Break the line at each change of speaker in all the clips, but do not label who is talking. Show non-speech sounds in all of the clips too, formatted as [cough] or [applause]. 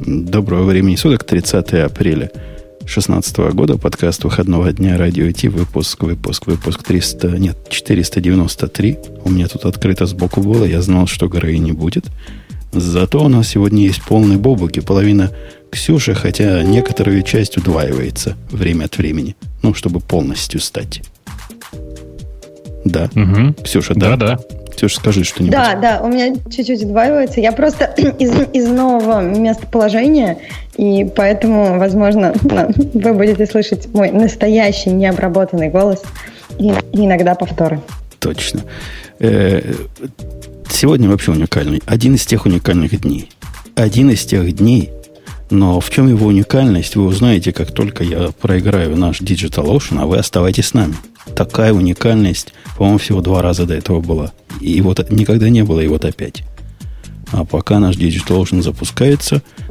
Доброго времени суток, 30 апреля 2016 года, подкаст выходного дня Радио Ти, выпуск, выпуск, выпуск 300, нет, 493. У меня тут открыто сбоку было, я знал, что горы не будет. Зато у нас сегодня есть полный бобук и половина Ксюши, хотя некоторую часть удваивается время от времени, ну, чтобы полностью стать. Да.
Угу. Ксюша, да? Да, да.
Ксюша, скажи что-нибудь.
Да, да, у меня чуть-чуть удваивается. Я просто [clears throat] из, из нового местоположения, и поэтому, возможно, [laughs] вы будете слышать мой настоящий необработанный голос и, и иногда повторы.
Точно. Э, сегодня вообще уникальный. Один из тех уникальных дней. Один из тех дней, но в чем его уникальность, вы узнаете, как только я проиграю наш Digital Ocean, а вы оставайтесь с нами. Такая уникальность, по-моему, всего два раза до этого была. И вот никогда не было, и вот опять. А пока наш Digital Ocean запускается,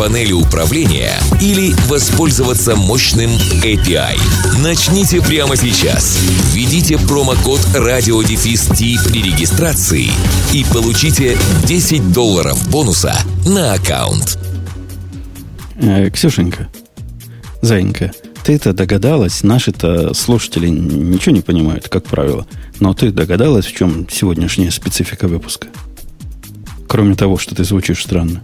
панели управления или воспользоваться мощным API. Начните прямо сейчас. Введите промокод радиодефис при регистрации и получите 10 долларов бонуса на аккаунт.
Э, Ксюшенька, Зайенька, ты-то догадалась, наши-то слушатели ничего не понимают, как правило, но ты догадалась, в чем сегодняшняя специфика выпуска? Кроме того, что ты звучишь странно.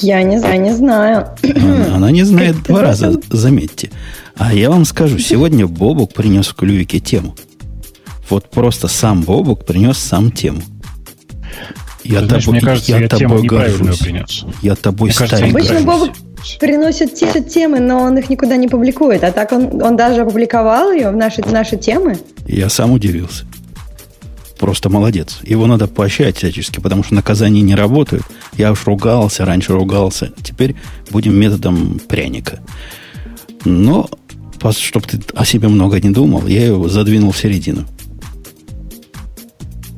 Я не, я не знаю.
Она, она не знает [laughs] два раза, заметьте. А я вам скажу, сегодня Бобук принес в клювике тему. Вот просто сам Бобук принес сам тему.
Я, знаешь, тобой, мне кажется, я, я тобой горжусь. Принес.
Я тобой
старик Обычно Бобук приносит те темы, но он их никуда не публикует. А так он, он даже опубликовал ее в наши, наши темы.
Я сам удивился. Просто молодец. Его надо поощрять всячески, потому что наказания не работают. Я уж ругался, раньше ругался. Теперь будем методом пряника. Но, чтобы ты о себе много не думал, я его задвинул в середину.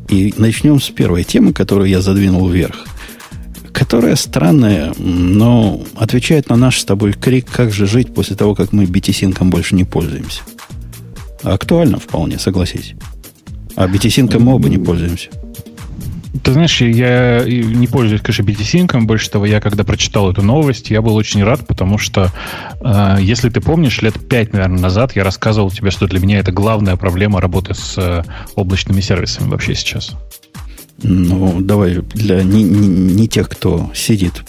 И начнем с первой темы, которую я задвинул вверх. Которая странная, но отвечает на наш с тобой крик, как же жить после того, как мы BTSync больше не пользуемся. Актуально вполне, согласись. А BTSync мы оба не пользуемся.
Ты знаешь, я не пользуюсь, конечно, BTSync. Больше того, я когда прочитал эту новость, я был очень рад, потому что, э, если ты помнишь, лет пять, наверное, назад я рассказывал тебе, что для меня это главная проблема работы с э, облачными сервисами вообще сейчас.
Ну, давай для не, не, не тех, кто сидит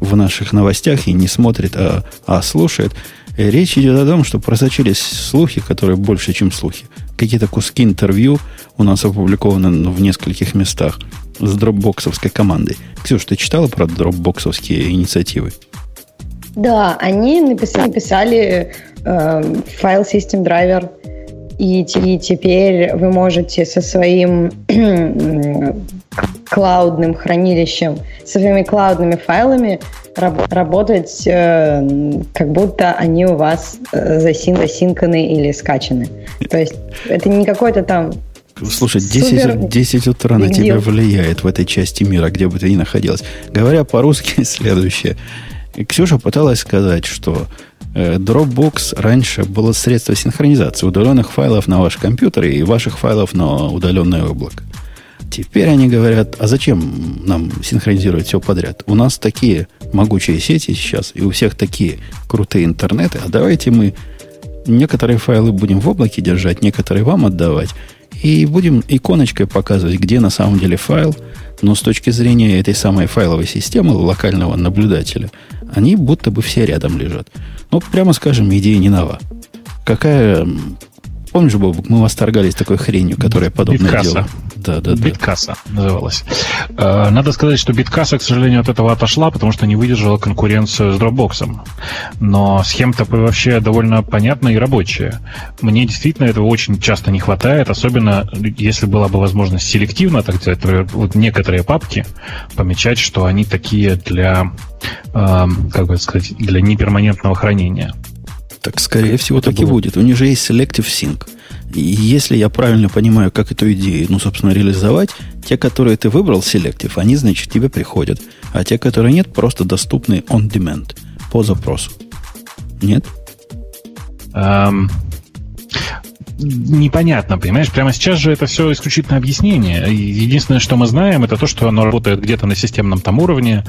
в наших новостях и не смотрит, а, а слушает. Речь идет о том, что просочились слухи, которые больше, чем слухи. Какие-то куски интервью у нас опубликованы в нескольких местах с дропбоксовской командой. Ксюш, ты читала про дропбоксовские инициативы?
Да, они написали, написали э, файл Driver и, и теперь вы можете со своим [clears throat] клаудным хранилищем, со своими клаудными файлами раб- работать, э, как будто они у вас э, засин засинканы или скачаны. То есть это не какой-то там
Слушай, 10, Супер 10 утра на тебя влияет в этой части мира, где бы ты ни находилась. Говоря по-русски, [laughs] следующее. Ксюша пыталась сказать, что Э, Dropbox раньше было средство синхронизации удаленных файлов на ваш компьютер и ваших файлов на удаленное облако. Теперь они говорят, а зачем нам синхронизировать все подряд? У нас такие могучие сети сейчас, и у всех такие крутые интернеты, а давайте мы некоторые файлы будем в облаке держать, некоторые вам отдавать, и будем иконочкой показывать, где на самом деле файл, но с точки зрения этой самой файловой системы, локального наблюдателя, они будто бы все рядом лежат. Ну, прямо скажем, идея не нова. Какая Помнишь, Бобук, мы восторгались такой хренью, которая подобное
Биткасса.
делала.
Да, да, Биткасса называлась. Э, надо сказать, что Биткасса, к сожалению, от этого отошла, потому что не выдержала конкуренцию с Dropbox. Но схема-то вообще довольно понятная и рабочая. Мне действительно этого очень часто не хватает, особенно если была бы возможность селективно, так сказать, вот некоторые папки помечать, что они такие для, э, как бы сказать, для неперманентного хранения.
Так, скорее всего, так было... и будет. У них же есть Selective Sync. И если я правильно понимаю, как эту идею, ну, собственно, реализовать, те, которые ты выбрал Selective, они, значит, тебе приходят. А те, которые нет, просто доступны on demand, по запросу. Нет?
Um, непонятно, понимаешь? Прямо сейчас же это все исключительно объяснение. Единственное, что мы знаем, это то, что оно работает где-то на системном там уровне,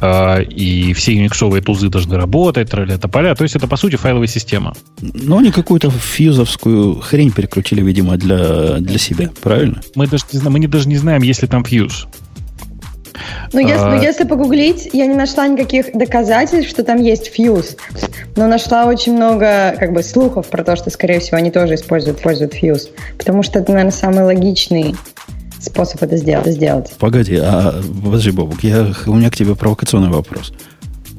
э, и все юниксовые тузы должны работать, тролля поля. То есть это, по сути, файловая система.
Но они какую-то фьюзовскую хрень перекрутили, видимо, для, для себя, правильно?
Мы даже, не знаем, мы не, даже не знаем, есть ли там фьюз.
Ну, если, а... ну, если погуглить, я не нашла никаких доказательств, что там есть фьюз. Но нашла очень много как бы слухов про то, что, скорее всего, они тоже используют, используют фьюз. Потому что это, наверное, самый логичный способ это сделать. сделать.
Погоди, а подожди, Бобук, я, у меня к тебе провокационный вопрос.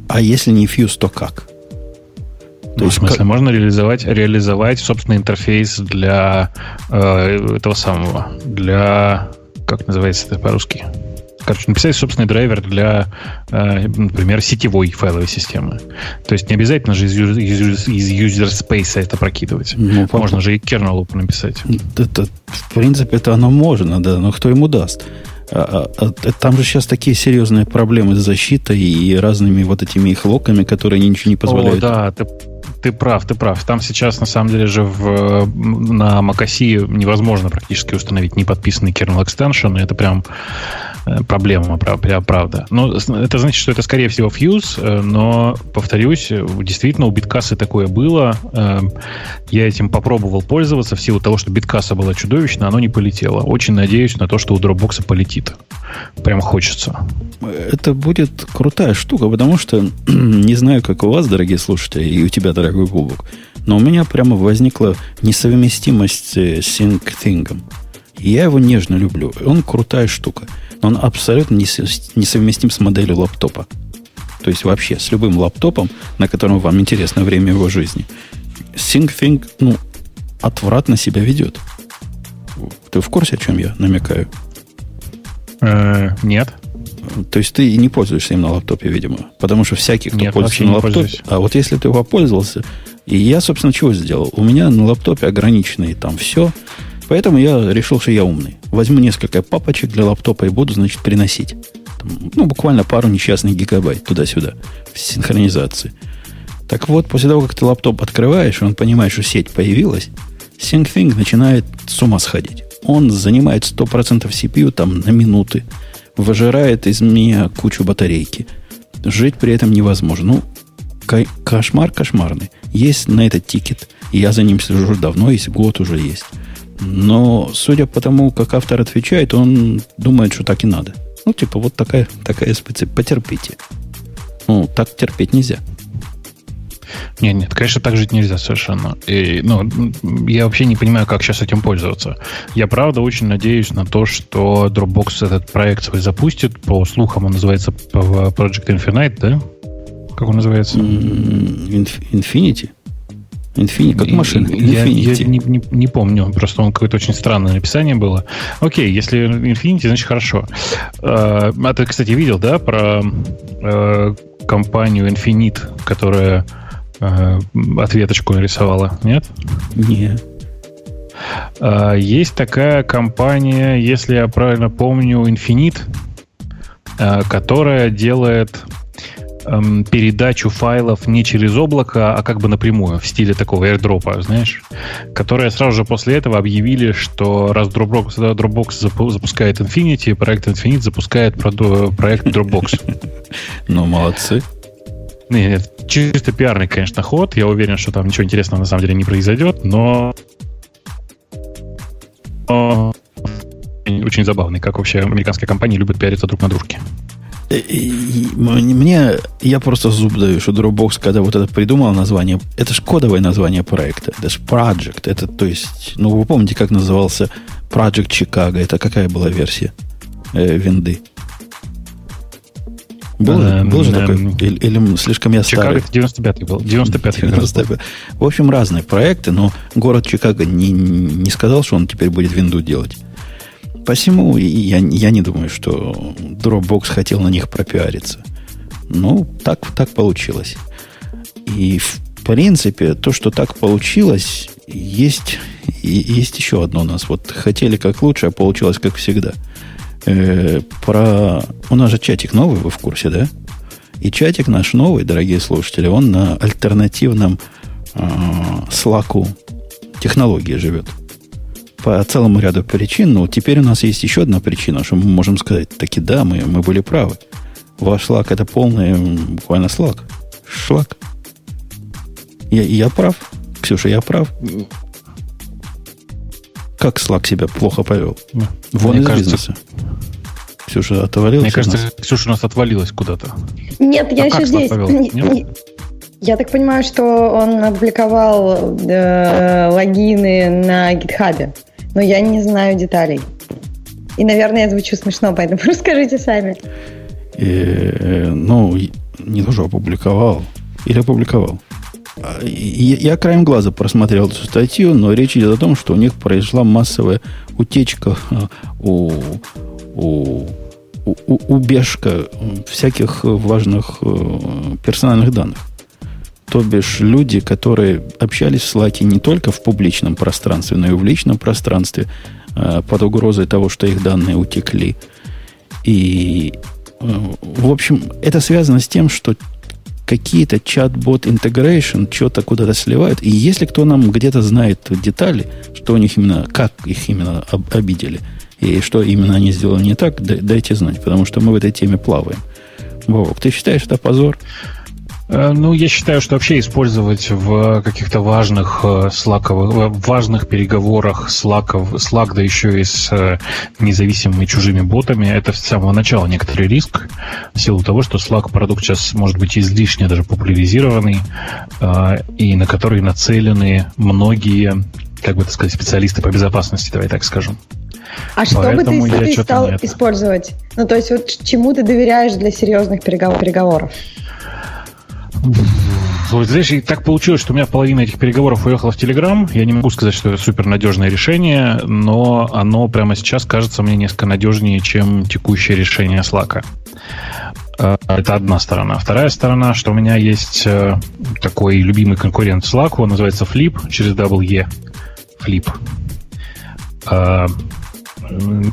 А если не фьюз, то как?
То ну, есть, в смысле, как... можно реализовать, реализовать собственный интерфейс для э, этого самого, для, как называется это по-русски? Короче, написать собственный драйвер для, э, например, сетевой файловой системы. То есть не обязательно же из, из, из user space это прокидывать. Ну, можно же и kernel написать.
Это, в принципе, это оно можно, да, но кто ему даст? А, а, а, там же сейчас такие серьезные проблемы с защитой и разными вот этими их локами, которые ничего не позволяют.
О, да, ты, ты прав, ты прав. Там сейчас, на самом деле, же в, на macOS невозможно практически установить неподписанный kernel extension. Это прям Э, проблема, правда. Но это значит, что это, скорее всего, фьюз, э, но, повторюсь, действительно, у биткассы такое было. Э, я этим попробовал пользоваться в силу того, что биткасса была чудовищна, оно не полетело. Очень надеюсь на то, что у Dropbox полетит. Прям хочется.
Это будет крутая штука, потому что [clears throat] не знаю, как у вас, дорогие слушатели, и у тебя, дорогой Бубок, но у меня прямо возникла несовместимость с SyncThing. Я его нежно люблю. Он крутая штука но он абсолютно несовместим с моделью лаптопа. То есть вообще с любым лаптопом, на котором вам интересно время его жизни. SyncThing, ну, отвратно себя ведет. Ты в курсе, о чем я намекаю?
Э, нет.
То есть ты не пользуешься им на лаптопе, видимо. Потому что всякий, кто Нет, пользуется на лаптопе... А вот если ты его пользовался... И я, собственно, чего сделал? У меня на лаптопе ограниченные там все. Поэтому я решил, что я умный. Возьму несколько папочек для лаптопа и буду, значит, приносить. Там, ну, буквально пару несчастных гигабайт туда-сюда в синхронизации. Так вот, после того, как ты лаптоп открываешь, он понимает, что сеть появилась, SyncThing начинает с ума сходить. Он занимает 100% CPU там на минуты, выжирает из меня кучу батарейки. Жить при этом невозможно. Ну, кошмар кошмарный. Есть на этот тикет. Я за ним сижу давно, есть год уже есть. Но, судя по тому, как автор отвечает, он думает, что так и надо. Ну, типа, вот такая, такая специ... Потерпите. Ну, так терпеть нельзя.
Нет, нет, конечно, так жить нельзя совершенно. И, ну, я вообще не понимаю, как сейчас этим пользоваться. Я, правда, очень надеюсь на то, что Dropbox этот проект свой запустит. По слухам он называется Project Infinite, да? Как он называется?
Infinity? Infinity, как машина.
Я, я не, не, не помню, просто он какое-то очень странное написание было. Окей, если Infinity, значит хорошо. А, а ты, кстати, видел, да, про э, компанию Infinite, которая э, ответочку нарисовала, нет?
Нет.
Есть такая компания, если я правильно помню, Infinite, которая делает эм, передачу файлов не через облако, а как бы напрямую, в стиле такого airdrop, знаешь, которые сразу же после этого объявили, что раз Dropbox, Dropbox запускает Infinity, проект Infinity запускает проект Dropbox. [laughs]
Ну, молодцы.
Нет, чисто пиарный, конечно, ход. Я уверен, что там ничего интересного на самом деле не произойдет, но очень забавный, как вообще американские компании любят пиариться друг на дружке.
Мне, я просто зуб даю, что Dropbox, когда вот это придумал название, это же кодовое название проекта, это же Project, это то есть, ну вы помните, как назывался Project Chicago, это какая была версия э, винды? Был, эм, был же эм, такой, или, или слишком я
Чикаго старый? 95-й был, 95-й 95
В общем, разные проекты, но город Чикаго не, не сказал, что он теперь будет винду делать. Посему я, я не думаю, что Dropbox хотел на них пропиариться. Ну, так, так получилось. И в принципе, то, что так получилось, есть, есть еще одно у нас. Вот хотели как лучше, а получилось как всегда. Э, про... У нас же чатик новый, вы в курсе, да? И чатик наш новый, дорогие слушатели, он на альтернативном э, слаку технологии живет по целому ряду причин, но теперь у нас есть еще одна причина, что мы можем сказать, таки да, мы, мы были правы. Ваш шлак это полный буквально слаг. Шлак. Я, я прав. Ксюша, я прав. Как слаг себя плохо повел? Вон Мне из кажется, бизнеса. Ксюша отвалилась?
Мне кажется, нас? Ксюша у нас отвалилась куда-то.
Нет, я а еще здесь. Нет? Я так понимаю, что он опубликовал э, логины на гитхабе но я не знаю деталей. И, наверное, я звучу смешно, поэтому [laughs] расскажите сами.
Э, ну, не тоже опубликовал. Или опубликовал. А, я, я краем глаза просмотрел эту статью, но речь идет о том, что у них произошла массовая утечка а, у, у, у, убежка всяких важных э, персональных данных. То бишь люди, которые общались в Slack не только в публичном пространстве, но и в личном пространстве э, под угрозой того, что их данные утекли. И, э, в общем, это связано с тем, что какие-то чат-бот integration что-то куда-то сливают. И если кто нам где-то знает детали, что у них именно, как их именно об, обидели, и что именно они сделали не так, дайте знать, потому что мы в этой теме плаваем. Вовок, ты считаешь это позор?
Э, ну, я считаю, что вообще использовать в каких-то важных э, слаковых, э, важных переговорах слаков, слаг, да еще и с независимыми чужими ботами, это с самого начала некоторый риск, в силу того, что Slack продукт сейчас может быть излишне даже популяризированный, и на который нацелены многие, как бы так сказать, специалисты по безопасности, давай так скажем.
А что Поэтому бы ты, ты стал использовать? Ну, то есть, вот чему ты доверяешь для серьезных переговоров?
Вот, знаешь, так получилось, что у меня половина этих переговоров уехала в Телеграм. Я не могу сказать, что это супер надежное решение, но оно прямо сейчас кажется мне несколько надежнее, чем текущее решение. Э, это одна сторона. Вторая сторона, что у меня есть э, такой любимый конкурент Slack, он называется Flip, через E. Flip э,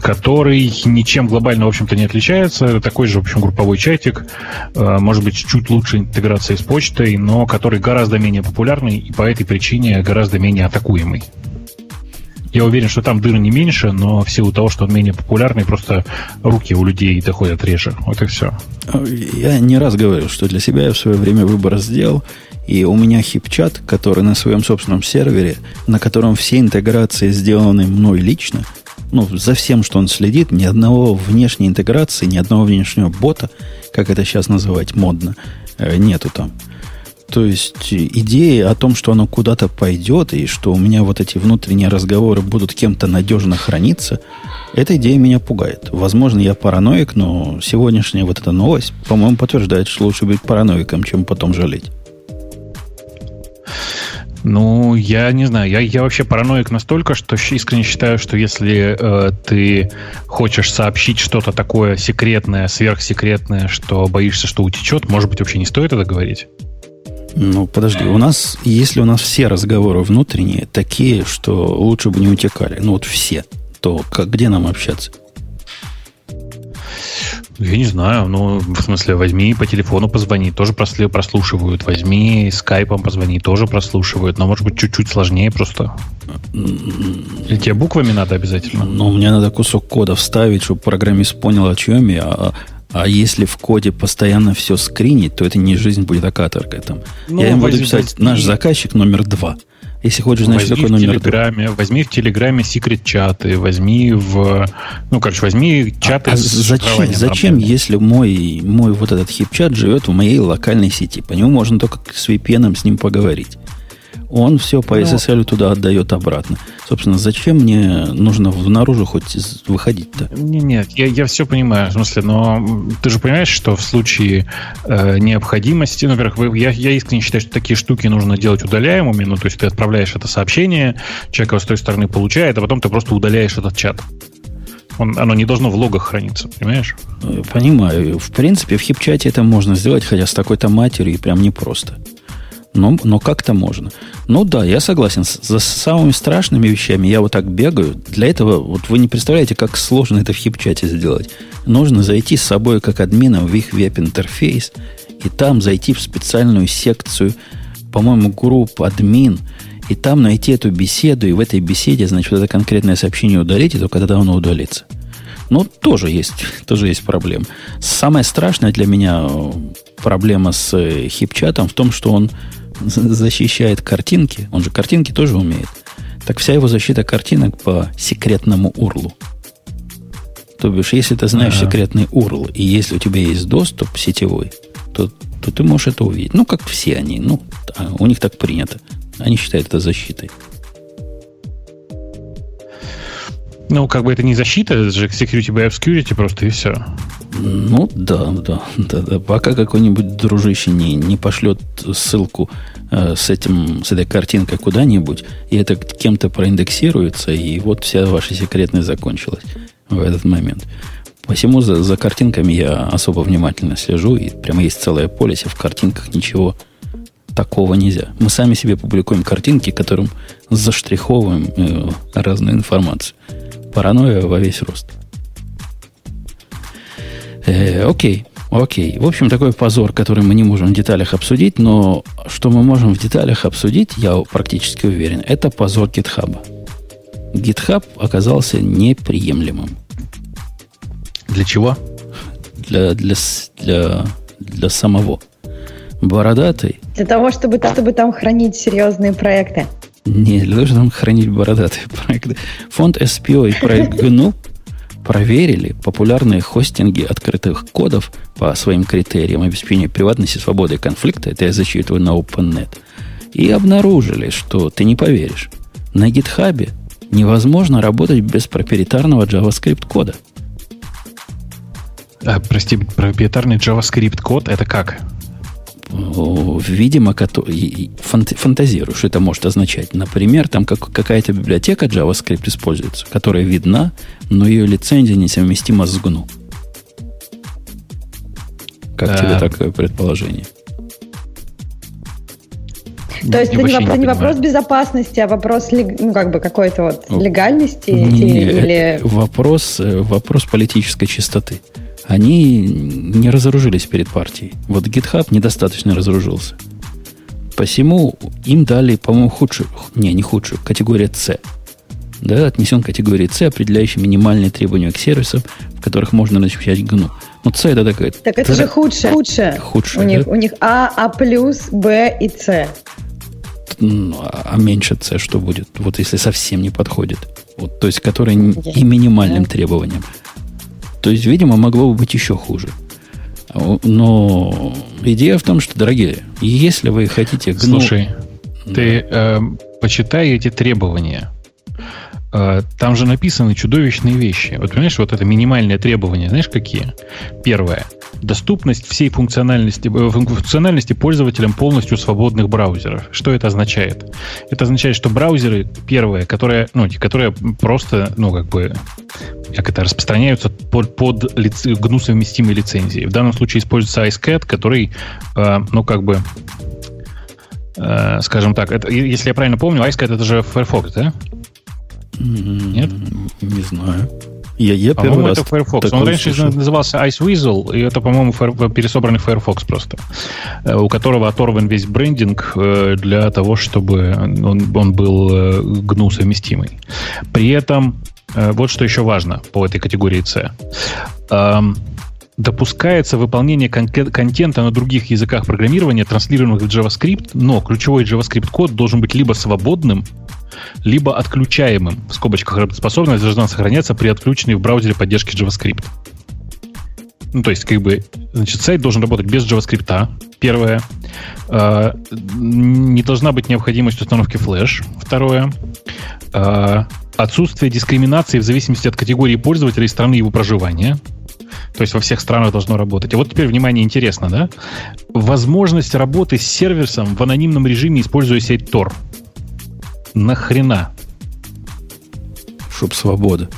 который ничем глобально, в общем-то, не отличается. Такой же, в общем, групповой чатик. Э, может быть, чуть лучше интеграция с почтой, но который гораздо менее популярный и по этой причине гораздо менее атакуемый. Я уверен, что там дыры не меньше, но в силу того, что он менее популярный, просто руки у людей доходят реже. Вот и все.
Я не раз говорил, что для себя я в свое время выбор сделал. И у меня хипчат, который на своем собственном сервере, на котором все интеграции сделаны мной лично, ну, за всем, что он следит, ни одного внешней интеграции, ни одного внешнего бота, как это сейчас называть модно, э, нету там. То есть идея о том, что оно куда-то пойдет, и что у меня вот эти внутренние разговоры будут кем-то надежно храниться, эта идея меня пугает. Возможно, я параноик, но сегодняшняя вот эта новость, по-моему, подтверждает, что лучше быть параноиком, чем потом жалеть.
Ну, я не знаю. Я, я вообще параноик настолько, что искренне считаю, что если э, ты хочешь сообщить что-то такое секретное, сверхсекретное, что боишься, что утечет, может быть, вообще не стоит это говорить?
Ну, подожди, у нас, если у нас все разговоры внутренние такие, что лучше бы не утекали, ну вот все, то как, где нам общаться?
Я не знаю, ну, в смысле, возьми по телефону позвони, тоже прослушивают. Возьми скайпом позвони, тоже прослушивают. Но, может быть, чуть-чуть сложнее просто. Или тебе буквами надо обязательно?
Ну, мне надо кусок кода вставить, чтобы программист понял, о чем я. А, а если в коде постоянно все скринить, то это не жизнь будет, а каторга. Там. Ну, я им буду писать, наш заказчик номер два.
Если хочешь знать, возьми какой номер. В Телеграме, возьми в Телеграме секрет-чаты, возьми в... Ну, короче, возьми чаты а,
с Зачем, зачем если мой, мой вот этот хип-чат живет в моей локальной сети? По нему можно только с VPN с ним поговорить он все по SSL туда отдает обратно. Собственно, зачем мне нужно наружу хоть выходить-то?
Нет, я, я все понимаю, в смысле, но ты же понимаешь, что в случае э, необходимости, ну, во-первых, я, я искренне считаю, что такие штуки нужно делать удаляемыми, ну, то есть ты отправляешь это сообщение, человек с той стороны получает, а потом ты просто удаляешь этот чат. Он, оно не должно в логах храниться, понимаешь?
Понимаю. В принципе, в хип-чате это можно сделать, хотя с такой-то матерью прям непросто. Но, но как-то можно. Ну да, я согласен. За самыми страшными вещами я вот так бегаю. Для этого, вот вы не представляете, как сложно это в хип-чате сделать. Нужно зайти с собой как админом в их веб-интерфейс и там зайти в специальную секцию, по-моему, групп админ, и там найти эту беседу, и в этой беседе, значит, вот это конкретное сообщение удалить, и только тогда оно удалится. Ну, тоже есть, [laughs] тоже есть проблема. Самая страшная для меня проблема с э, хипчатом в том, что он защищает картинки, он же картинки тоже умеет, так вся его защита картинок по секретному урлу. То бишь, если ты знаешь ага. секретный URL, и если у тебя есть доступ сетевой, то, то ты можешь это увидеть. Ну, как все они. Ну, у них так принято. Они считают это защитой.
Ну, как бы это не защита, это же security by obscurity просто и все.
Ну, да, да, да, да. Пока какой-нибудь дружище не, не пошлет ссылку э, с, этим, с этой картинкой куда-нибудь, и это кем-то проиндексируется, и вот вся ваша секретность закончилась в этот момент. Посему за, за картинками я особо внимательно слежу, и прямо есть целое поле, в картинках ничего такого нельзя. Мы сами себе публикуем картинки, которым заштриховываем э, разную информацию. Паранойя во весь рост. Э, окей, окей. В общем, такой позор, который мы не можем в деталях обсудить, но что мы можем в деталях обсудить, я практически уверен, это позор GitHub. GitHub оказался неприемлемым.
Для чего?
Для, для, для, для самого. Бородатый.
Для того, чтобы, чтобы там хранить серьезные проекты.
Не, для того, чтобы хранить бородатые проекты. Фонд SPO и проект GNU проверили популярные хостинги открытых кодов по своим критериям обеспечения приватности, свободы и конфликта. Это я зачитываю на OpenNet. И обнаружили, что ты не поверишь. На GitHub невозможно работать без проприетарного JavaScript кода.
А, прости, проприетарный JavaScript код это как?
Видимо, фантазирую, что это может означать. Например, там как, какая-то библиотека JavaScript используется, которая видна, но ее лицензия несовместима с GNU. Как а... тебе такое предположение?
То есть это не, вопрос, не, не вопрос безопасности, а вопрос ну, как бы какой-то вот легальности не, или...
Вопрос, э, вопрос политической чистоты они не разоружились перед партией. Вот GitHub недостаточно разоружился. Посему им дали, по-моему, худшую, не, не худшую, категория C. Да, отнесен к категории C, определяющей минимальные требования к сервисам, в которых можно размещать GNU. Ну, C это такая...
Так это же худшее. Худшее.
Худшее,
у, да? них, у них А, А+, Б и С.
Ну, а, а меньше C что будет? Вот если совсем не подходит. Вот, то есть, которые и минимальным требованиям. То есть, видимо, могло бы быть еще хуже. Но идея в том, что, дорогие, если вы хотите...
Гну... Слушай, да. ты э, почитай эти требования. Э, там же написаны чудовищные вещи. Вот понимаешь, вот это минимальные требования, знаешь, какие? Первое. Доступность всей функциональности, э, функциональности пользователям полностью свободных браузеров. Что это означает? Это означает, что браузеры, первые, которые, ну, которые просто, ну, как бы, как это, распространяются под, под лиц, GNU совместимой лицензией. В данном случае используется IceCat, который, э, ну, как бы, э, скажем так, это, если я правильно помню, IceCat это же Firefox, да?
Нет? Не знаю. Я, я
по-моему, это Firefox. Он раньше слышал. назывался Iceweasel, и это, по-моему, фаер, пересобранный Firefox просто, э, у которого оторван весь брендинг э, для того, чтобы он, он был GNU э, совместимый. При этом, вот что еще важно по этой категории C. допускается выполнение кон- контента на других языках программирования, транслируемых в JavaScript, но ключевой JavaScript код должен быть либо свободным, либо отключаемым. В скобочках работоспособность должна сохраняться при отключенной в браузере поддержке JavaScript. Ну, то есть, как бы, значит, сайт должен работать без JavaScript. Первое. Э, не должна быть необходимость установки флеш. Второе. Э, отсутствие дискриминации в зависимости от категории пользователя и страны его проживания. То есть во всех странах должно работать. И вот теперь, внимание, интересно, да? Возможность работы с сервисом в анонимном режиме, используя сеть Tor. Нахрена?
Чтоб свобода.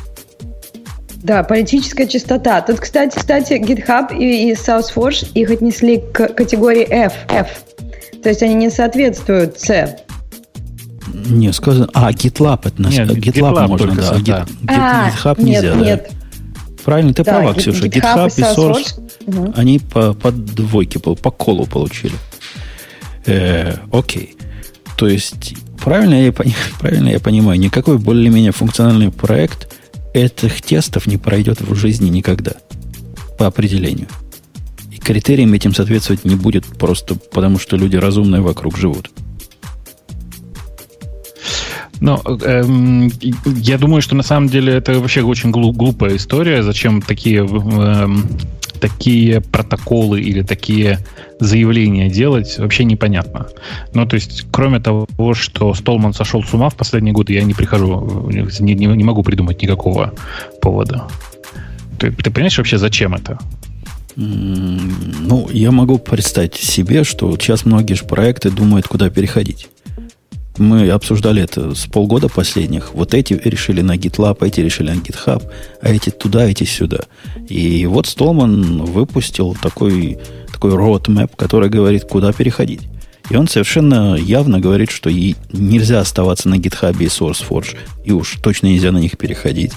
Да, политическая чистота. Тут, кстати, кстати, GitHub и, и SouthForge их отнесли к категории F, F. То есть они не соответствуют C.
Не, сказано... А, GitLab это на
Нет,
GitLab,
GitLab
можно, да.
со-
Git-
да.
А,
GitHub
нет,
нельзя, да.
нет.
Правильно, ты
Да,
права,
Git-
Ксюша.
GitHub
GitHub
и
Source,
SourceForge. Мгм.
они по, по двойке, по, по колу получили. Э, окей. То есть, правильно я, [laughs] правильно я понимаю, никакой более-менее функциональный проект этих тестов не пройдет в жизни никогда. По определению. И критериям этим соответствовать не будет просто потому, что люди разумные вокруг живут.
Но эм, я думаю, что на самом деле это вообще очень глу- глупая история. Зачем такие, эм, такие протоколы или такие заявления делать, вообще непонятно. Ну, то есть, кроме того, что Столман сошел с ума в последние годы, я не прихожу, не, не- не могу придумать никакого повода. Ты, ты понимаешь вообще, зачем это?
Ну, я могу представить себе, что сейчас многие же проекты думают, куда переходить. Мы обсуждали это с полгода последних. Вот эти решили на GitLab, эти решили на GitHub, а эти туда, эти сюда. И вот Столман выпустил такой, такой roadmap, который говорит, куда переходить. И он совершенно явно говорит, что и нельзя оставаться на GitHub и SourceForge, и уж точно нельзя на них переходить.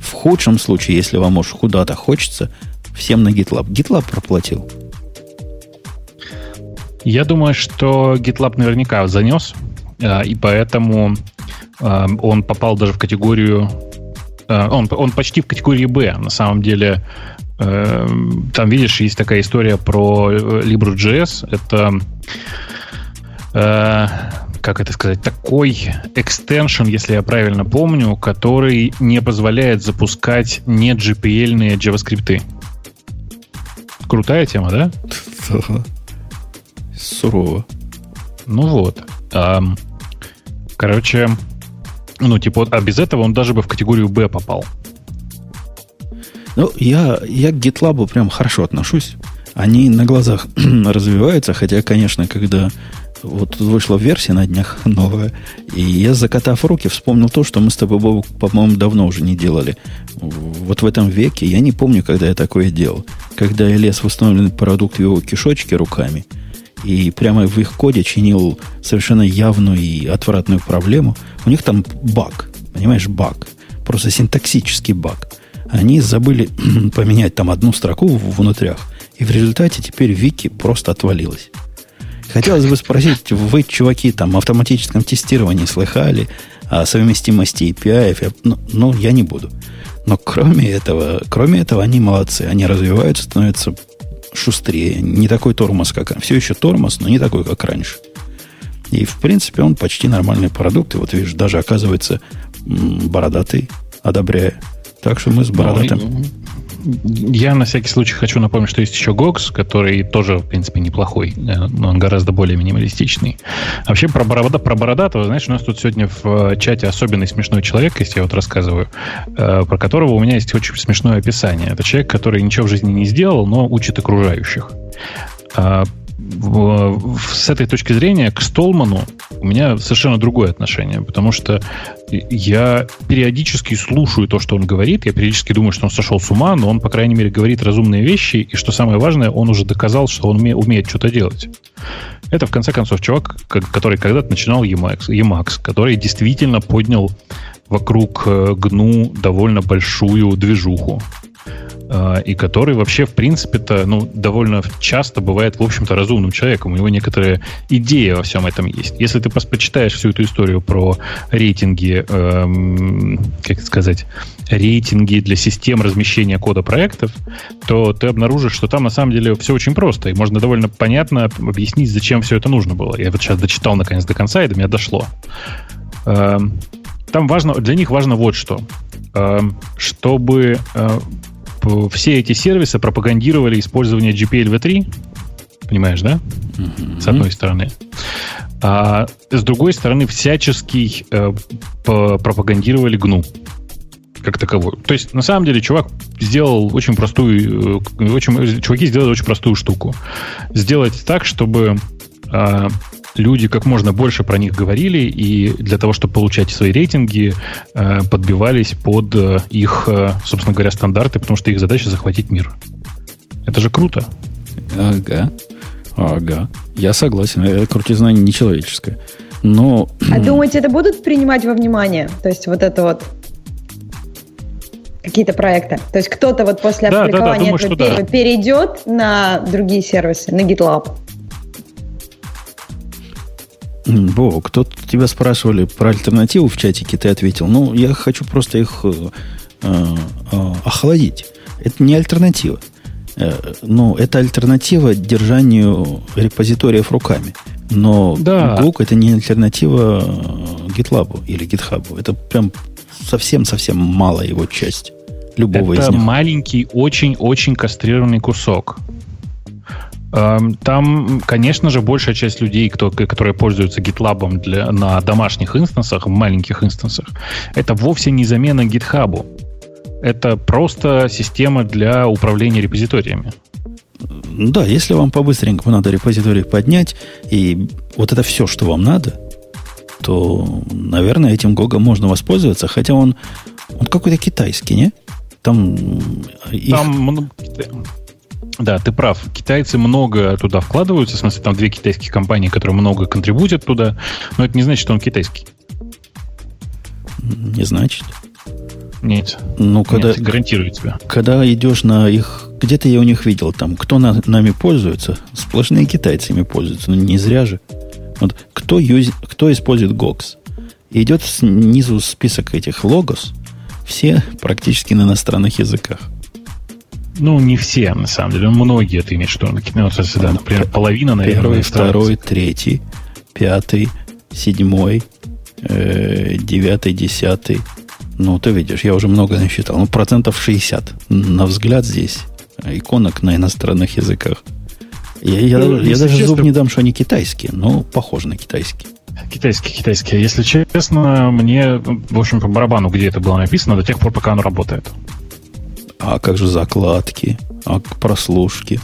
В худшем случае, если вам уж куда-то хочется, всем на GitLab. GitLab проплатил.
Я думаю, что GitLab наверняка занес, и поэтому а, он попал даже в категорию... а, Он, он почти в категории Б. На самом деле, э, там, видишь, есть такая история про э, Libro.js. Это э, как это сказать, такой экстеншн, если я правильно помню, который не позволяет запускать не GPL-ные JavaScript. Крутая тема, да? [laughs]
Сурово.
Ну вот. Ам, короче, ну, типа, а без этого он даже бы в категорию Б попал.
Ну, я, я к GitLab прям хорошо отношусь. Они на глазах [clears throat] развиваются, хотя, конечно, когда вот вышла версия на днях [laughs] новая, и я, закатав руки, вспомнил то, что мы с тобой, Бобук, по-моему, давно уже не делали. Вот в этом веке я не помню, когда я такое делал. Когда я лез в установленный продукт в его кишочки руками, и прямо в их коде чинил совершенно явную и отвратную проблему. У них там баг, понимаешь, баг. Просто синтаксический баг. Они забыли [clears throat] поменять там одну строку в- внутрях, и в результате теперь Вики просто отвалилась. Хотелось бы спросить, вы, чуваки, там, о автоматическом тестировании слыхали, о совместимости API, ну, ну, я не буду. Но кроме этого, кроме этого, они молодцы. Они развиваются, становятся шустрее. Не такой тормоз, как... Все еще тормоз, но не такой, как раньше. И, в принципе, он почти нормальный продукт. И вот, видишь, даже оказывается бородатый, одобряя. Так что мы с бородатым...
Я на всякий случай хочу напомнить, что есть еще GOX, который тоже, в принципе, неплохой, э, но он гораздо более минималистичный. А Вообще про, борода, про бородатого, знаешь, у нас тут сегодня в э, чате особенный смешной человек, если я вот рассказываю, э, про которого у меня есть очень смешное описание. Это человек, который ничего в жизни не сделал, но учит окружающих. С этой точки зрения к Столману у меня совершенно другое отношение, потому что я периодически слушаю то, что он говорит, я периодически думаю, что он сошел с ума, но он, по крайней мере, говорит разумные вещи, и что самое важное, он уже доказал, что он уме- умеет что-то делать. Это, в конце концов, чувак, ко- который когда-то начинал Emacs, Emacs, который действительно поднял вокруг э, GNU довольно большую движуху. Э, и который вообще, в принципе-то, ну, довольно часто бывает, в общем-то, разумным человеком. У него некоторая идея во всем этом есть. Если ты почитаешь всю эту историю про рейтинги, эм, как сказать, рейтинги для систем размещения кода проектов, то ты обнаружишь, что там на самом деле все очень просто, и можно довольно понятно объяснить, зачем все это нужно было. Я вот сейчас дочитал наконец до конца, и до меня дошло. Эм, там важно, для них важно вот что. Эм, чтобы э, все эти сервисы пропагандировали использование GPLv3, понимаешь, да? Mm-hmm. С одной стороны. А с другой стороны, всячески э, пропагандировали GNU как таковую. То есть, на самом деле, чувак сделал очень простую, э, очень, чуваки сделали очень простую штуку. Сделать так, чтобы э, люди как можно больше про них говорили, и для того, чтобы получать свои рейтинги, э, подбивались под э, их, э, собственно говоря, стандарты, потому что их задача захватить мир. Это же круто.
Ага. Ага. Я согласен. Это крутизна нечеловеческая. Но...
А [clears throat] думаете, это будут принимать во внимание? То есть вот это вот какие-то проекты. То есть кто-то вот после да, опубликования да, да, думаю, этого да. перейдет на другие сервисы, на GitLab.
Бо, кто-то тебя спрашивали про альтернативу в чатике, ты ответил. Ну, я хочу просто их э, э, э охладить. Это не альтернатива. Э, ну, это альтернатива держанию репозиториев руками. Но да. GOG это не альтернатива GitLab или GitHub. Это прям совсем-совсем малая его часть любого
это
из них.
Это маленький, очень-очень кастрированный кусок. Эм, там, конечно же, большая часть людей, кто, которые пользуются GitLab для, на домашних инстансах, маленьких инстансах, это вовсе не замена GitHub. Это просто система для управления репозиториями.
Да, если вам по-быстренькому надо репозиторий поднять, и вот это все, что вам надо, то, наверное, этим Гога можно воспользоваться, хотя он, он какой-то китайский, не? Там,
их... Там да, ты прав. Китайцы много туда вкладываются. В смысле, там две китайские компании, которые много контрибутят туда. Но это не значит, что он китайский.
Не значит.
Нет.
Ну, когда,
Нет, гарантирую тебя.
Когда идешь на их... Где-то я у них видел там, кто на, нами пользуется. Сплошные китайцы ими пользуются. Ну, не зря же. Вот кто, юз, кто использует GOX? идет снизу список этих логос. Все практически на иностранных языках.
Ну, не все, на самом деле. Многие ты имеешь в виду. Ну, да, например, половина, наверное.
Первый, второй, третий, пятый, седьмой, э, девятый, десятый. Ну, ты видишь, я уже много насчитал. Ну, процентов 60, на взгляд здесь, иконок на иностранных языках. Я, я, ну, я даже честно... зуб не дам, что они китайские, но похожи на китайские.
Китайские, китайские. Если честно, мне, в общем, по барабану, где это было написано, до тех пор, пока оно работает.
А как же закладки? А прослушки?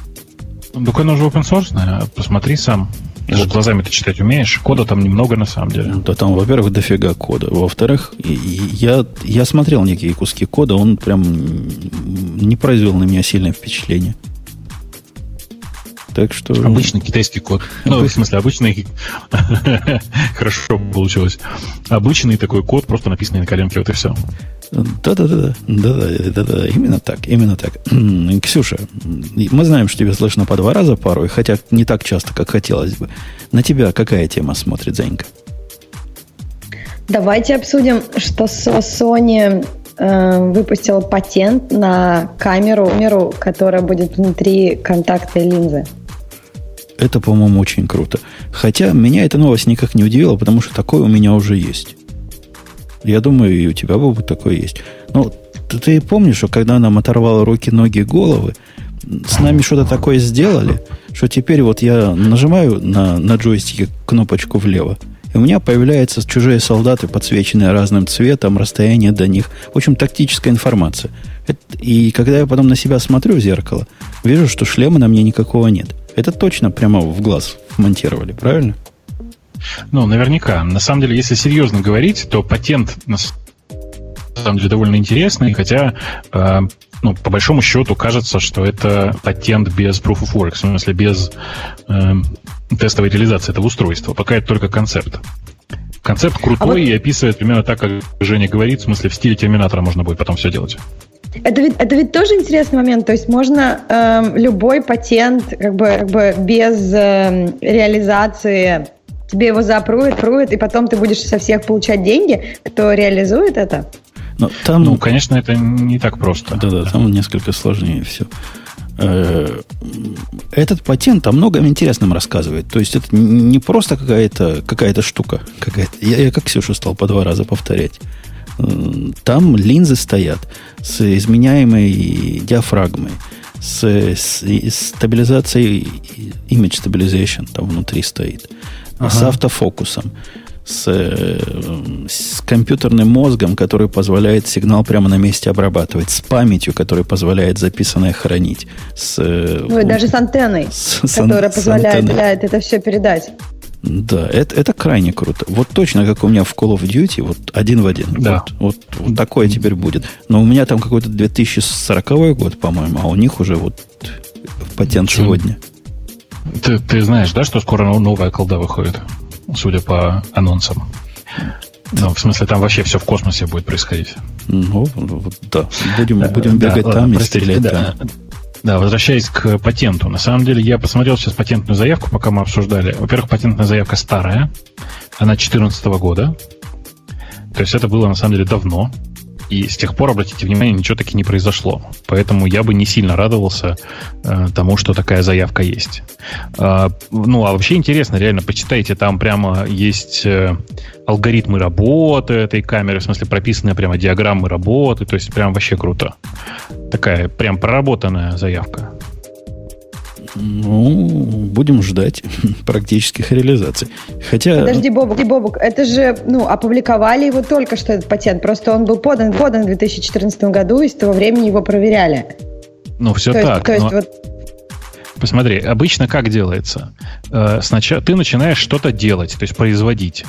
Ну, оно же open source, посмотри сам. Что? глазами ты читать умеешь. Кода там немного на самом деле.
Да там, во-первых, дофига кода. Во-вторых, я, я смотрел некие куски кода, он прям не произвел на меня сильное впечатление. Так что...
Обычный китайский код. Ну, в смысле, обычный... [laughs] Хорошо получилось. Обычный такой код, просто написанный на коленке, вот и все.
Да-да-да, да-да-да, именно так, именно так. Ксюша, мы знаем, что тебя слышно по два раза порой, хотя не так часто, как хотелось бы. На тебя какая тема смотрит, Занька?
Давайте обсудим, что Sony э, выпустила патент на камеру, камеру, которая будет внутри контактной линзы.
Это, по-моему, очень круто. Хотя меня эта новость никак не удивила, потому что такое у меня уже есть. Я думаю, и у тебя, Бобу, такое есть. Но ты, ты помнишь, что когда нам оторвало руки, ноги, головы, с нами что-то такое сделали, что теперь вот я нажимаю на, на джойстике кнопочку влево, и у меня появляются чужие солдаты, подсвеченные разным цветом, расстояние до них. В общем, тактическая информация. И когда я потом на себя смотрю в зеркало, вижу, что шлема на мне никакого нет. Это точно прямо в глаз вмонтировали, правильно?
Ну, наверняка. На самом деле, если серьезно говорить, то патент на самом деле довольно интересный, хотя э, ну, по большому счету кажется, что это патент без proof of work, в смысле без э, тестовой реализации этого устройства. Пока это только концепт. Концепт крутой а вот... и описывает примерно так, как Женя говорит, в смысле в стиле терминатора можно будет потом все делать.
Это ведь, это ведь тоже интересный момент. То есть можно э, любой патент как бы, как бы без э, реализации тебе его запруют, пруют, и потом ты будешь со всех получать деньги, кто реализует это?
Но там, ну, конечно, это не так просто.
Да-да, там несколько сложнее все. Э, этот патент о многом интересном рассказывает. То есть это не просто какая-то какая штука. Какая-то. Я, я как Ксюша стал по два раза повторять. Э, там линзы стоят с изменяемой диафрагмой, с, с, с стабилизацией, image stabilization там внутри стоит, ага. с автофокусом, с, с компьютерным мозгом, который позволяет сигнал прямо на месте обрабатывать, с памятью, которая позволяет записанное хранить. С,
ну и даже с антенной, [laughs] с, которая с, позволяет с это все передать.
Да, это, это крайне круто. Вот точно, как у меня в Call of Duty, вот один в один. Да. Вот, вот, вот такое теперь будет. Но у меня там какой-то 2040 год, по-моему, а у них уже вот патент сегодня.
Ты, ты знаешь, да, что скоро новая колда выходит? Судя по анонсам. Ну, в смысле, там вообще все в космосе будет происходить.
Ну, вот, да. Будем, да, будем бегать да, там ладно, и простите, стрелять да, там.
Да, возвращаясь к патенту. На самом деле, я посмотрел сейчас патентную заявку, пока мы обсуждали. Во-первых, патентная заявка старая. Она 2014 года. То есть это было, на самом деле, давно. И с тех пор, обратите внимание, ничего таки не произошло. Поэтому я бы не сильно радовался э, тому, что такая заявка есть. Э, ну, а вообще интересно, реально, почитайте, там прямо есть э, алгоритмы работы этой камеры, в смысле прописанные прямо диаграммы работы, то есть прям вообще круто. Такая прям проработанная заявка.
Ну, будем ждать [laughs] практических реализаций. Хотя...
Подожди, Бобук, Бобук, это же, ну, опубликовали его только что, этот патент. Просто он был подан, подан в 2014 году, и с того времени его проверяли.
Ну, все то так. Есть, то есть, вот... Посмотри, обычно как делается? Э, сначала ты начинаешь что-то делать, то есть производить.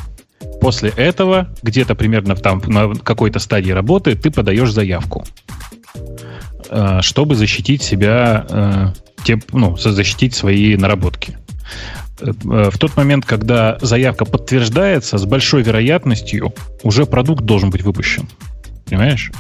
После этого, где-то примерно там на какой-то стадии работы, ты подаешь заявку, э, чтобы защитить себя э, те, ну, защитить свои наработки. Э, в тот момент, когда заявка подтверждается, с большой вероятностью уже продукт должен быть выпущен. Понимаешь?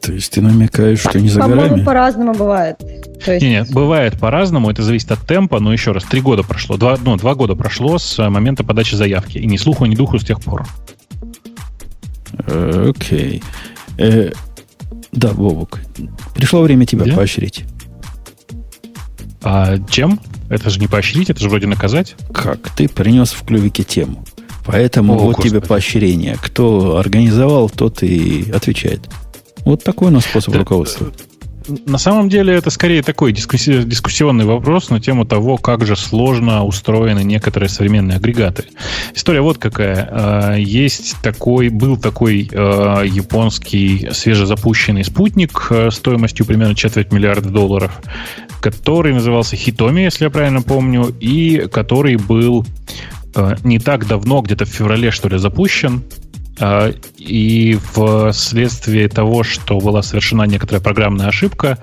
То есть ты намекаешь, что не за горами? По-моему,
по-разному бывает.
То есть... Нет, нет, бывает по-разному, это зависит от темпа, но еще раз, три года прошло, два, ну, два года прошло с момента подачи заявки, и ни слуху, ни духу с тех пор.
Э, окей. Okay. Э, да, Вовок, пришло время тебя Где? поощрить.
А чем? Это же не поощрить, это же вроде наказать.
Как? Ты принес в клювике тему. Поэтому О, вот Господи. тебе поощрение. Кто организовал, тот и отвечает. Вот такой у нас способ да, руководства.
На самом деле это скорее такой дискусси- дискуссионный вопрос на тему того, как же сложно устроены некоторые современные агрегаты. История вот какая. А, есть такой, был такой а, японский свежезапущенный спутник а, стоимостью примерно четверть миллиарда долларов, который назывался Hitomi, если я правильно помню, и который был не так давно, где-то в феврале, что ли, запущен. А, и вследствие того, что была совершена некоторая программная ошибка,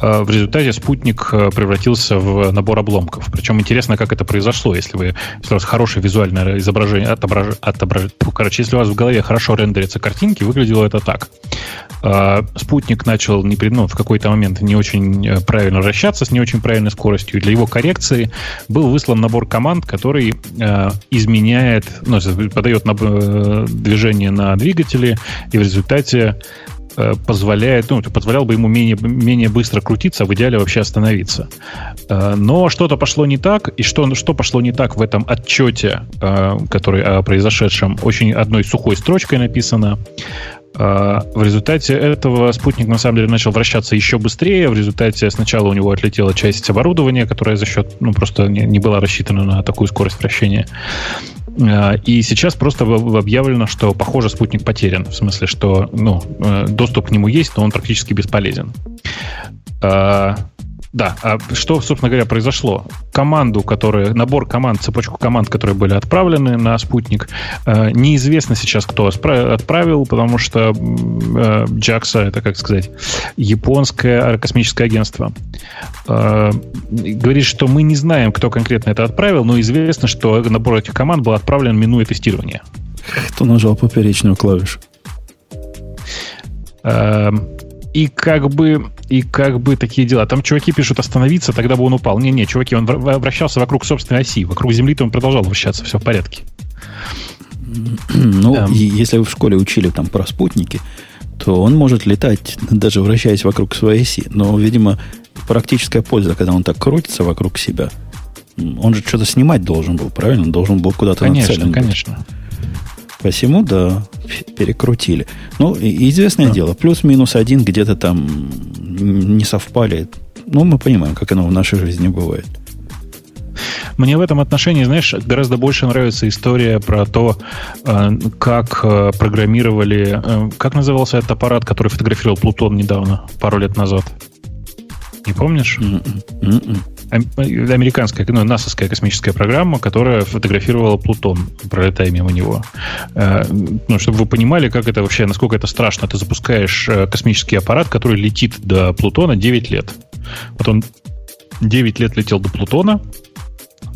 в результате спутник а, превратился в набор обломков. Причем интересно, как это произошло, если вы если у вас хорошее визуальное изображение, отображ, отображ, короче, если у вас в голове хорошо рендерятся картинки, выглядело это так. Спутник начал не, ну, в какой-то момент не очень э, правильно вращаться с не очень правильной скоростью. Для его коррекции был выслан набор команд, который изменяет, ну, подает на, э, движение на двигателе, и в результате э, позволяет, ну, позволял бы ему менее, менее быстро крутиться, а в идеале вообще остановиться. Э, но что-то пошло не так, и что, что пошло не так в этом отчете, э, который о произошедшем, очень одной сухой строчкой написано. В результате этого спутник на самом деле начал вращаться еще быстрее. В результате сначала у него отлетела часть оборудования, которая за счет, ну, просто не, не была рассчитана на такую скорость вращения. Э, и сейчас просто объявлено, что, похоже, спутник потерян. В смысле, что ну, э, доступ к нему есть, но он практически бесполезен. Э, Да, а что, собственно говоря, произошло? Команду, которая, набор команд, цепочку команд, которые были отправлены на спутник, э, неизвестно сейчас, кто отправил, потому что э, JAXA, это, как сказать, японское космическое агентство, э, говорит, что мы не знаем, кто конкретно это отправил, но известно, что набор этих команд был отправлен, минуя тестирование.
Кто нажал поперечную клавишу?
И как бы и как бы такие дела. Там чуваки пишут остановиться, тогда бы он упал. Не-не, чуваки, он вращался вокруг собственной оси. Вокруг Земли-то он продолжал вращаться, все в порядке. [clears throat]
Ну, да. если вы в школе учили там про спутники, то он может летать, [laughs] даже вращаясь вокруг своей оси. Но, видимо, практическая польза, когда он так крутится вокруг себя, он же что-то снимать должен был, правильно? должен был куда-то
конечно, нацелен Конечно, конечно.
Посему, да, перекрутили. Ну, известное да. дело, плюс-минус один где-то там не совпали. Ну, мы понимаем, как оно в нашей жизни бывает.
Мне в этом отношении, знаешь, гораздо больше нравится история про то, э, как э, программировали... Э, как назывался этот аппарат, который фотографировал Плутон недавно, пару лет назад? Не помнишь? Mm-mm. Mm-mm американская, ну, насовская космическая программа, которая фотографировала Плутон, пролетая мимо него. Э, ну, чтобы вы понимали, как это вообще, насколько это страшно. Ты запускаешь э, космический аппарат, который летит до Плутона 9 лет. Вот он 9 лет летел до Плутона,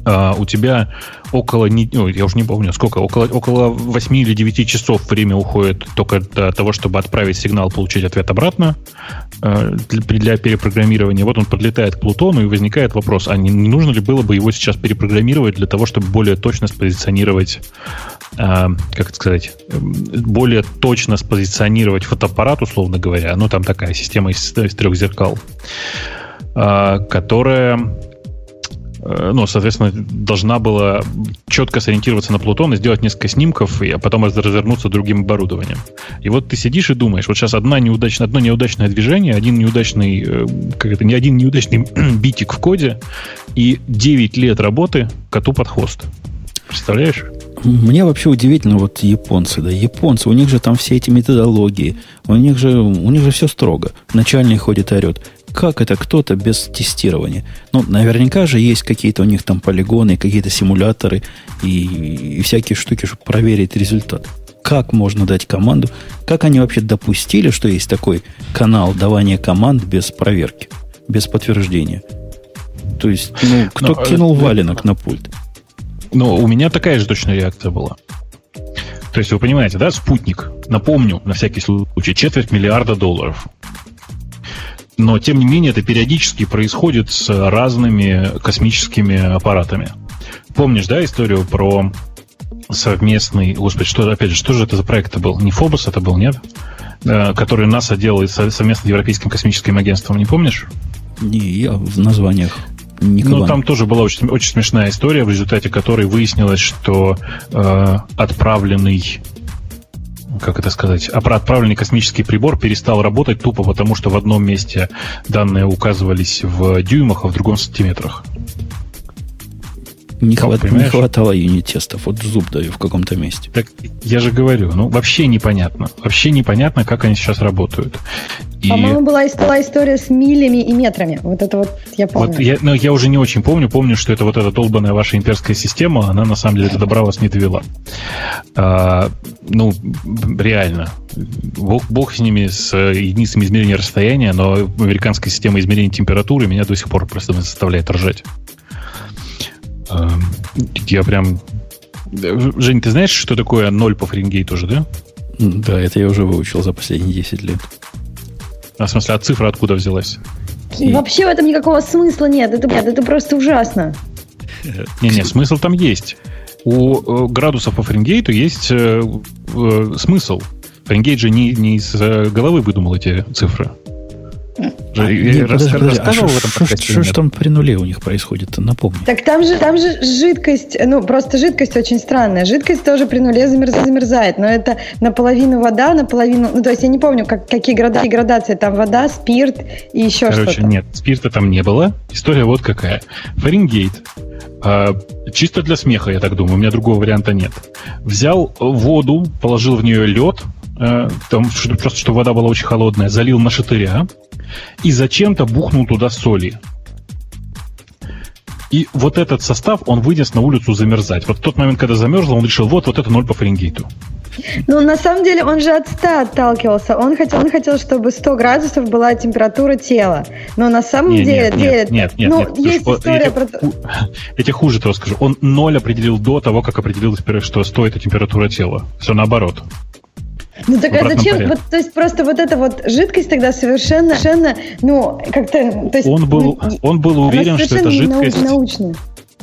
а у тебя около, я уже не помню сколько, около, около 8 или 9 часов время уходит только для того, чтобы отправить сигнал, получить ответ обратно э, для перепрограммирования. Вот он подлетает к Плутону, и возникает вопрос, а не, нужно ли было бы его сейчас перепрограммировать для того, чтобы более точно спозиционировать, э, как это сказать, более точно спозиционировать фотоаппарат, условно говоря, ну, там такая система из, из трех зеркал, которая ну, соответственно, должна была четко сориентироваться на Плутон и сделать несколько снимков, а потом развернуться другим оборудованием. И вот ты сидишь и думаешь, вот сейчас одна неудачная, одно неудачное движение, один неудачный, э, как это, не один неудачный [clears throat] битик в коде, и 9 лет работы коту под хвост. Представляешь?
Мне вообще удивительно, вот японцы, да, японцы, у них же там все эти методологии, у них же, у них же все строго. Начальник ходит и орет. Как это кто-то без тестирования? Ну, наверняка же есть какие-то у них там полигоны, какие-то симуляторы и, и всякие штуки, чтобы проверить результат. Как можно дать команду? Как они вообще допустили, что есть такой канал давания команд без проверки, без подтверждения? То есть, ну, кто Но, ну, кинул э, валенок на пульт?
Ну, у меня такая же точная реакция была. То есть, вы понимаете, да, спутник, напомню, на всякий случай, четверть миллиарда долларов. Но, тем не менее, это периодически происходит с разными космическими аппаратами. Помнишь, да, историю про совместный... Господи, что, опять же, что же это за проект был? Не Фобос это был, нет? Э, который НАСА делает совместно с Европейским космическим агентством, не помнишь?
Не, я в названиях
Николай. Ну, там тоже была очень, очень смешная история, в результате которой выяснилось, что э, отправленный как это сказать, отправленный космический прибор перестал работать тупо потому, что в одном месте данные указывались в дюймах, а в другом в сантиметрах.
Не, хват, не хватало юнит-тестов. Вот зуб даю в каком-то месте.
Так я же говорю, ну вообще непонятно. Вообще непонятно, как они сейчас работают.
И... По-моему, была, была история с милями и метрами. Вот это вот я помню. Вот
я, ну, я уже не очень помню. Помню, что это вот эта долбанная ваша имперская система, она на самом деле до добра вас не довела. А, ну, реально. Бог, бог с ними, с единицами измерения расстояния, но американская система измерения температуры меня до сих пор просто заставляет ржать. Я прям... Жень, ты знаешь, что такое ноль по Фаренгейту уже, да?
Да, это я уже выучил за последние 10 лет.
А в смысле, а цифра откуда взялась?
И... Вообще в этом никакого смысла нет. Это, это просто ужасно.
Не-не, смысл там есть. У э, градусов по Фаренгейту есть э, э, смысл. Фаренгейт же не, не из э, головы выдумал эти цифры.
А, нет, подожди, подожди, а что, что, что там при нуле у них происходит? Напомни.
Так там же, там же жидкость, ну просто жидкость очень странная. Жидкость тоже при нуле замерзает, но это наполовину вода, наполовину... Ну то есть я не помню, как, какие градации, градации. Там вода, спирт и еще что-то. Короче,
нет, спирта там не было. История вот какая. Фаренгейт а, чисто для смеха, я так думаю, у меня другого варианта нет. Взял воду, положил в нее лед, э, там, просто чтобы вода была очень холодная, залил на шатыря и зачем-то бухнул туда соли. И вот этот состав, он вынес на улицу замерзать. Вот в тот момент, когда замерзло, он решил, вот, вот это 0 по Фаренгейту.
Ну, на самом деле, он же от 100 отталкивался. Он хотел, он хотел, чтобы 100 градусов была температура тела. Но на самом
нет,
деле...
Нет, нет, нет, нет,
ну,
нет.
есть
Слушай,
история
я,
про... [laughs]
Я тебе хуже того скажу. Он 0 определил до того, как определил, что стоит температура тела. Все наоборот.
Ну так а зачем? Вот, то есть просто вот эта вот жидкость тогда совершенно, совершенно, ну как-то, то есть
он был,
ну,
он был уверен, что это жидкость.
Научная.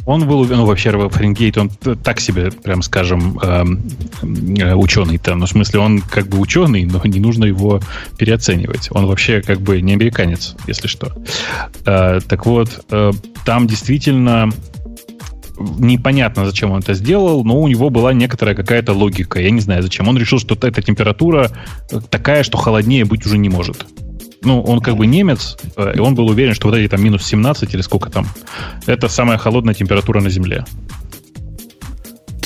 Он был, ну, вообще, Фаренгейт, он так себе, прям скажем, эм, э, ученый-то. Ну, в смысле, он как бы ученый, но не нужно его переоценивать. Он вообще как бы не американец, если что. Э, так вот, э, там действительно непонятно, зачем он это сделал, но у него была некоторая какая-то логика. Я не знаю, зачем. Он решил, что эта температура такая, что холоднее быть уже не может. Ну, он как бы немец, э, и он был уверен, что вот эти там минус 17 или сколько там, это самая холодная температура на Земле.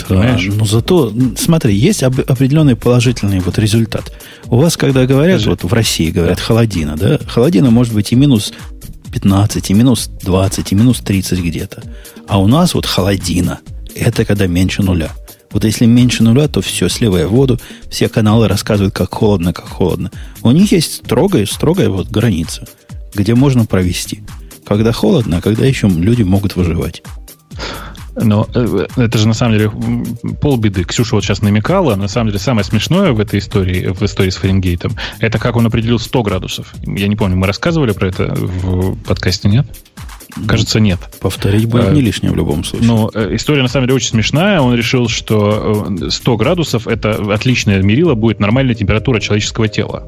Да, но зато, смотри, есть определенный положительный вот результат. У вас, когда говорят, Скажи. вот в России говорят холодина, да, холодина может быть и минус 15, и минус 20, и минус 30 где-то. А у нас вот холодина. Это когда меньше нуля. Вот если меньше нуля, то все, сливая воду, все каналы рассказывают, как холодно, как холодно. У них есть строгая, строгая вот граница, где можно провести. Когда холодно, а когда еще люди могут выживать.
Но э, это же на самом деле полбеды. Ксюша вот сейчас намекала. На самом деле самое смешное в этой истории, в истории с Фаренгейтом, это как он определил 100 градусов. Я не помню, мы рассказывали про это в подкасте, нет? Кажется, нет.
Повторить будет не лишнее в любом случае.
Но ну, э, история на самом деле очень смешная. Он решил, что 100 э, градусов это отличное мерило будет нормальная температура человеческого тела.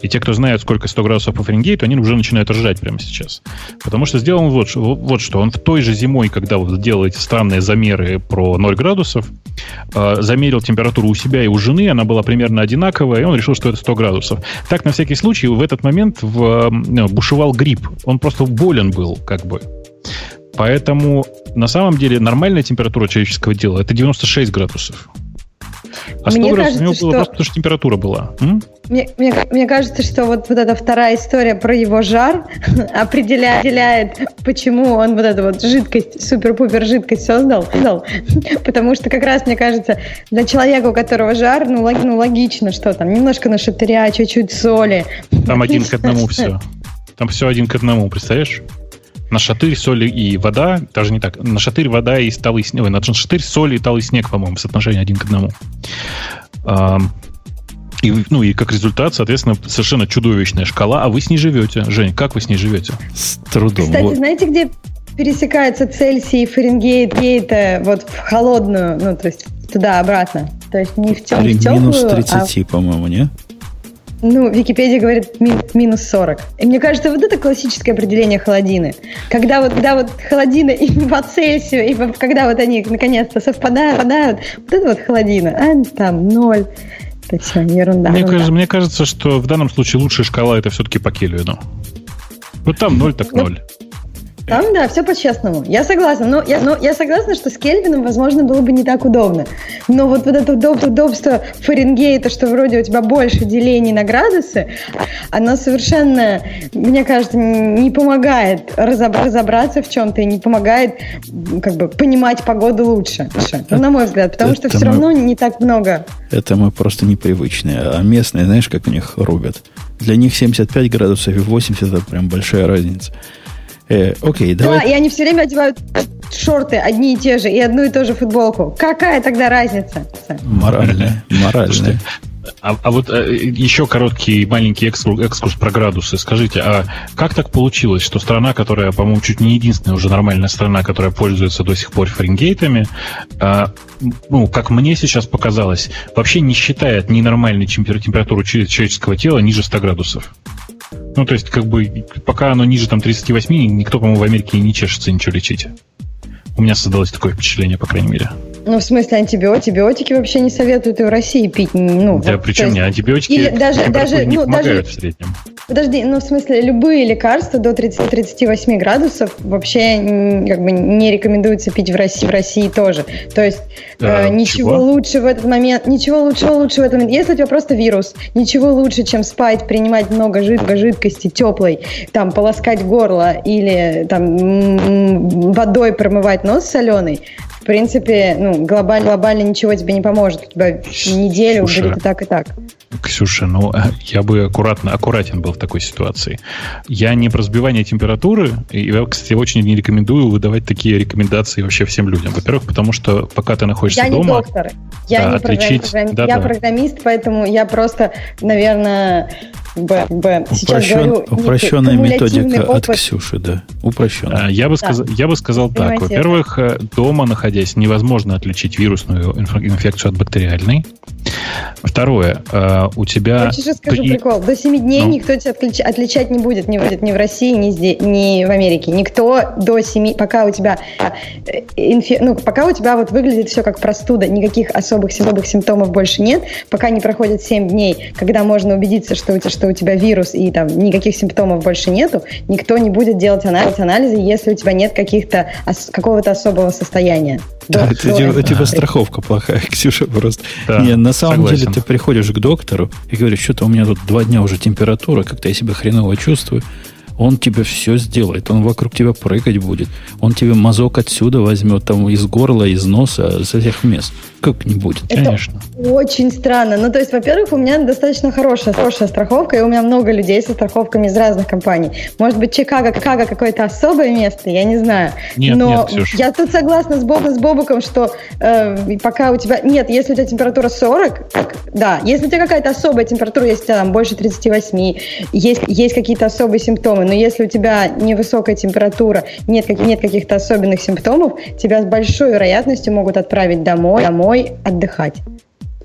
И те, кто знают, сколько 100 градусов по Фаренгейту, они уже начинают ржать прямо сейчас. Потому что сделал он вот, вот что. Он в той же зимой, когда вот делал эти странные замеры про 0 градусов, э, замерил температуру у себя и у жены, она была примерно одинаковая, и он решил, что это 100 градусов. Так, на всякий случай, в этот момент в, бушевал грипп. Он просто болен был, как бы. Поэтому на самом деле нормальная температура человеческого тела это 96 градусов. А 100 мне градусов кажется, у него было что... просто потому, что температура была.
Мне, мне, мне кажется, что вот, вот эта вторая история про его жар определяет, [laughs] определяет, почему он вот эту вот жидкость, супер-пупер жидкость создал. создал. Потому что как раз, мне кажется, для человека, у которого жар, ну, лог, ну логично, что там, немножко нашатыря, чуть-чуть соли.
Там один к одному все. [laughs] Там все один к одному, представляешь? На шатырь, соль и вода, даже не так, на шатырь вода и талый снег, на шатырь, соль и талый снег, по-моему, соотношение один к одному. И, ну, и как результат, соответственно, совершенно чудовищная шкала, а вы с ней живете. Жень, как вы с ней живете?
С трудом.
Кстати, вот. знаете, где пересекается Цельсий и Фаренгейт, гейта вот в холодную, ну, то есть туда-обратно? То есть не в, тем, в теплую,
минус 30, а... по-моему, не?
Ну, Википедия говорит ми- минус 40. И мне кажется, вот это классическое определение холодины. Когда вот, когда вот холодина и по Цельсию, и когда вот они наконец-то совпадают, совпадают, вот это вот холодина, а там ноль. Это все ерунда.
Мне, ерунда. Кажется, мне кажется, что в данном случае лучшая шкала это все-таки по Кельвину. Вот там ноль так ну, ноль.
Там, да, все по-честному. Я согласна. Но я, но я согласна, что с Кельвином, возможно, было бы не так удобно. Но вот, вот это удоб, удобство Фаренгейта, что вроде у тебя больше делений на градусы, оно совершенно, мне кажется, не помогает разобраться в чем-то и не помогает как бы понимать погоду лучше. Ну, на мой взгляд, потому это что все мы, равно не так много.
Это мы просто непривычные. А местные, знаешь, как у них рубят? Для них 75 градусов и 80 это прям большая разница.
Э, окей, давай. Да, и они все время одевают шорты одни и те же, и одну и ту же футболку. Какая тогда разница?
Моральная, [laughs] моральная.
А, а вот э, еще короткий маленький экскурс, экскурс про градусы. Скажите, а как так получилось, что страна, которая, по-моему, чуть не единственная уже нормальная страна, которая пользуется до сих пор фаренгейтами, э, ну, как мне сейчас показалось, вообще не считает ненормальной температуру человеческого тела ниже 100 градусов? Ну, то есть, как бы, пока оно ниже там 38, никто, по-моему, в Америке не чешется ничего лечить. У меня создалось такое впечатление, по крайней мере.
Ну, в смысле, антибиотики вообще не советуют и в России пить. Ну,
да, вот, причем
есть,
не антибиотики
или даже, даже,
не
ну,
даже,
в
среднем.
Подожди, ну, в смысле, любые лекарства до 30-38 градусов вообще как бы не рекомендуется пить в России, в России тоже. То есть э, ничего чего? лучше в этот момент, ничего лучше, лучше в этот момент. Если у тебя просто вирус, ничего лучше, чем спать, принимать много жидкой, жидкости теплой, там, полоскать горло или там водой промывать нос соленый, в принципе, ну, глобально, глобально ничего тебе не поможет. У тебя неделю Слушай, будет и так, и так.
Ксюша, ну, я бы аккуратно, аккуратен был в такой ситуации. Я не про сбивание температуры, и я, кстати, очень не рекомендую выдавать такие рекомендации вообще всем людям. Во-первых, потому что пока ты находишься
я
дома...
Я не доктор, я да, не отличить... программист, да, я да. программист, поэтому я просто, наверное, Б, Б.
Сейчас Упрощен, говорю, упрощенная методика опыт. от Ксюши, да. Упрощенная.
А, я бы, да. сказ, я бы сказал так. Во-первых, э, дома находясь, невозможно отличить вирусную инфекцию от бактериальной. Второе, э, у тебя...
Я сейчас скажу при... прикол. До 7 дней ну? никто тебя отлич... отличать не будет. Не будет ни в России, ни, здесь, ни в Америке. Никто до 7... Пока у тебя... Э, инфе... Ну, пока у тебя вот выглядит все как простуда, никаких особых, особых симптомов больше нет, пока не проходит 7 дней, когда можно убедиться, что у тебя, что у тебя вирус и там никаких симптомов больше нету, никто не будет делать анализ, анализы, если у тебя нет каких-то какого-то особого состояния.
Да, это, у тебя страховка плохая, [laughs] Ксюша, просто. Да, Не, на самом согласен. деле ты приходишь к доктору и говоришь, что-то у меня тут два дня уже температура, как-то я себя хреново чувствую. Он тебе все сделает. Он вокруг тебя прыгать будет. Он тебе мазок отсюда возьмет, там из горла, из носа, со всех мест. Как не будет?
Это Конечно. Очень странно. Ну, то есть, во-первых, у меня достаточно хорошая, хорошая страховка, и у меня много людей со страховками из разных компаний. Может быть, Чикаго, Чикаго какое-то особое место, я не знаю.
Нет,
Но
нет, Ксюша.
я тут согласна с, Боб, с Бобуком, что э, пока у тебя... Нет, если у тебя температура 40, так, да. Если у тебя какая-то особая температура, если у тебя там больше 38, есть, есть какие-то особые симптомы, но если у тебя невысокая температура, нет, нет каких-то особенных симптомов, тебя с большой вероятностью могут отправить домой, домой отдыхать.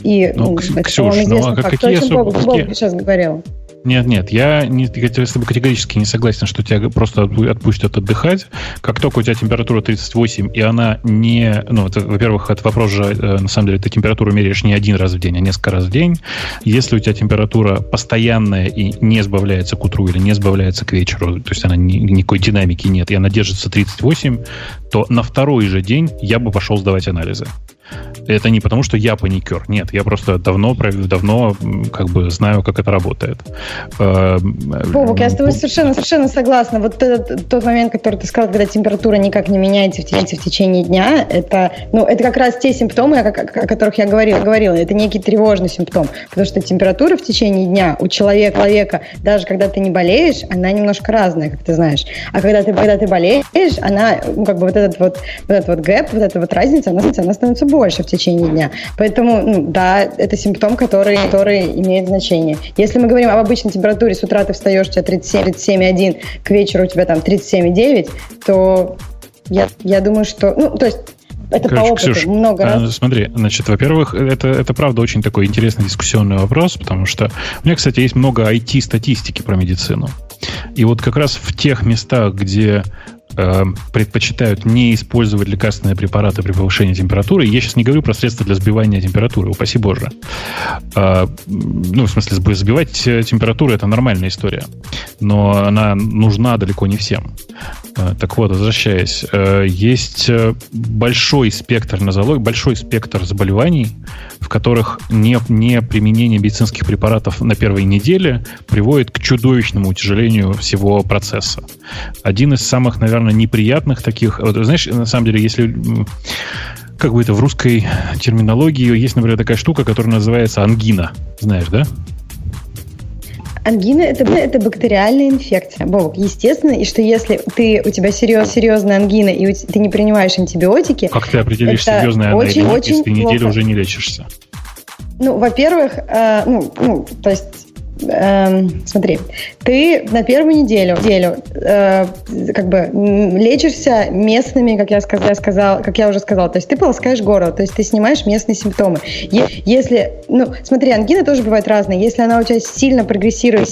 И
ну, Ксюш, ну а какие особо...
Бог, Бог сейчас говорил.
Нет, нет, я, не, я с тобой категорически не согласен, что тебя просто отпустят отдыхать. Как только у тебя температура 38, и она не... Ну, это, во-первых, это вопрос же, э, на самом деле, ты температуру меряешь не один раз в день, а несколько раз в день. Если у тебя температура постоянная и не сбавляется к утру или не сбавляется к вечеру, то есть она ни, никакой динамики нет, и она держится 38, то на второй же день я бы пошел сдавать анализы. Это не потому, что я паникер. Нет, я просто давно, давно как бы знаю, как это работает.
Бобок, я с тобой совершенно, совершенно согласна. Вот этот, тот момент, который ты сказал, когда температура никак не меняется в течение, в течение дня, это, ну, это как раз те симптомы, о, о которых я говорила, говорила. Это некий тревожный симптом. Потому что температура в течение дня у человека, человека, даже когда ты не болеешь, она немножко разная, как ты знаешь. А когда ты, когда ты болеешь, она, ну, как бы вот этот вот, вот этот вот гэп, вот эта вот разница, она, она становится больше больше в течение дня. Поэтому, ну, да, это симптом, который, который имеет значение. Если мы говорим об обычной температуре, с утра ты встаешь, у тебя 37, 37,1, к вечеру у тебя там 37,9, то я, я думаю, что... Ну, то есть это Короче, по опыту, Ксюш, много раз.
А, смотри, значит, во-первых, это, это правда очень такой интересный дискуссионный вопрос, потому что у меня, кстати, есть много IT-статистики про медицину. И вот как раз в тех местах, где Э, предпочитают не использовать лекарственные препараты при повышении температуры. Я сейчас не говорю про средства для сбивания температуры, упаси боже. Э, ну, в смысле, сбивать температуру – это нормальная история. Но она нужна далеко не всем. Э, так вот, возвращаясь, э, есть большой спектр нозологии, большой спектр заболеваний, в которых не, не применение медицинских препаратов на первой неделе приводит к чудовищному утяжелению всего процесса. Один из самых, наверное, неприятных таких... Вот, знаешь, на самом деле, если как бы это в русской терминологии есть, например, такая штука, которая называется ангина. Знаешь, да?
Ангина это, это бактериальная инфекция. Бог, естественно, и что если ты, у тебя серьез, серьезная ангина, и ты не принимаешь антибиотики...
Как ты определишь серьезная ангина, очень, очень если ты неделю уже не лечишься?
Ну, во-первых, э, ну, ну, то есть Эм, смотри, ты на первую неделю, неделю э, как бы лечишься местными, как я, сказал, я сказал, как я уже сказала, то есть ты полоскаешь горло, то есть ты снимаешь местные симптомы. Если, ну, смотри, ангина тоже бывает разная. Если она у тебя сильно прогрессирует,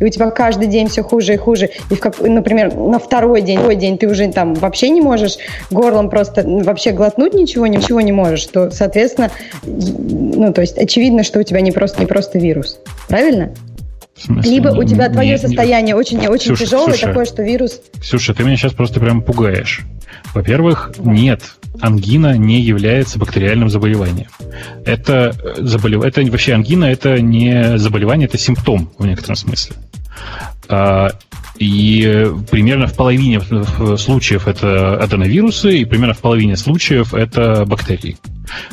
и у тебя каждый день все хуже и хуже, и, в как, например, на второй день, второй день ты уже там вообще не можешь горлом просто вообще глотнуть ничего, ничего не можешь, то, соответственно, ну, то есть очевидно, что у тебя не просто, не просто вирус. Правильно? Смысле, Либо у тебя твое не, состояние не... очень, очень Ксюша, тяжелое, Ксюша, такое, что вирус...
Ксюша, ты меня сейчас просто прям пугаешь. Во-первых, нет, ангина не является бактериальным заболеванием. Это, э, заболев... это вообще ангина это не заболевание, это симптом в некотором смысле. А, и примерно в половине случаев это аденовирусы, и примерно в половине случаев это бактерии.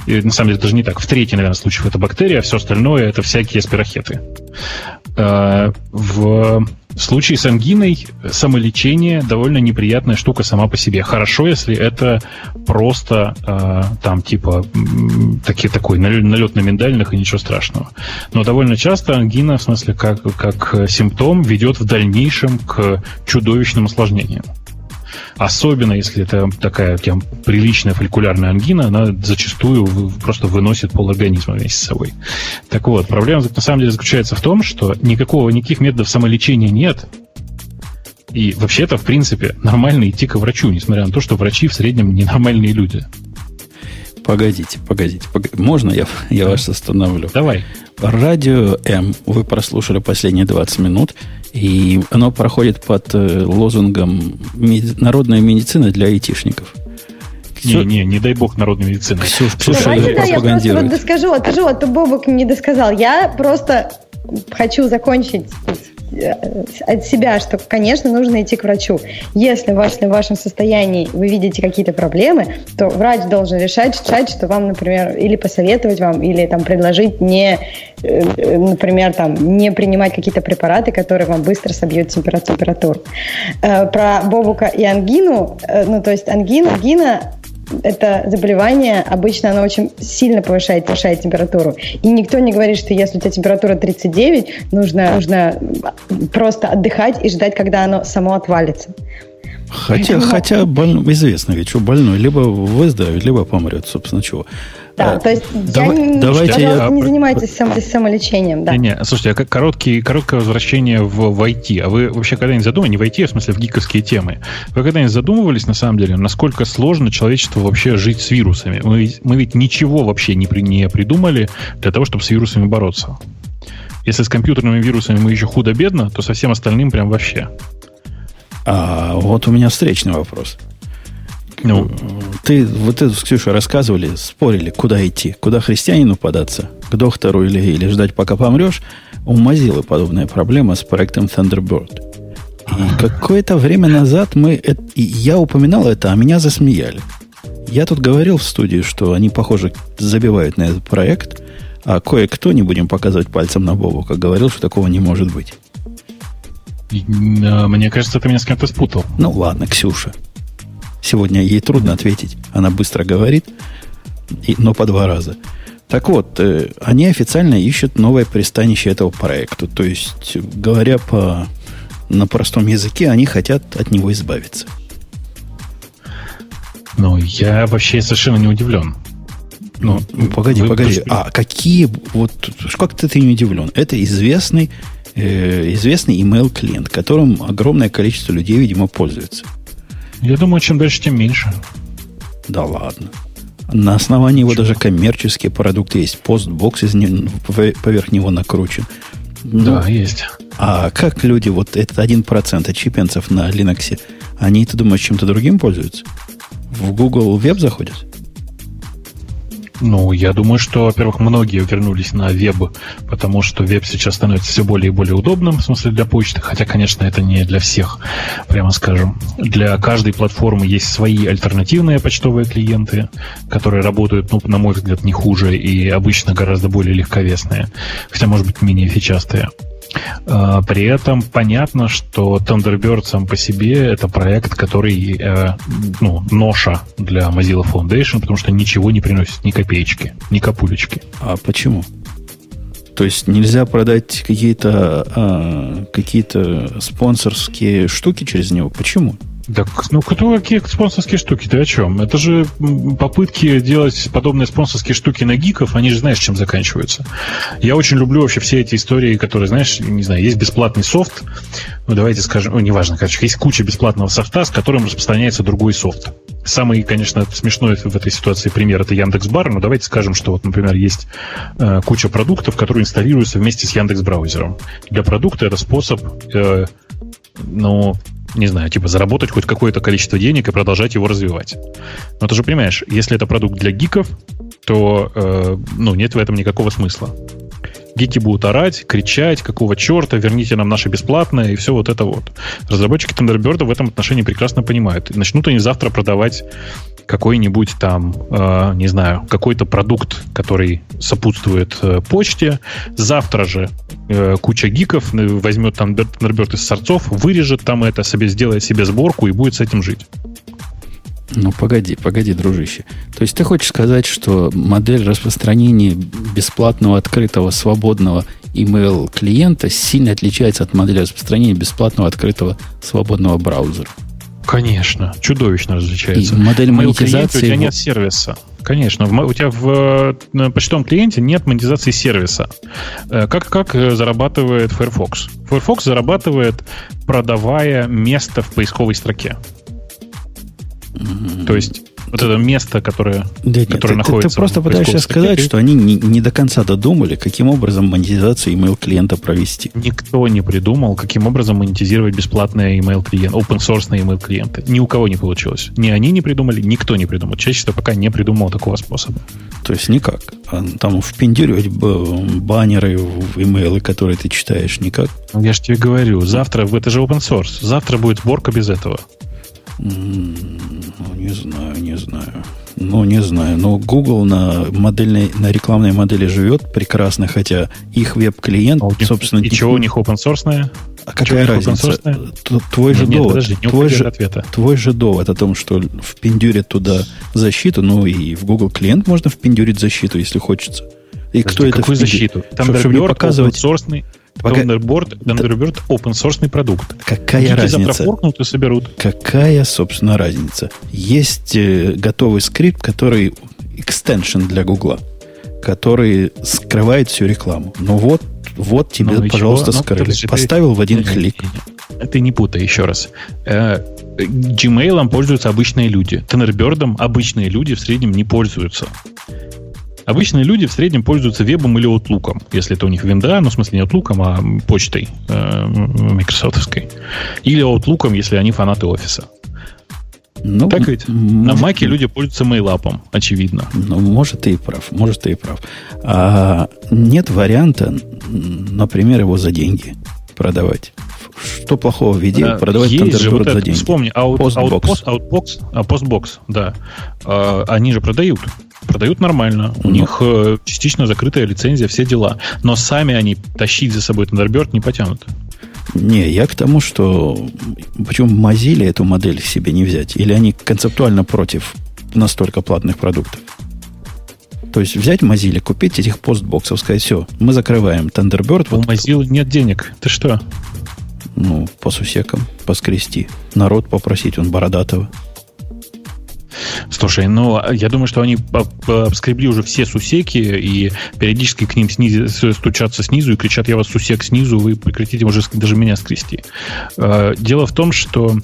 И, на самом деле даже не так. В трети, наверное, случаев это бактерии, а все остальное это всякие спирохеты. А, в случае с ангиной самолечение довольно неприятная штука сама по себе. Хорошо, если это просто э, там типа таки, такой налет на миндальных и ничего страшного. Но довольно часто ангина, в смысле как, как симптом, ведет в дальнейшем к чудовищным осложнениям. Особенно если это такая прям приличная фолликулярная ангина, она зачастую просто выносит полорганизма вместе с собой. Так вот, проблема на самом деле заключается в том, что никакого, никаких методов самолечения нет, и вообще-то, в принципе, нормально идти к врачу, несмотря на то, что врачи в среднем ненормальные люди.
Погодите, погодите. погодите. Можно я, я вас остановлю?
Давай.
Радио М вы прослушали последние 20 минут. И оно проходит под э, лозунгом «Народная медицина для айтишников».
Не, не, не дай бог народной медицины.
Ксюша, Ксюша Давайте, да, я просто вот доскажу, скажу, а то Бобок не досказал. Я просто хочу закончить от себя, что, конечно, нужно идти к врачу. Если в вашем, в вашем состоянии вы видите какие-то проблемы, то врач должен решать, решать, что вам, например, или посоветовать вам, или там предложить не, э, например, там, не принимать какие-то препараты, которые вам быстро собьют температуру. Э, про бобука и ангину, ну, то есть ангина, ангина это заболевание, обычно оно очень сильно повышает, повышает температуру. И никто не говорит, что если у тебя температура 39, нужно, нужно просто отдыхать и ждать, когда оно само отвалится.
Хотя, Поэтому... хотя больно, известно ведь, что больной либо выздоровеет, либо помрет, собственно, чего.
Да, то есть я, давайте я... не занимайтесь само, самолечением. Да.
Не, не, слушайте, а короткий, короткое возвращение в, в IT. А вы вообще когда-нибудь задумывались, не в IT, а в смысле в гиковские темы, вы когда-нибудь задумывались, на самом деле, насколько сложно человечеству вообще жить с вирусами? Мы, мы ведь ничего вообще не, при, не придумали для того, чтобы с вирусами бороться. Если с компьютерными вирусами мы еще худо-бедно, то со всем остальным прям вообще.
А вот у меня встречный вопрос. Ну, ты вот эту с Ксюшей рассказывали, спорили, куда идти, куда христианину податься, к доктору или, или ждать, пока помрешь. У Mozilla подобная проблема с проектом Thunderbird. И какое-то время назад мы, это, я упоминал это, а меня засмеяли. Я тут говорил в студии, что они, похоже, забивают на этот проект, а кое-кто, не будем показывать пальцем на Бобу, как говорил, что такого не может быть.
Мне кажется, ты меня с кем-то спутал.
Ну ладно, Ксюша. Сегодня ей трудно ответить. Она быстро говорит, и, но по два раза. Так вот, э, они официально ищут новое пристанище этого проекта. То есть, говоря по, на простом языке, они хотят от него избавиться.
Ну, я вообще совершенно не удивлен.
Ну, ну погоди, вы, погоди. Вы... А какие... Вот как ты, ты не удивлен? Это известный, э, известный email клиент, которым огромное количество людей, видимо, пользуется.
Я думаю, чем дальше, тем меньше.
Да ладно. На основании его даже коммерческие продукты есть. Постбокс из не, поверх него накручен.
Ну, да, есть.
А как люди, вот этот один процент чипенцев на Linux, они, ты думаешь, чем-то другим пользуются? В Google Web заходят?
Ну, я думаю, что, во-первых, многие вернулись на веб, потому что веб сейчас становится все более и более удобным, в смысле для почты, хотя, конечно, это не для всех, прямо скажем. Для каждой платформы есть свои альтернативные почтовые клиенты, которые работают, ну, на мой взгляд, не хуже и обычно гораздо более легковесные, хотя, может быть, менее эффичастые. А, при этом понятно, что Thunderbird сам по себе это проект, который э, ну, ноша для Mozilla Foundation, потому что ничего не приносит ни копеечки, ни капулечки.
А почему? То есть нельзя продать какие-то а, какие-то спонсорские штуки через него? Почему?
Так, ну кто какие спонсорские штуки? Ты о чем? Это же попытки делать подобные спонсорские штуки на гиков, они же знаешь, чем заканчиваются. Я очень люблю вообще все эти истории, которые, знаешь, не знаю, есть бесплатный софт, ну давайте скажем, ну неважно, короче, есть куча бесплатного софта, с которым распространяется другой софт. Самый, конечно, смешной в этой ситуации пример это Яндекс.Бар, но давайте скажем, что вот, например, есть э, куча продуктов, которые инсталируются вместе с Яндекс браузером. Для продукта это способ э, ну, не знаю, типа заработать хоть какое-то количество денег и продолжать его развивать. Но ты же понимаешь, если это продукт для гиков, то э, ну, нет в этом никакого смысла. Гики будут орать, кричать, какого черта, верните нам наше бесплатное и все вот это вот. Разработчики Thunderbird в этом отношении прекрасно понимают. Начнут они завтра продавать какой-нибудь там, э, не знаю, какой-то продукт, который сопутствует э, почте. Завтра же э, куча гиков возьмет там Thunderbird из сорцов, вырежет там это, себе сделает себе сборку и будет с этим жить.
Ну, погоди, погоди, дружище. То есть ты хочешь сказать, что модель распространения бесплатного, открытого, свободного email клиента сильно отличается от модели распространения бесплатного, открытого, свободного браузера?
Конечно, чудовищно различается.
И модель монетизации... У
тебя нет сервиса. Конечно, у тебя в на почтовом клиенте нет монетизации сервиса. Э, как, как э, зарабатывает Firefox? Firefox зарабатывает, продавая место в поисковой строке. Mm-hmm. То есть вот это место, которое,
да которое нет, находится... Ты, ты просто пытаешься сказать, что они не, не до конца додумали, каким образом монетизацию email клиента провести.
Никто не придумал, каким образом монетизировать бесплатные email клиенты, open source email клиенты. Ни у кого не получилось. Ни они не придумали, никто не придумал. Чаще пока не придумал такого способа.
То есть никак. А там впендюривать баннеры в имейлы, которые ты читаешь, никак?
Я же тебе говорю, завтра, это же open source, завтра будет сборка без этого.
Ну, не знаю, не знаю. Ну, не знаю. Но Google на, модельной, на рекламной модели живет прекрасно, хотя их веб-клиент,
а собственно... И чего у них open source?
А какая разница? Твой же
нет,
довод.
Подожди,
твой, же,
ответа.
твой же довод о том, что впендюрит туда защиту, ну и в Google клиент можно впендюрить защиту, если хочется.
И Подожди, кто это какую защиту? Там чтобы, чтобы не показывать... Пока... Thunderbird, Thunderbird open source продукт.
Какая Гики разница? завтра
форкнут и соберут.
Какая, собственно, разница? Есть э, готовый скрипт, который extension для Гугла, который скрывает всю рекламу. Ну вот, вот тебе, ну, пожалуйста, ну, скрыли. Подожди, Поставил ты... в один клик.
Ты не путай еще раз. Э, Gmail пользуются обычные люди. Thunderbird обычные люди в среднем не пользуются. Обычные люди в среднем пользуются вебом или Outlook, если это у них винда, ну, в смысле не Outlook, а почтой э, микрософтовской. Или Outlook, если они фанаты офиса. Ну, так ведь? Может, На Маке люди пользуются мейлапом, очевидно.
Ну, может, ты и прав. Может, ты и прав. А нет варианта, например, его за деньги продавать. Что плохого в виде а, продавать
Есть же вот за деньги? Вспомни, аут, Postbox. Outpost, Outbox, а, Postbox, да. А, они же продают продают нормально. У ну. них э, частично закрытая лицензия, все дела. Но сами они тащить за собой Thunderbird не потянут.
Не, я к тому, что почему Mozilla эту модель себе не взять? Или они концептуально против настолько платных продуктов? То есть взять Mozilla, купить этих постбоксов, сказать, все, мы закрываем Thunderbird.
У вот, Mozilla нет денег. Ты что?
Ну, по сусекам, поскрести. Народ попросить, он бородатого.
Слушай, ну, я думаю, что они обскребли уже все сусеки и периодически к ним снизу, стучатся снизу и кричат, я вас сусек снизу, вы прекратите уже даже меня скрести. Э, дело в том, что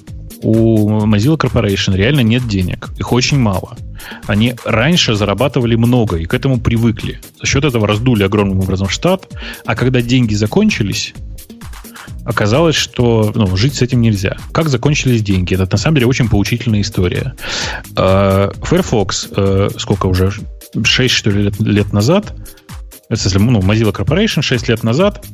у Mozilla Corporation реально нет денег. Их очень мало. Они раньше зарабатывали много и к этому привыкли. За счет этого раздули огромным образом штат, а когда деньги закончились, оказалось, что ну, жить с этим нельзя. Как закончились деньги? Это на самом деле очень поучительная история. А, Firefox, э, сколько уже, 6 что ли лет, лет назад, ну, Mozilla Corporation 6 лет назад,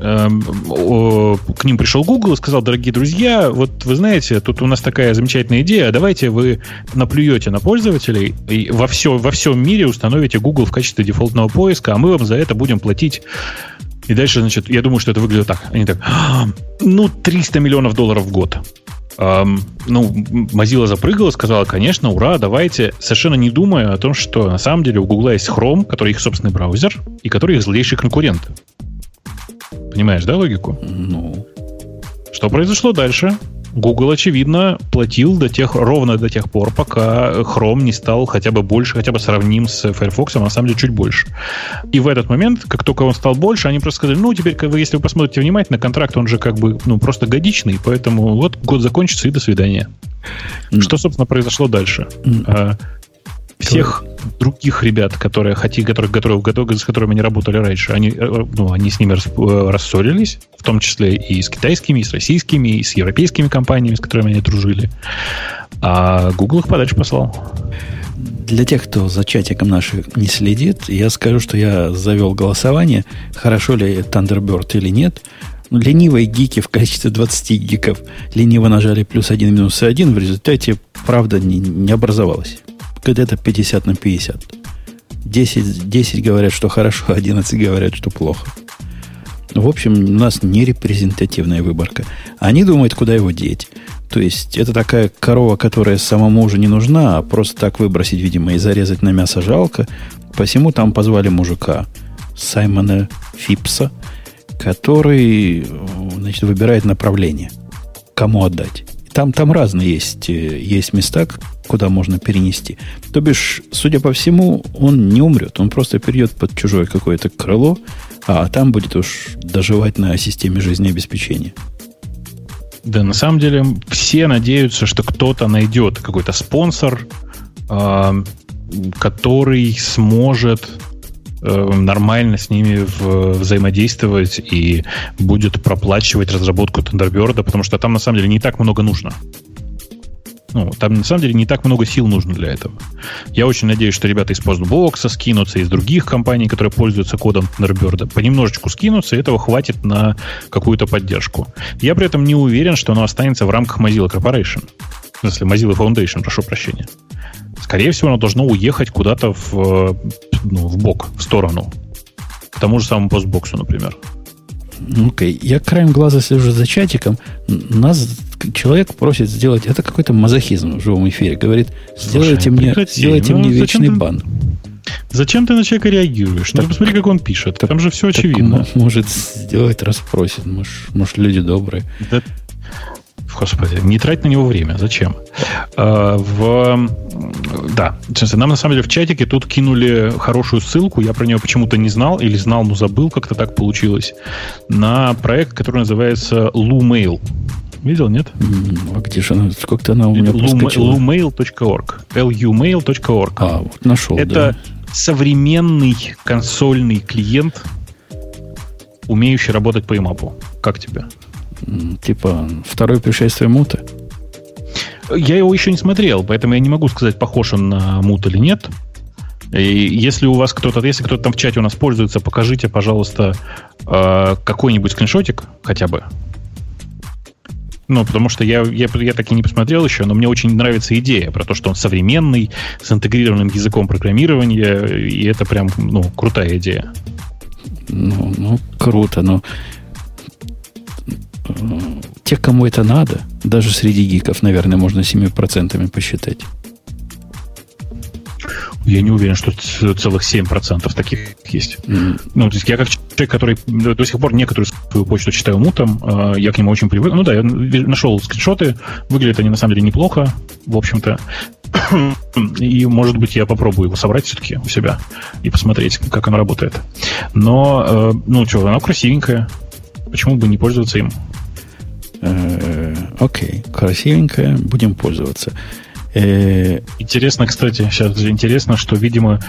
эм, к ним пришел Google и сказал, дорогие друзья, вот вы знаете, тут у нас такая замечательная идея, давайте вы наплюете на пользователей и во, все, во всем мире установите Google в качестве дефолтного поиска, а мы вам за это будем платить и дальше, значит, я думаю, что это выглядит так. Они так, ну, 300 миллионов долларов в год. эм, ну, Mozilla запрыгала, сказала, конечно, ура, давайте, совершенно не думая о том, что на самом деле у Google есть Chrome, который их собственный браузер, и который их злейший конкурент. Понимаешь, да, логику?
Ну.
Что произошло дальше? Google, очевидно, платил до тех, ровно до тех пор, пока Chrome не стал хотя бы больше, хотя бы сравним с Firefox, а на самом деле чуть больше. И в этот момент, как только он стал больше, они просто сказали, ну, теперь, как вы, если вы посмотрите внимательно, контракт, он же как бы, ну, просто годичный, поэтому вот год закончится и до свидания. Mm. Что, собственно, произошло дальше? Mm всех других ребят, которые хотели, которые, которые, с которыми они работали раньше, они, э, ну, они с ними э, рассорились, в том числе и с китайскими, и с российскими, и с европейскими компаниями, с которыми они дружили. А Google их подальше послал.
Для тех, кто за чатиком нашим не следит, я скажу, что я завел голосование, хорошо ли Thunderbird или нет. Ленивые гики в количестве 20 гиков лениво нажали плюс один минус один, в результате, правда, не, не образовалось где-то 50 на 50. 10, 10 говорят, что хорошо, [laughs] 11 говорят, что плохо. В общем, у нас не репрезентативная выборка. Они думают, куда его деть. То есть, это такая корова, которая самому уже не нужна, а просто так выбросить, видимо, и зарезать на мясо жалко. Посему там позвали мужика, Саймона Фипса, который значит, выбирает направление, кому отдать. Там, там разные есть, э, есть места, куда можно перенести. То бишь, судя по всему, он не умрет. Он просто перейдет под чужое какое-то крыло, а там будет уж доживать на системе жизнеобеспечения.
Да, на самом деле все надеются, что кто-то найдет какой-то спонсор, э, который сможет э, нормально с ними взаимодействовать и будет проплачивать разработку Thunderbird, потому что там на самом деле не так много нужно. Ну, там на самом деле не так много сил нужно для этого. Я очень надеюсь, что ребята из Postbox скинутся, из других компаний, которые пользуются кодом Thunderbird, понемножечку скинутся, и этого хватит на какую-то поддержку. Я при этом не уверен, что оно останется в рамках Mozilla Corporation. В смысле, Mozilla Foundation, прошу прощения. Скорее всего, оно должно уехать куда-то в, ну, в бок, в сторону. К тому же самому постбоксу, например.
Окей. Okay. Я краем глаза слежу за чатиком. Нас человек просит сделать... Это какой-то мазохизм в живом эфире. Говорит, сделайте Слушай, мне, прекрати. сделайте ну, мне вечный ты, бан.
Зачем ты на человека реагируешь? Так, ну, посмотри, как он пишет. Так, Там же все очевидно.
Может сделать, расспросит. Может, может люди добрые.
Да, Господи, не трать на него время. Зачем? А, в, да, нам на самом деле в чатике тут кинули хорошую ссылку. Я про нее почему-то не знал или знал, но забыл, как-то так получилось. На проект, который называется LuMail. Видел, нет?
А где же она? Сколько-то она у меня
lumail.org. lumail.org.
А, вот нашел,
Это
да.
современный консольный клиент, умеющий работать по имапу. Как тебе?
Типа второе пришествие мута?
Я его еще не смотрел, поэтому я не могу сказать, похож он на мут или нет. И если у вас кто-то, если кто-то там в чате у нас пользуется, покажите, пожалуйста, э, какой-нибудь скриншотик хотя бы. Ну, потому что я, я, я так и не посмотрел еще, но мне очень нравится идея про то, что он современный, с интегрированным языком программирования, и это прям, ну, крутая идея.
Ну, ну круто, но те, кому это надо, даже среди гиков, наверное, можно 7% посчитать.
Я не уверен, что целых 7% таких есть. Mm. Ну, то есть я как человек, который до сих пор некоторую свою почту читаю мутом, а, я к нему очень привык. Ну да, я нашел скриншоты, выглядят они на самом деле неплохо, в общем-то. [clears throat] И, может быть, я попробую его собрать все-таки у себя и посмотреть, как оно работает. Но, э, ну что, оно красивенькое. Почему бы не пользоваться им?
Э, окей, красивенькое, будем пользоваться.
Э, интересно, кстати, сейчас интересно, что, видимо,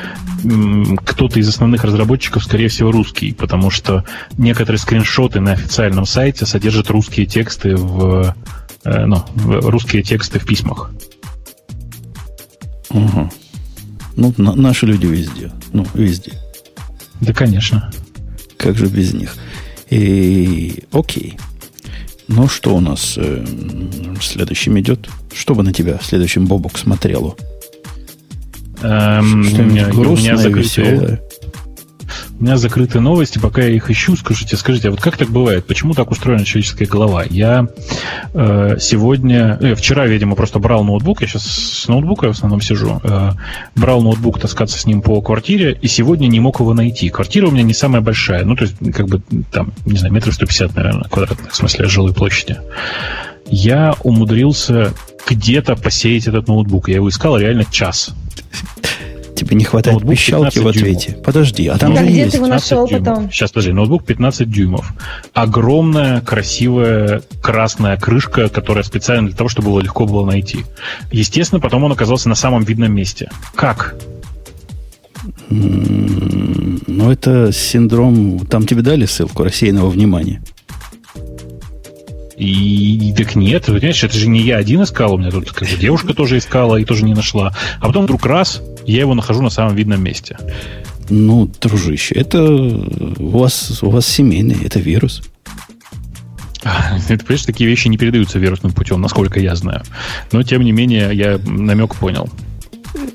кто-то из основных разработчиков, скорее всего, русский, потому что некоторые скриншоты на официальном сайте содержат русские тексты в, э, ну, русские тексты в письмах.
Угу. Ну, на, наши люди везде. Ну, везде.
Да, конечно.
Как же без них? И окей. Ну, что у нас э, следующим идет? Что бы на тебя следующим Бобок смотрело?
Эм, Что-нибудь грустное, веселое? У меня закрытые новости, пока я их ищу, скажите, скажите, а вот как так бывает? Почему так устроена человеческая голова? Я э, сегодня, э, вчера, видимо, просто брал ноутбук, я сейчас с ноутбука в основном сижу, э, брал ноутбук таскаться с ним по квартире, и сегодня не мог его найти. Квартира у меня не самая большая, ну, то есть, как бы, там, не знаю, метров 150, наверное, квадратных, в смысле, жилой площади. Я умудрился где-то посеять этот ноутбук. Я его искал реально час.
Тебе не хватает ноутбук пищалки в ответе. Дюймов. Подожди, а там же
где
есть.
ты его нашел
дюймов.
потом?
Сейчас, подожди, ноутбук 15 дюймов. Огромная, красивая, красная крышка, которая специально для того, чтобы его легко было найти. Естественно, потом он оказался на самом видном месте. Как?
Ну, это синдром... Там тебе дали ссылку рассеянного внимания.
И, и так нет, понимаешь, это же не я один искал, у меня тут как бы девушка тоже искала и тоже не нашла. А потом вдруг раз, я его нахожу на самом видном месте.
Ну, дружище, это у вас, у вас семейный, это вирус. [laughs]
Ты понимаешь, такие вещи не передаются вирусным путем, насколько я знаю. Но, тем не менее, я намек понял.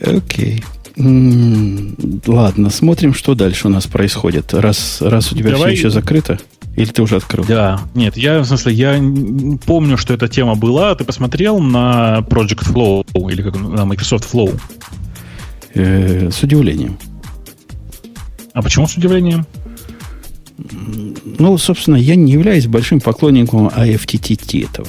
Окей. Ладно, смотрим, что дальше у нас происходит. Раз, раз у тебя Давай... все еще закрыто. Или ты уже открыл?
Да. Нет, я, в смысле, я помню, что эта тема была. Ты посмотрел на Project Flow или как на Microsoft Flow?
Э, с удивлением.
А почему с удивлением?
Ну, собственно, я не являюсь большим поклонником AFTTT этого.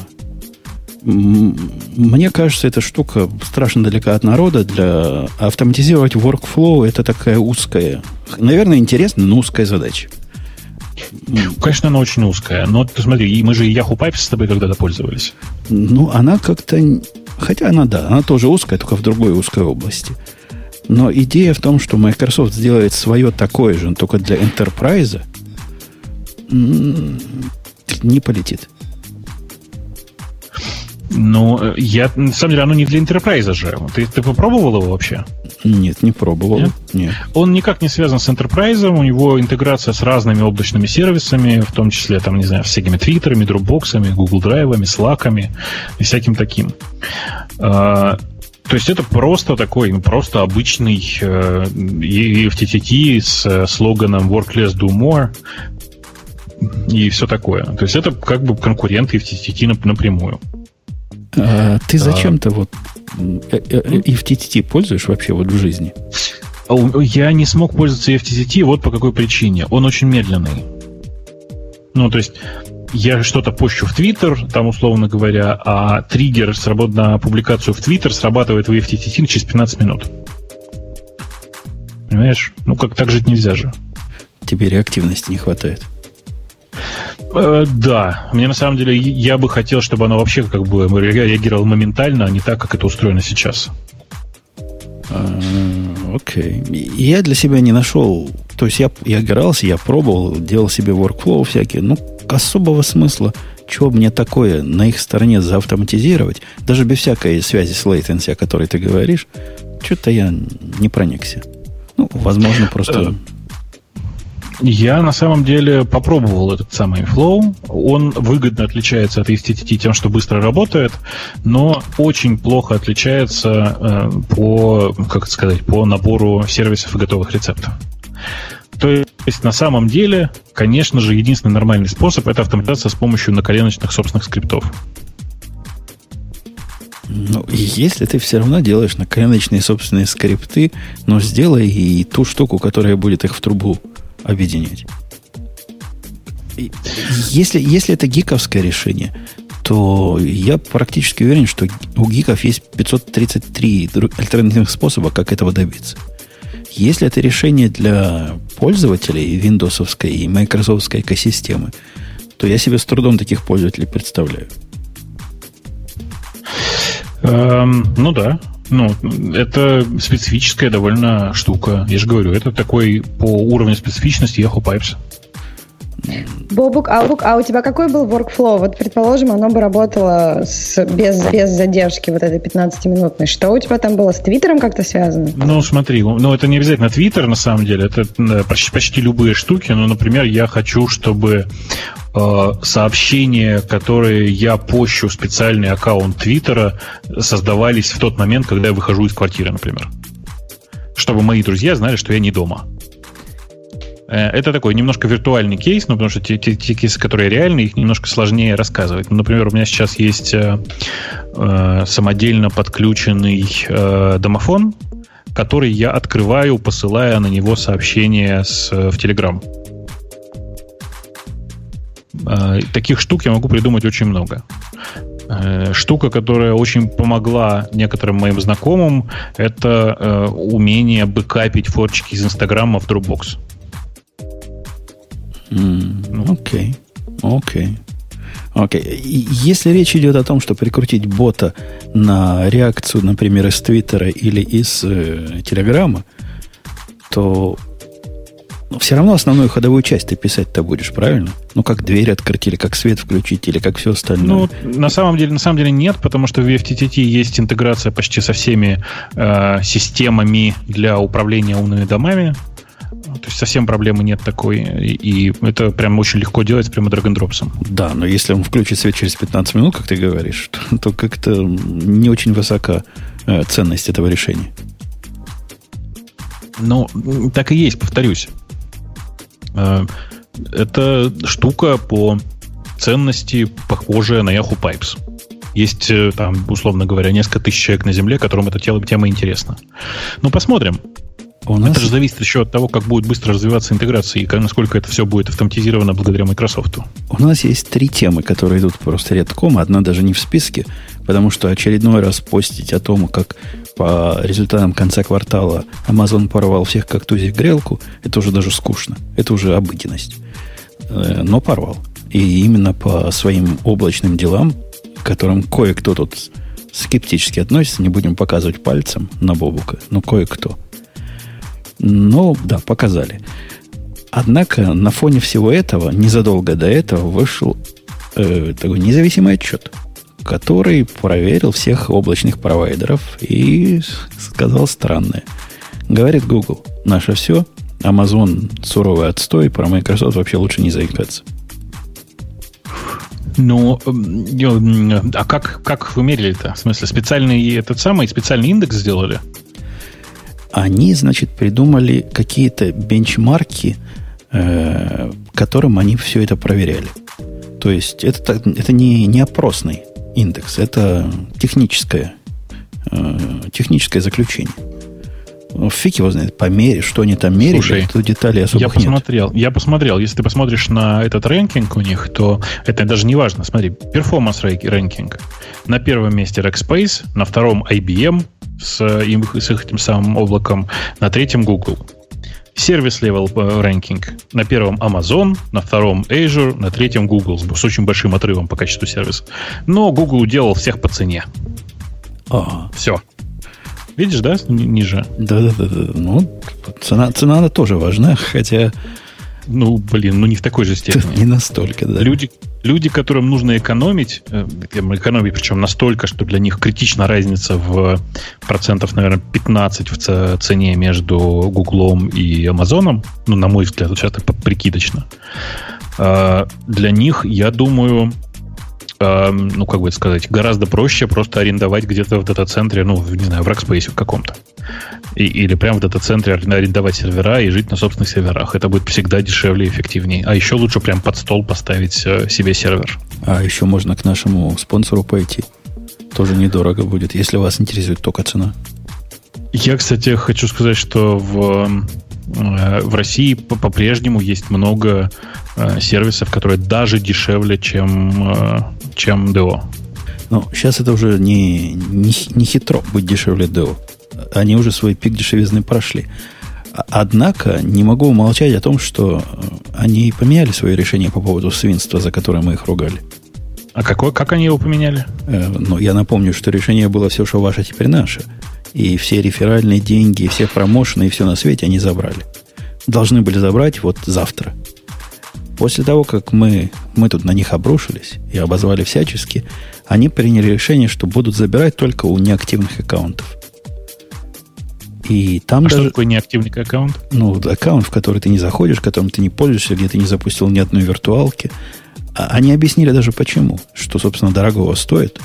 Мне кажется, эта штука страшно далека от народа. Для автоматизировать workflow это такая узкая, наверное, интересная, но узкая задача.
Конечно, она очень узкая, но ты смотри, мы же Yahoo Pipes с тобой когда-то пользовались.
Ну, она как-то... Хотя она, да, она тоже узкая, только в другой узкой области. Но идея в том, что Microsoft сделает свое такое же, только для Enterprise, не полетит.
Ну, э, я, на самом деле, оно не для Enterprise же. Ты, ты попробовал его вообще?
Нет, не пробовал. Нет?
Нет. Он никак не связан с Enterprise, у него интеграция с разными облачными сервисами, в том числе, там, не знаю, всякими твиттерами, дропбоксами, Google драйвами, слаками и всяким таким. А, то есть это просто такой, ну, просто обычный э, FTTT с э, слоганом Work Less, Do More и все такое. То есть это как бы конкуренты FTTT напрямую.
А, ты зачем-то вот э, э, TTT пользуешь вообще вот в жизни?
Я не смог пользоваться FTTT вот по какой причине. Он очень медленный. Ну, то есть я что-то пощу в Твиттер, там, условно говоря, а триггер на публикацию в Твиттер срабатывает в FTTT через 15 минут. Понимаешь? Ну, как так жить нельзя же.
Тебе реактивности не хватает.
Э, да, мне на самом деле я бы хотел, чтобы оно вообще как бы реагировало моментально, а не так, как это устроено сейчас.
А, окей. Okay. Я для себя не нашел. То есть я, я игрался, я пробовал, делал себе workflow всякие. Ну, особого смысла, чего мне такое на их стороне заавтоматизировать, даже без всякой связи с latency, о которой ты говоришь, что-то я не проникся. Ну, возможно, просто э,
я на самом деле попробовал этот самый Flow. Он выгодно отличается от HTTP тем, что быстро работает, но очень плохо отличается э, по, как сказать, по набору сервисов и готовых рецептов. То есть на самом деле, конечно же, единственный нормальный способ это автоматизация с помощью наколеночных собственных скриптов.
Ну, если ты все равно делаешь наколеночные собственные скрипты, но сделай и ту штуку, которая будет их в трубу объединять. Если, если это гиковское решение, то я практически уверен, что у гиков есть 533 альтернативных способа, как этого добиться. Если это решение для пользователей виндосовской и майкрософтской экосистемы, то я себе с трудом таких пользователей представляю.
Эм, ну да, ну, это специфическая довольно штука. Я же говорю, это такой по уровню специфичности Yahoo Pipes.
Бобук, а, а у тебя какой был workflow? Вот, предположим, оно бы работало с, без, без задержки вот этой 15-минутной. Что у тебя там было? С Твиттером как-то связано?
Ну, смотри, ну, это не обязательно Твиттер, на самом деле. Это почти, почти любые штуки. Ну, например, я хочу, чтобы э, сообщения, которые я пощу в специальный аккаунт Твиттера, создавались в тот момент, когда я выхожу из квартиры, например. Чтобы мои друзья знали, что я не дома. Э, это такой немножко виртуальный кейс, ну, потому что те, те, те кейсы, которые реальные, их немножко сложнее рассказывать. Ну, например, у меня сейчас есть э, э, самодельно подключенный э, домофон, который я открываю, посылая на него сообщение с, в Telegram. Э, таких штук я могу придумать очень много. Э, штука, которая очень помогла некоторым моим знакомым, это э, умение бэкапить форчики из Инстаграма в Dropbox.
Окей. Окей. Окей. Если речь идет о том, что прикрутить бота на реакцию, например, из Твиттера или из э, Телеграма, то но все равно основную ходовую часть ты писать-то будешь, правильно? Ну, как дверь открыть, или как свет включить, или как все остальное.
Ну, на самом деле, на самом деле нет, потому что в FTTT есть интеграция почти со всеми э, системами для управления умными домами. То есть совсем проблемы нет такой. И это прям очень легко делать прямо драг-н-дропсом.
Да, но если он включит свет через 15 минут, как ты говоришь, то, то как-то не очень высока э, ценность этого решения.
Ну, так и есть, повторюсь. Э, это штука по ценности, похожая на Yahoo Pipes. Есть э, там, условно говоря, несколько тысяч человек на Земле, которым эта тема интересна. Ну, посмотрим. У нас... Это же зависит еще от того, как будет быстро развиваться интеграция и насколько это все будет автоматизировано благодаря Microsoft.
У нас есть три темы, которые идут просто редком. Одна даже не в списке, потому что очередной раз постить о том, как по результатам конца квартала Amazon порвал всех как тузик грелку, это уже даже скучно. Это уже обыденность. Э, но порвал. И именно по своим облачным делам, к которым кое-кто тут скептически относится, не будем показывать пальцем на Бобука, но кое-кто – ну, да, показали. Однако на фоне всего этого, незадолго до этого, вышел э, такой независимый отчет, который проверил всех облачных провайдеров и сказал странное. Говорит Google, наше все, Amazon суровый отстой, про Microsoft вообще лучше не заикаться.
Ну, а как, как вы мерили это? В смысле, специальный этот самый специальный индекс сделали?
Они, значит, придумали какие-то бенчмарки, э, которым они все это проверяли. То есть это, это не, не опросный индекс, это техническое, э, техническое заключение. Фиг его знает, померить, что они там мерили, Слушай,
тут деталей особых я посмотрел, нет. Я посмотрел, если ты посмотришь на этот ranking у них, то это даже не важно. Смотри, performance ranking. На первом месте Rackspace, на втором IBM, с, им, с их этим самым облаком, на третьем Google. Service level ranking. На первом Amazon, на втором Azure, на третьем Google с очень большим отрывом по качеству сервиса. Но Google делал всех по цене. Ага. Все. Видишь, да, ниже?
Да-да-да. Ну, цена, цена она тоже важна, хотя
ну, блин, ну не в такой же степени.
Не настолько, да.
Люди, люди, которым нужно экономить, э, экономить причем настолько, что для них критична разница в процентов, наверное, 15 в цене между Гуглом и Амазоном, ну, на мой взгляд, сейчас так прикидочно, а, для них, я думаю, ну, как бы это сказать, гораздо проще просто арендовать где-то в дата-центре, ну, не знаю, в Rackspace в каком-то. И, или прямо в дата-центре арендовать сервера и жить на собственных серверах. Это будет всегда дешевле и эффективнее. А еще лучше прям под стол поставить э, себе сервер.
А еще можно к нашему спонсору пойти. Тоже недорого будет, если вас интересует только цена.
Я, кстати, хочу сказать, что в, в России по-прежнему есть много э, сервисов, которые даже дешевле, чем, чем DO.
Ну, сейчас это уже не, не, не хитро быть дешевле DO они уже свой пик дешевизны прошли. Однако не могу умолчать о том, что э, они поменяли свое решение по поводу свинства, за которое мы их ругали.
А какое, как они его поменяли?
Э, ну, я напомню, что решение было все, что ваше, теперь наше. И все реферальные деньги, все промоушены и все на свете они забрали. Должны были забрать вот завтра. После того, как мы, мы тут на них обрушились и обозвали всячески, они приняли решение, что будут забирать только у неактивных аккаунтов. И там
а
даже...
что такое неактивный аккаунт?
Ну, аккаунт, в который ты не заходишь, которым ты не пользуешься, где ты не запустил ни одной виртуалки. А они объяснили даже почему, что, собственно, дорогого стоит.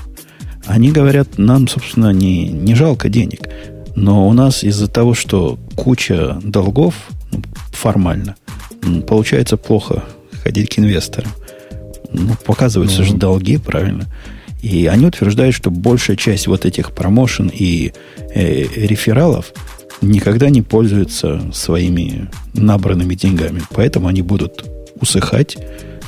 Они говорят, нам, собственно, не, не жалко денег. Но у нас из-за того, что куча долгов, ну, формально, получается плохо ходить к инвесторам. Ну, показываются mm-hmm. же долги, правильно. И они утверждают, что большая часть вот этих промоушен и э, рефералов никогда не пользуются своими набранными деньгами. Поэтому они будут усыхать.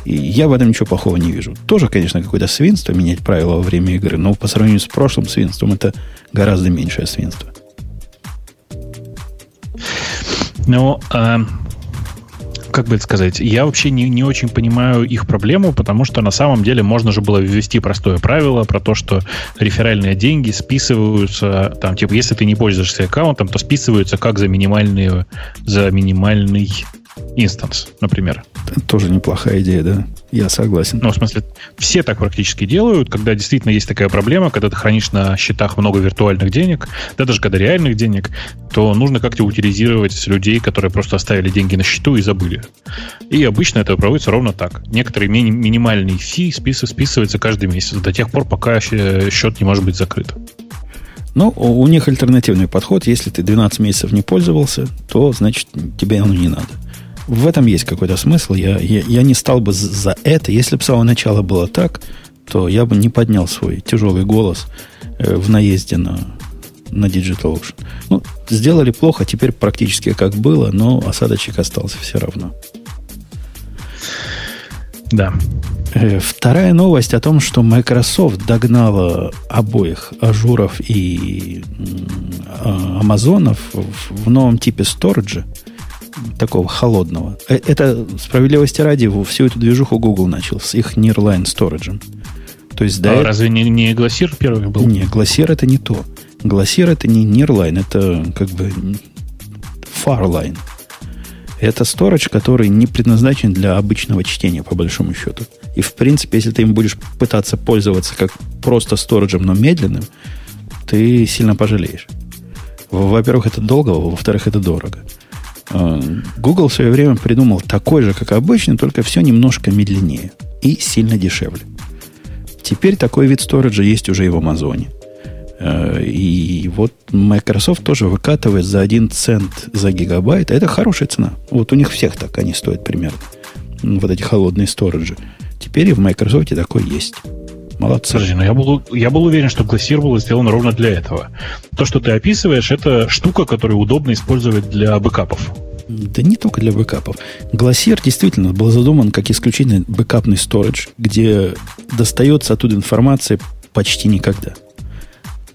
И я в этом ничего плохого не вижу. Тоже, конечно, какое-то свинство менять правила во время игры, но по сравнению с прошлым свинством это гораздо меньшее свинство.
Ну, а как бы это сказать, я вообще не, не очень понимаю их проблему, потому что на самом деле можно же было ввести простое правило про то, что реферальные деньги списываются, там, типа, если ты не пользуешься аккаунтом, то списываются как за минимальные, за минимальный инстанс, например.
Это тоже неплохая идея, да? Я согласен.
Ну, в смысле, все так практически делают, когда действительно есть такая проблема, когда ты хранишь на счетах много виртуальных денег, да даже когда реальных денег, то нужно как-то утилизировать людей, которые просто оставили деньги на счету и забыли. И обычно это проводится ровно так. Некоторые ми- минимальные фи списываются каждый месяц до тех пор, пока счет не может быть закрыт.
Ну, у них альтернативный подход. Если ты 12 месяцев не пользовался, то, значит, тебе оно не надо в этом есть какой-то смысл. Я, я, я не стал бы за это. Если бы с самого начала было так, то я бы не поднял свой тяжелый голос э, в наезде на, на Digital Ocean. Ну, сделали плохо, теперь практически как было, но осадочек остался все равно.
Да.
Э, вторая новость о том, что Microsoft догнала обоих Azure'ов и а, амазонов в новом типе сториджа – такого холодного. Э, это, справедливости ради, всю эту движуху Google начал с их Nearline Storage.
То есть, да, а разве не, не Glacier первый был?
Не, Glacier это не то. Glacier это не Nearline, это как бы Farline. Это storage, который не предназначен для обычного чтения, по большому счету. И, в принципе, если ты им будешь пытаться пользоваться как просто сториджем, но медленным, ты сильно пожалеешь. Во-первых, это долго, во-вторых, это дорого. А, Google в свое время придумал такой же, как обычно, только все немножко медленнее и сильно дешевле. Теперь такой вид сториджа есть уже и в Амазоне. А, и вот Microsoft тоже выкатывает за 1 цент за гигабайт. Это хорошая цена. Вот у них всех так они стоят примерно. Вот эти холодные сториджи. Теперь и в Microsoft такой есть. Молодцы.
Подожди, но я был, я был уверен, что Glacier был сделан ровно для этого. То, что ты описываешь, это штука, которую удобно использовать для бэкапов.
Да не только для бэкапов. Glacier действительно был задуман как исключительно бэкапный storage, где достается оттуда информация почти никогда.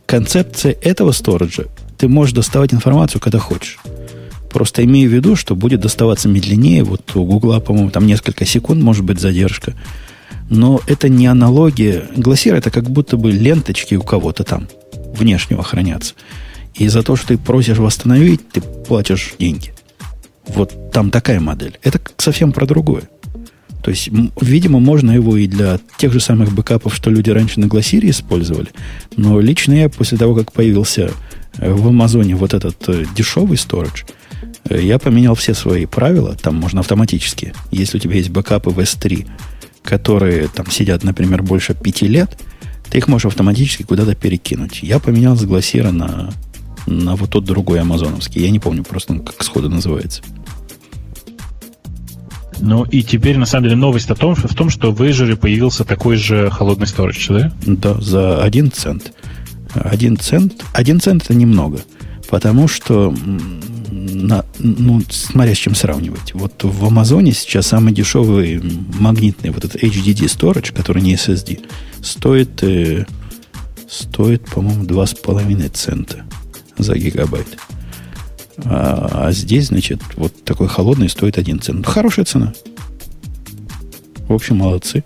Концепция этого сториджа ты можешь доставать информацию, когда хочешь. Просто имею в виду, что будет доставаться медленнее. Вот у Гугла, по-моему, там несколько секунд может быть задержка. Но это не аналогия. Глассир это как будто бы ленточки у кого-то там внешнего хранятся. И за то, что ты просишь восстановить, ты платишь деньги. Вот там такая модель. Это совсем про другое. То есть, видимо, можно его и для тех же самых бэкапов, что люди раньше на Глассире использовали. Но лично я после того, как появился э, в Амазоне вот этот э, дешевый сторож, э, я поменял все свои правила. Там можно автоматически. Если у тебя есть бэкапы в S3, которые там сидят, например, больше пяти лет, ты их можешь автоматически куда-то перекинуть. Я поменял с Глассира на, на вот тот другой амазоновский. Я не помню просто, как сходу называется.
Ну и теперь, на самом деле, новость о том, в том, что в Azure появился такой же холодный сторож, да?
Да, за один цент. Один цент, один цент это немного, потому что на, ну, смотря с чем сравнивать. Вот в Амазоне сейчас самый дешевый магнитный вот этот HDD storage, который не SSD, стоит, э, стоит по-моему, 2,5 цента за гигабайт. А, а здесь, значит, вот такой холодный стоит 1 цент. Хорошая цена. В общем, молодцы.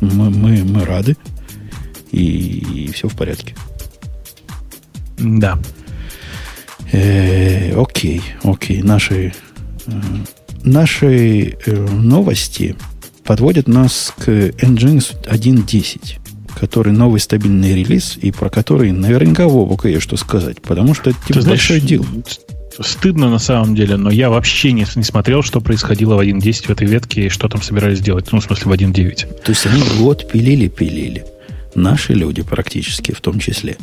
Мы, мы, мы рады. И, и все в порядке.
Да.
Э, окей, окей. Наши, э, наши э, новости подводят нас к Nginx 1.10, который новый стабильный релиз, и про который наверняка в Бобука есть что сказать, потому что это
типа большой дел. Стыдно на самом деле, но я вообще не, не смотрел, что происходило в 1.10 в этой ветке и что там собирались делать. Ну, в смысле, в 1.9.
То есть они год пилили-пилили. Наши люди практически в том числе.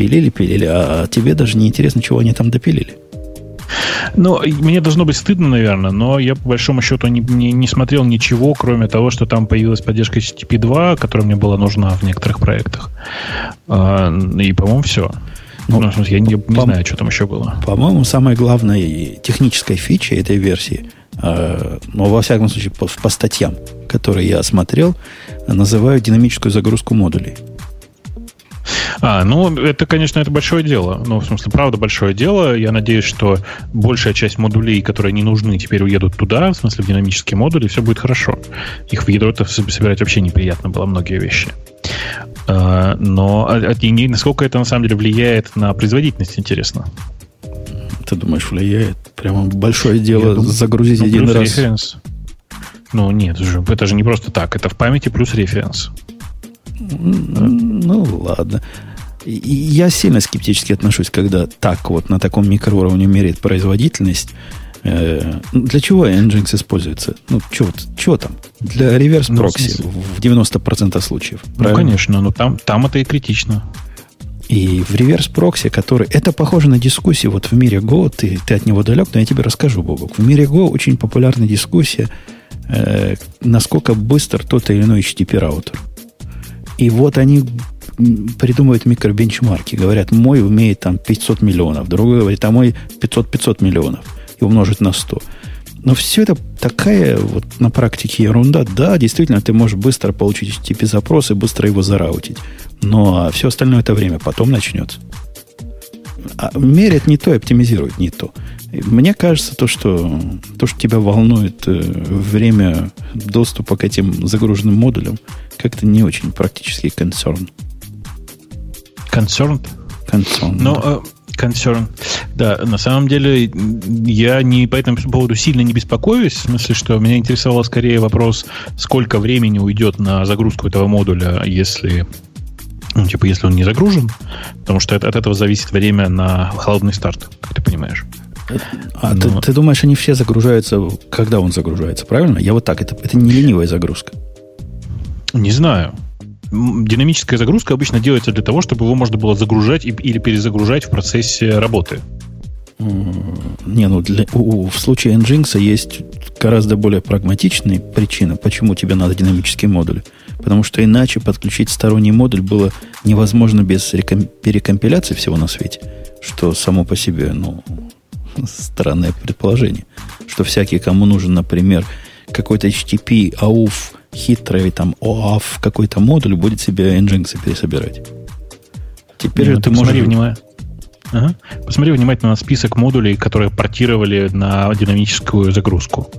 Пилили, пилили, а тебе даже не интересно, чего они там допилили.
Ну, мне должно быть стыдно, наверное, но я по большому счету не, не, не смотрел ничего, кроме того, что там появилась поддержка HTTP 2, которая мне была нужна в некоторых проектах. А, и, по-моему, все. Ну, ну, я не, не знаю, что там еще было.
По-моему, самая главная техническая фича этой версии, э, ну, во всяком случае, по, по статьям, которые я осмотрел, называют динамическую загрузку модулей.
А, ну, это, конечно, это большое дело. Ну, в смысле, правда, большое дело. Я надеюсь, что большая часть модулей, которые не нужны, теперь уедут туда, в смысле, в динамические модули, и все будет хорошо. Их в ядро собирать вообще неприятно было, многие вещи. А, но а, а, насколько это на самом деле влияет на производительность, интересно.
Ты думаешь, влияет? Прямо большое дело думаю, загрузить ну, один раз. Референс.
Ну, нет, это же не просто так. Это в памяти плюс референс.
Ну, ладно. Я сильно скептически отношусь, когда так вот на таком микроуровне меряет производительность. Э, для чего Nginx используется? Ну, чего, чего там? Для реверс ну, ну, в 90% случаев.
Ну, правильно? конечно, но там, там это и критично.
И в реверс прокси, который... Это похоже на дискуссии вот в мире Go, ты, ты от него далек, но я тебе расскажу, Бобок. В мире Go очень популярна дискуссия, э, насколько быстр тот или иной HTTP раутер. И вот они придумывают микробенчмарки. Говорят, мой умеет там 500 миллионов. Другой говорит, а мой 500-500 миллионов. И умножить на 100. Но все это такая вот на практике ерунда. Да, действительно, ты можешь быстро получить HTTP запрос и быстро его зараутить. Но все остальное это время потом начнется. А мерят не то и оптимизируют не то. Мне кажется, то, что, то, что тебя волнует э, время доступа к этим загруженным модулям, как-то не очень практический концерн.
Concerned?
Concern.
Ну. Э, concern. Да, на самом деле я не по этому поводу сильно не беспокоюсь, в смысле, что меня интересовал скорее вопрос, сколько времени уйдет на загрузку этого модуля, если ну, типа, если он не загружен, потому что от, от этого зависит время на холодный старт, как ты понимаешь.
А Но... ты, ты думаешь, они все загружаются, когда он загружается, правильно? Я вот так, это, это не ленивая загрузка.
Не знаю. Динамическая загрузка обычно делается для того, чтобы его можно было загружать или перезагружать в процессе работы.
Не, ну для, у, в случае Nginx есть гораздо более прагматичные причины, почему тебе надо динамический модуль. Потому что иначе подключить сторонний модуль было невозможно без реком, перекомпиляции всего на свете, что само по себе, ну, странное предположение. Что всякий, кому нужен, например, какой-то HTTP, AUF, хитрый там OAuth, какой-то модуль будет себе Nginx пересобирать.
Теперь ну, же ты можешь... Внимание. Ага. Посмотри внимательно на список модулей, которые портировали на динамическую загрузку.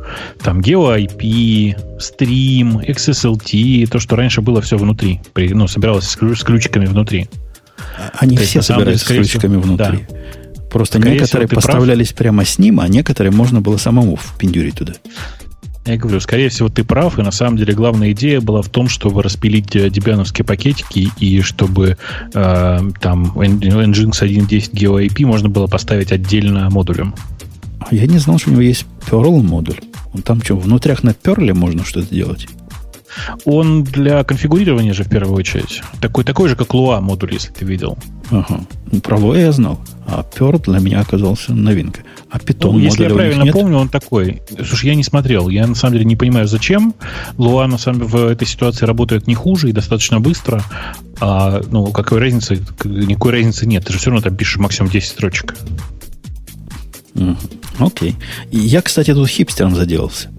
Там GeoIP, Stream, XSLT, то, что раньше было все внутри, при, ну, собиралось с, с ключиками внутри.
Они то все есть, собирались деле, с ключиками всего, внутри. Да. Просто скорее некоторые всего, поставлялись прав. прямо с ним, а некоторые можно было самому впендюрить туда.
Я говорю, скорее всего, ты прав, и на самом деле главная идея была в том, чтобы распилить дебиановские пакетики, и чтобы э, там Nginx 1.10 GeoIP можно было поставить отдельно модулем.
А я не знал, что у него есть Perl модуль. Он там что, внутрях на Perl можно что-то делать?
Он для конфигурирования же в первую очередь. Такой, такой же, как Lua модуль, если ты видел.
Ага. Ну, про Lua я знал. А Perl для меня оказался новинкой. А Python ну,
Если я правильно нет? помню, он такой. Слушай, я не смотрел. Я на самом деле не понимаю, зачем. Lua на самом деле в этой ситуации работает не хуже и достаточно быстро. А, ну, какой разницы? Никакой разницы нет. Ты же все равно там пишешь максимум 10 строчек.
Окей. Okay. Я, кстати, тут хипстером заделался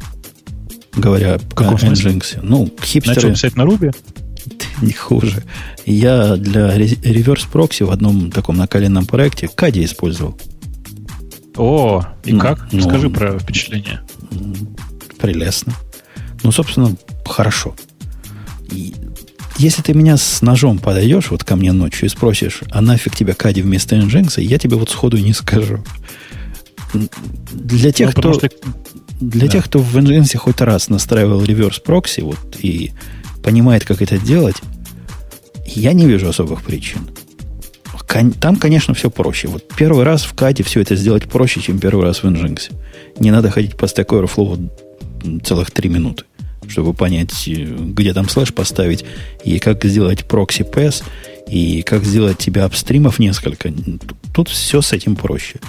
говоря о Nginx. Ну, хипстеры...
Начал писать на Ruby? [laughs]
Не хуже. Я для реверс прокси в одном таком накаленном проекте Кади использовал.
О, и ну, как? Ну, Скажи про впечатление.
Прелестно. Ну, собственно, хорошо. И если ты меня с ножом подойдешь вот ко мне ночью и спросишь, а нафиг тебе Кади вместо Nginx, я тебе вот сходу не скажу. Для тех, ну, кто... Что для да. тех, кто в Nginx хоть раз настраивал реверс прокси вот, и понимает, как это делать, я не вижу особых причин. Там, конечно, все проще. Вот первый раз в Каде все это сделать проще, чем первый раз в Nginx. Не надо ходить по Stack Overflow целых три минуты, чтобы понять, где там слэш поставить, и как сделать прокси PES, и как сделать тебя апстримов несколько. Тут все с этим проще.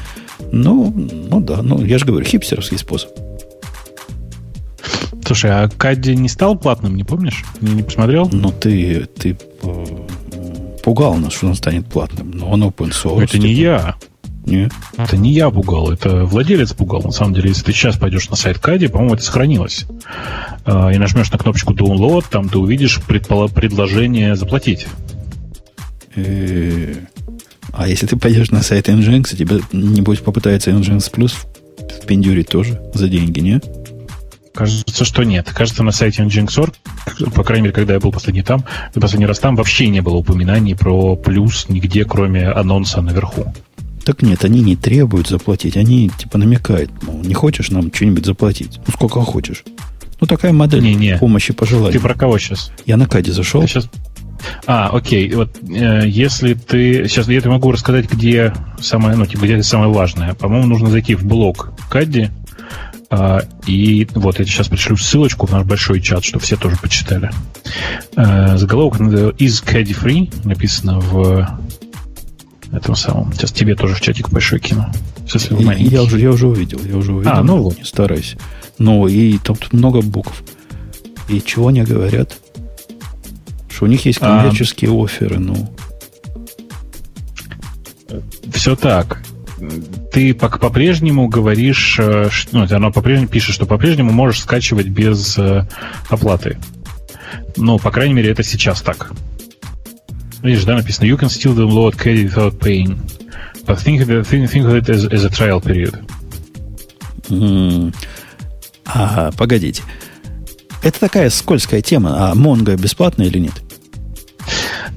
Ну, ну да, ну я же говорю, хипстерский способ.
Слушай, а Кадди не стал платным, не помнишь? Не, не посмотрел?
Ну, ты, ты э, пугал нас, что он станет платным. Но он open source.
Это типа. не я.
Нет.
Это не я пугал, это владелец пугал. На самом деле, если ты сейчас пойдешь на сайт Кади, по-моему, это сохранилось. А, и нажмешь на кнопочку Download, там ты увидишь предложение заплатить.
Э, а если ты пойдешь на сайт Nginx, тебе, небось, попытается Nginx Plus в пиндюре тоже за деньги, нет?
Кажется, что нет. Кажется, на сайте Nginx.org, по крайней мере, когда я был последний там, последний раз там, вообще не было упоминаний про плюс нигде, кроме анонса наверху.
Так нет, они не требуют заплатить, они типа намекают, мол, не хочешь нам что-нибудь заплатить? Ну, сколько хочешь. Ну, такая модель не, не. помощи по желанию.
Ты про кого сейчас?
Я на Каде зашел. Сейчас...
А, окей. Вот э, если ты... Сейчас я тебе могу рассказать, где самое, ну, типа, где самое важное. По-моему, нужно зайти в блог Кадди, и вот я сейчас пришлю ссылочку в наш большой чат, чтобы все тоже почитали. Э, заголовок из Caddy Free написано в этом самом. Сейчас тебе тоже в чатик большой кину.
Если я, я, уже, я уже увидел, я уже увидел. А, ну вот. Не старайся. Ну, и там тут много букв. И чего они говорят? Что у них есть а. коммерческие а, оферы, ну.
Все так. Ты по-прежнему говоришь, э, ну, оно по-прежнему пишет, что по-прежнему можешь скачивать без э, оплаты. Ну, по крайней мере, это сейчас так. Видишь, да, написано You can still download Caddy without paying. But think, think, think of it as, as a trial period.
Mm. А, погодите. Это такая скользкая тема. А Монго бесплатная или нет?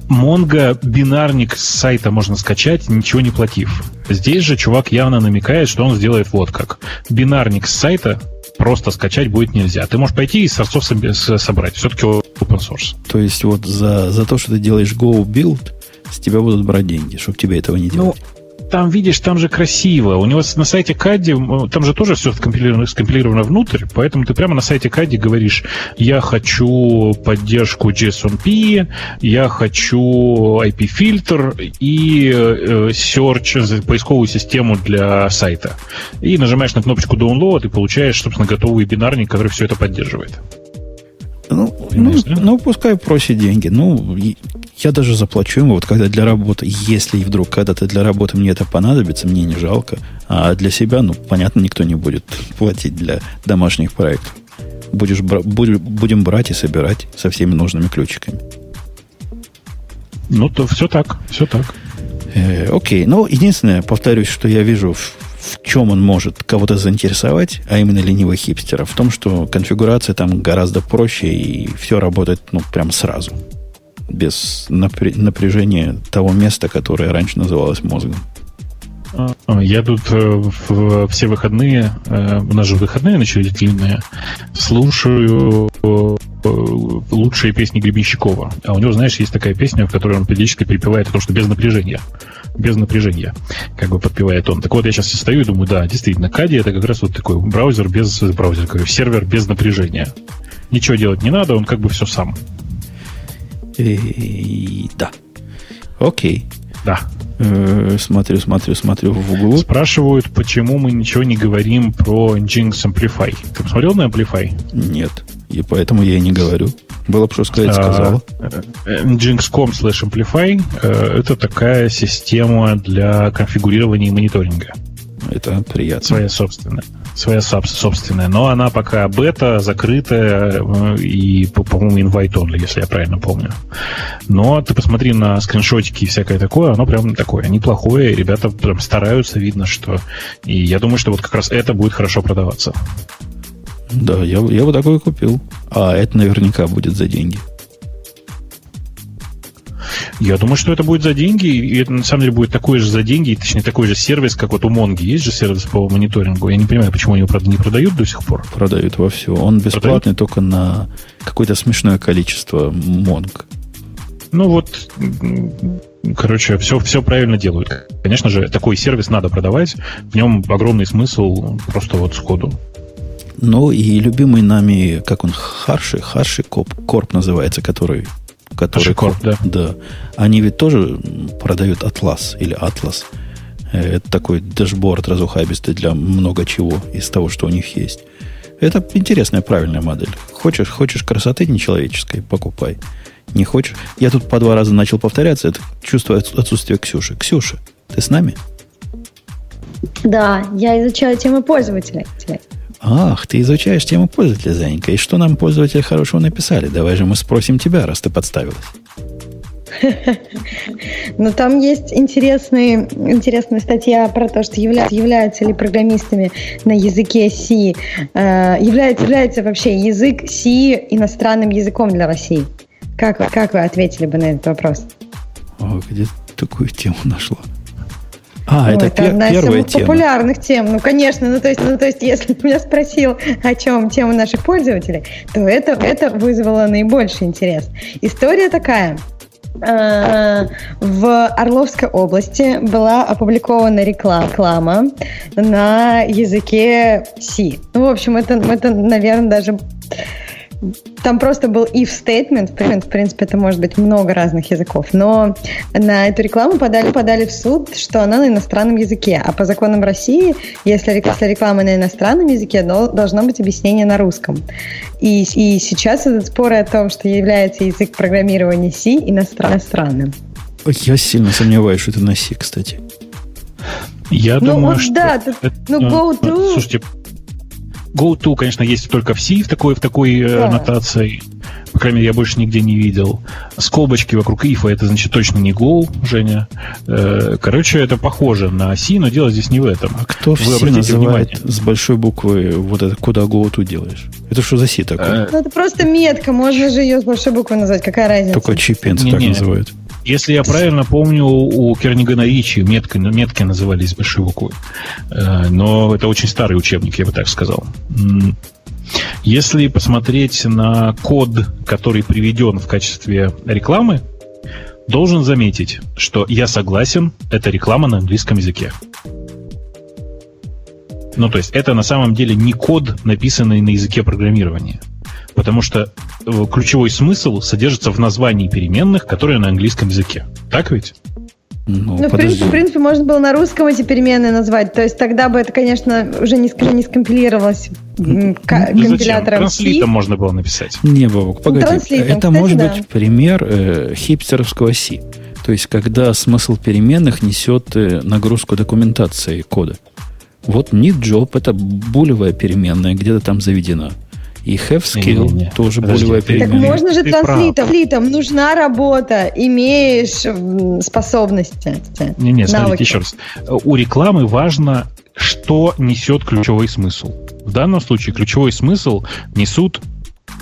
Монго бинарник с сайта можно скачать, ничего не платив. Здесь же чувак явно намекает, что он сделает вот как. Бинарник с сайта просто скачать будет нельзя. Ты можешь пойти и сорцов собрать. Все-таки open source.
То есть вот за, за то, что ты делаешь Go Build, с тебя будут брать деньги, чтобы тебе этого не делать. Ну,
там, видишь, там же красиво. У него на сайте Кади, там же тоже все скомпилировано, скомпилировано внутрь, поэтому ты прямо на сайте Кади говоришь, я хочу поддержку JSONP, я хочу IP-фильтр и э, search, поисковую систему для сайта. И нажимаешь на кнопочку Download и получаешь, собственно, готовый бинарник, который все это поддерживает.
Ну, ну, ну, пускай просит деньги. Ну, я даже заплачу ему, вот когда для работы, если вдруг когда-то для работы мне это понадобится, мне не жалко. А для себя, ну, понятно, никто не будет платить для домашних проектов. Будешь, будем брать и собирать со всеми нужными ключиками.
Ну, то все так, все так.
Э, окей, ну, единственное, повторюсь, что я вижу в в чем он может кого-то заинтересовать, а именно ленивых хипстеров, в том, что конфигурация там гораздо проще и все работает ну, прям сразу. Без напряжения того места, которое раньше называлось мозгом.
А, я тут э, в, все выходные, э, у нас же выходные начались длинные, слушаю э, лучшие песни Гребенщикова. А у него, знаешь, есть такая песня, в которой он периодически припевает о том, что без напряжения. Без напряжения, как бы подпевает он. Так вот, я сейчас стою и думаю, да, действительно, Кади это как раз вот такой браузер без браузера, как сервер без напряжения. Ничего делать не надо, он как бы все сам.
И, да. Окей.
Да.
Э, смотрю, смотрю, смотрю в углу.
Спрашивают, почему мы ничего не говорим про Nginx Amplify. Ты посмотрел на Amplify?
Нет. И поэтому я и не говорю. Было бы что сказать, сказала.
Nginx.com slash Amplify э, это такая система для конфигурирования и мониторинга.
Это приятно.
Своя собственная. Своя собственная. Но она пока бета, закрытая э, и, по-моему, invite only, если я правильно помню. Но ты посмотри на скриншотики и всякое такое, оно прям такое неплохое. Ребята прям стараются, видно, что... И я думаю, что вот как раз это будет хорошо продаваться.
Да, я, я бы такой купил. А это наверняка будет за деньги.
Я думаю, что это будет за деньги, и это на самом деле будет такой же за деньги, точнее такой же сервис, как вот у Монги. Есть же сервис по мониторингу. Я не понимаю, почему они его, правда, не продают до сих пор.
Продают во все. Он бесплатный продают? только на какое-то смешное количество Монг.
Ну вот, короче, все, все правильно делают. Конечно же, такой сервис надо продавать. В нем огромный смысл просто вот сходу.
Ну и любимый нами, как он, Hashi, HashiCorp, Corp называется, который который
Corp, да.
да. Они ведь тоже продают Атлас или Атлас. Э, это такой дашборд разухабистый для много чего из того, что у них есть. Это интересная, правильная модель. Хочешь, хочешь красоты нечеловеческой, покупай. Не хочешь? Я тут по два раза начал повторяться. Это чувство отсутствия Ксюши. Ксюша, ты с нами?
Да, я изучаю темы пользователя.
Ах, ты изучаешь тему пользователя, Занька. И что нам пользователи хорошего написали? Давай же мы спросим тебя, раз ты подставилась. [laughs]
Но там есть интересные, интересная статья про то, что являются, являются ли программистами на языке C, э, является, является вообще язык C иностранным языком для России. Как, как вы ответили бы на этот вопрос?
О, где такую тему нашла? А,
ну, это, это пер- одна из самых тема. популярных тем. Ну, конечно, ну то есть, ну, то есть, если ты меня спросил, о чем тема наших пользователей, то это, это вызвало наибольший интерес. История такая. Э, в Орловской области была опубликована реклама на языке C. Ну, в общем, это, это наверное, даже там просто был if statement, в принципе, это может быть много разных языков, но на эту рекламу подали, подали в суд, что она на иностранном языке, а по законам России, если, если реклама на иностранном языке, должно быть объяснение на русском. И, и сейчас этот спор о том, что является язык программирования C иностранным.
Я сильно сомневаюсь, что это на C, кстати.
Я ну, думаю, вот что...
Да, это, ну, go to...
Слушайте, Go-to, конечно, есть только в C в такой, в такой э, да. аннотации. По крайней мере, я больше нигде не видел. Скобочки вокруг if, это значит точно не Go, Женя. Э, короче, это похоже на C, но дело здесь не в этом.
А кто в C называет внимание. с большой буквы вот это куда Go-to делаешь? Это что за C такое?
Э, ну, это просто метка, можно же ее с большой буквы назвать, какая разница?
Только чипенцы так называют.
Если я правильно помню, у Кернигана Ричи метки, метки назывались большой буквы. Э, но это очень старый учебник, я бы так сказал. Если посмотреть на код, который приведен в качестве рекламы, должен заметить, что я согласен, это реклама на английском языке. Ну, то есть это на самом деле не код, написанный на языке программирования потому что ключевой смысл содержится в названии переменных, которые на английском языке. Так ведь?
Ну, ну в, принципе, в принципе, можно было на русском эти переменные назвать. То есть тогда бы это, конечно, уже не, не скомпилировалось
ну, компилятором. Транслитом можно было написать.
Не, Бабок, погоди. Транслитом, это кстати, может да. быть пример э, хипстеровского C. То есть, когда смысл переменных несет э, нагрузку документации кода. Вот need job это булевая переменная, где-то там заведена. И have skill не, не, не. тоже Подожди, болевая перемена.
Так можно же транслитом. Нужна работа. Имеешь способности.
Не-не, смотрите еще раз. У рекламы важно, что несет ключевой смысл. В данном случае ключевой смысл несут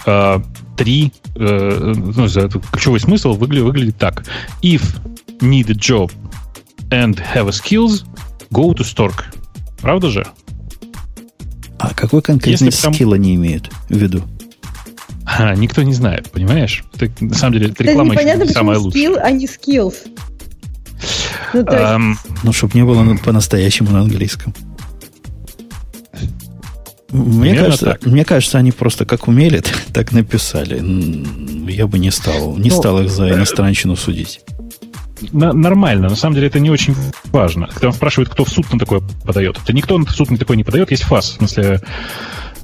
э, три... Э, ну, ключевой смысл выглядит, выглядит так. If need a job and have a skills, go to Stork. Правда же?
А какой конкретный Если скилл там... они имеют в виду?
А, никто не знает, понимаешь? Это, на самом деле, это реклама
еще
не самая
лучшая. скилл, а не skills.
Ну, есть... um, ну чтобы не было по-настоящему на английском. Мне кажется, мне кажется, они просто как умели, [laughs] так написали. Я бы не стал, не ну, стал их за иностранщину судить
на, нормально. На самом деле это не очень важно. Когда он спрашивает, кто в суд на такое подает, это никто в суд на такое не подает, есть ФАС. В смысле,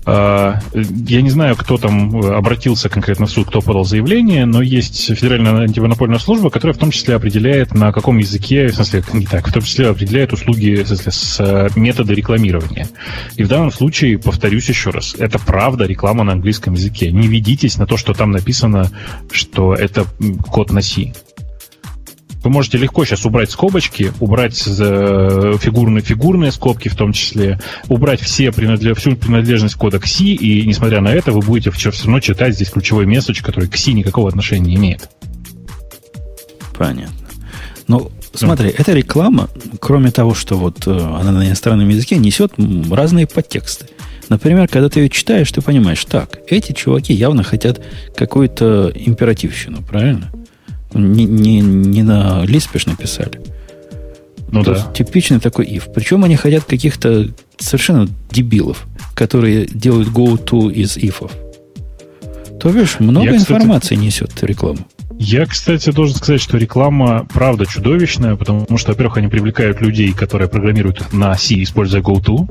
э, я не знаю, кто там обратился конкретно в суд, кто подал заявление, но есть Федеральная антимонопольная служба, которая в том числе определяет, на каком языке, в смысле, не так, в том числе определяет услуги в смысле, с э, методы рекламирования. И в данном случае, повторюсь еще раз, это правда реклама на английском языке. Не ведитесь на то, что там написано, что это код на C. Вы можете легко сейчас убрать скобочки, убрать э, фигурные, фигурные скобки в том числе, убрать все принадлеж... всю принадлежность кода к C, и несмотря на это, вы будете все равно читать здесь ключевой месседж, который к C никакого отношения не имеет.
Понятно. Ну, смотри, ну. эта реклама, кроме того, что вот э, она на иностранном языке, несет разные подтексты. Например, когда ты ее читаешь, ты понимаешь, так, эти чуваки явно хотят какую-то императивщину, правильно? Не, не, не на Лиспеш написали. Ну То да. Типичный такой if. Причем они хотят каких-то совершенно дебилов, которые делают go-to из ифов. То видишь, много Я, информации кстати, несет реклама.
Я, кстати, должен сказать, что реклама правда чудовищная, потому что, во-первых, они привлекают людей, которые программируют на C, используя GoTo,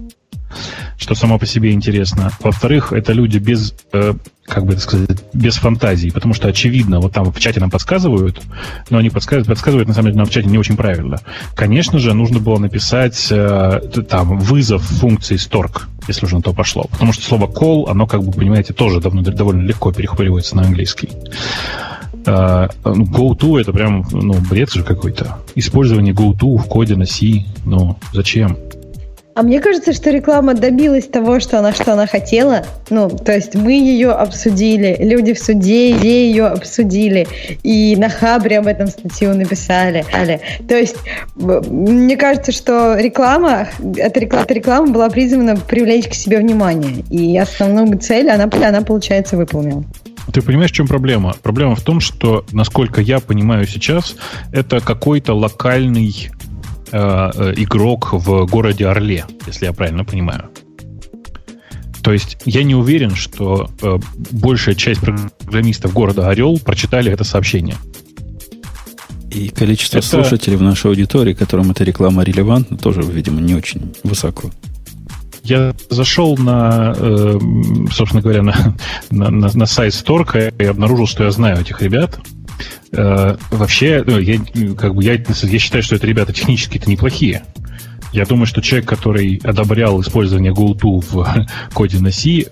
что само по себе интересно. Во-вторых, это люди без, э, как бы это сказать, без фантазии, потому что очевидно, вот там в чате нам подсказывают, но они подсказывают, подсказывают на самом деле нам в чате не очень правильно. Конечно же, нужно было написать э, там вызов функции stork, если уже на то пошло, потому что слово call, оно, как бы, понимаете, тоже давно, довольно легко перехваливается на английский. Uh, GoTo это прям, ну, бред же какой-то. Использование GoTo в коде на C, ну, зачем?
А мне кажется, что реклама добилась того, что она, что она хотела. Ну, то есть мы ее обсудили, люди в суде ее обсудили, и на Хабре об этом статью написали. То есть мне кажется, что реклама, эта реклама, эта реклама была призвана привлечь к себе внимание. И основную цель она, она получается, выполнила.
Ты понимаешь, в чем проблема? Проблема в том, что, насколько я понимаю сейчас, это какой-то локальный Э, э, игрок в городе Орле, если я правильно понимаю. То есть я не уверен, что э, большая часть программистов города Орел прочитали это сообщение.
И количество это... слушателей в нашей аудитории, которым эта реклама релевантна, тоже, видимо, не очень высоко.
Я зашел на, э, собственно говоря, на, [laughs] на, на, на сайт Сторка и обнаружил, что я знаю этих ребят. Э, вообще, ну, я, как бы, я, я считаю, что это ребята технически-то неплохие. Я думаю, что человек, который одобрял использование GoTo в [laughs] коде на C,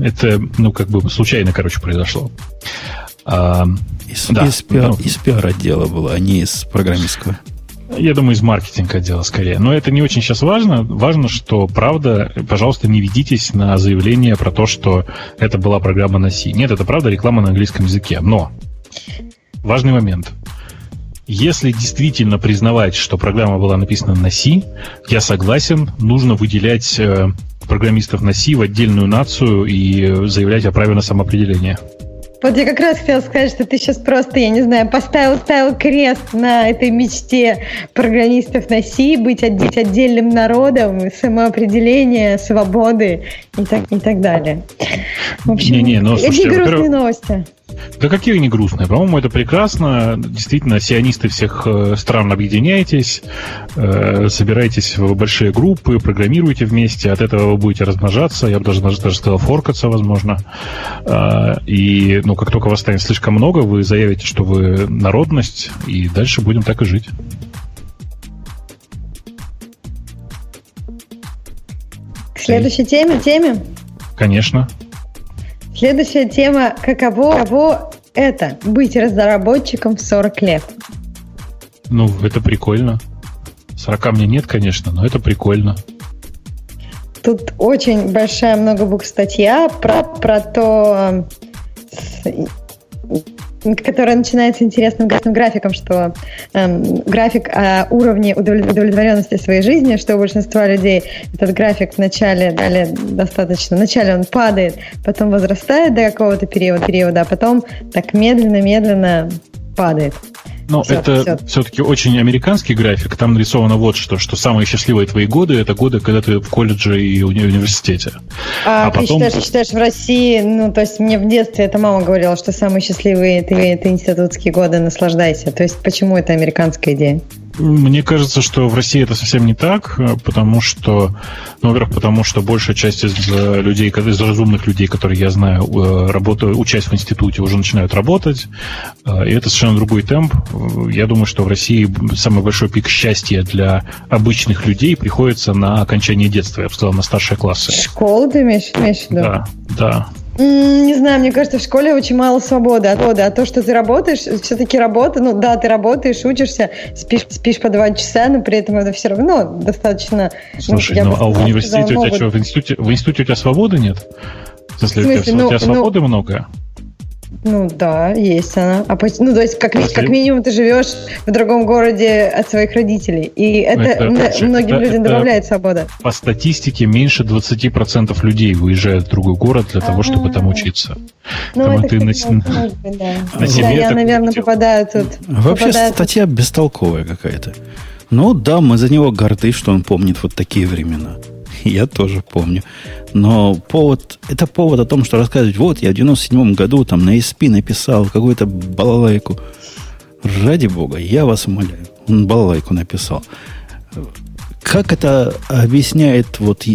это, ну, как бы случайно, короче, произошло.
А, из, да, из, пиар, ну, из пиар-отдела было, а не из программистского.
Я думаю, из маркетинга отдела скорее. Но это не очень сейчас важно. Важно, что, правда, пожалуйста, не ведитесь на заявление про то, что это была программа на C. Нет, это правда реклама на английском языке. Но важный момент. Если действительно признавать, что программа была написана на C, я согласен, нужно выделять э, программистов на C в отдельную нацию и заявлять о праве на самоопределение.
Вот я как раз хотела сказать, что ты сейчас просто, я не знаю, поставил, ставил крест на этой мечте программистов на Си, быть отдельным народом, самоопределение, свободы и так, и так далее.
В общем, не, не, но, слушайте, грустные новости. Да какие не грустные. По-моему, это прекрасно. Действительно, сионисты всех э, стран объединяйтесь, э, собирайтесь в большие группы, программируйте вместе, от этого вы будете размножаться, я бы даже, даже сказал, форкаться, возможно. Э, и ну, как только вас станет слишком много, вы заявите, что вы народность, и дальше будем так и жить.
К следующей теме, теме?
Конечно.
Следующая тема. Каково, каково это быть разработчиком в 40 лет?
Ну, это прикольно. 40 мне нет, конечно, но это прикольно.
Тут очень большая много букв статья про, про то, которая начинается интересным графиком, что эм, график о уровне удовлетворенности своей жизни, что у большинства людей этот график вначале дали достаточно, вначале он падает, потом возрастает до какого-то периода, периода, а потом так медленно-медленно падает.
Но все, это все. все-таки очень американский график. Там нарисовано вот что, что самые счастливые твои годы это годы, когда ты в колледже и уни- университете.
А, а ты потом... считаешь, считаешь в России, ну, то есть мне в детстве эта мама говорила, что самые счастливые это, это институтские годы, наслаждайся. То есть почему это американская идея?
Мне кажется, что в России это совсем не так, э, потому что, ну, во-первых, потому что большая часть из э, людей, из разумных людей, которые я знаю, э, работают, учась в институте, уже начинают работать, и это совершенно другой темп. Я думаю, что в России самый большой пик счастья для обычных людей приходится на окончание детства, я бы сказал, на старшие классы.
Школу ты имеешь в виду?
Да, да.
Не знаю, мне кажется, в школе очень мало свободы. А то, что ты работаешь, все-таки работа, ну да, ты работаешь, учишься, спишь, спишь по два часа, но при этом это все равно достаточно...
Ну, Слушай, ну, ну а в университете у тебя что, в институте, в институте у тебя свободы нет? В смысле, в смысле у тебя, ну, у тебя свободы ну, много?
Ну да, есть она. А, ну, то есть, как, как минимум, ты живешь в другом городе от своих родителей. И это, это многим это, людям это, добавляет свобода.
По статистике меньше 20% людей выезжают в другой город для того, чтобы там учиться.
Ну, Поэтому это, ты на, быть, да. на себе да, я, наверное, попадаю тут.
Вообще попадаю статья тут. бестолковая какая-то. Ну да, мы за него горды, что он помнит вот такие времена. [laughs] Я тоже помню. Но повод, это повод о том, что рассказывать, вот, я в 97 году там на ESP написал какую-то балалайку. Ради бога, я вас умоляю. Он балалайку написал. Как это объясняет вот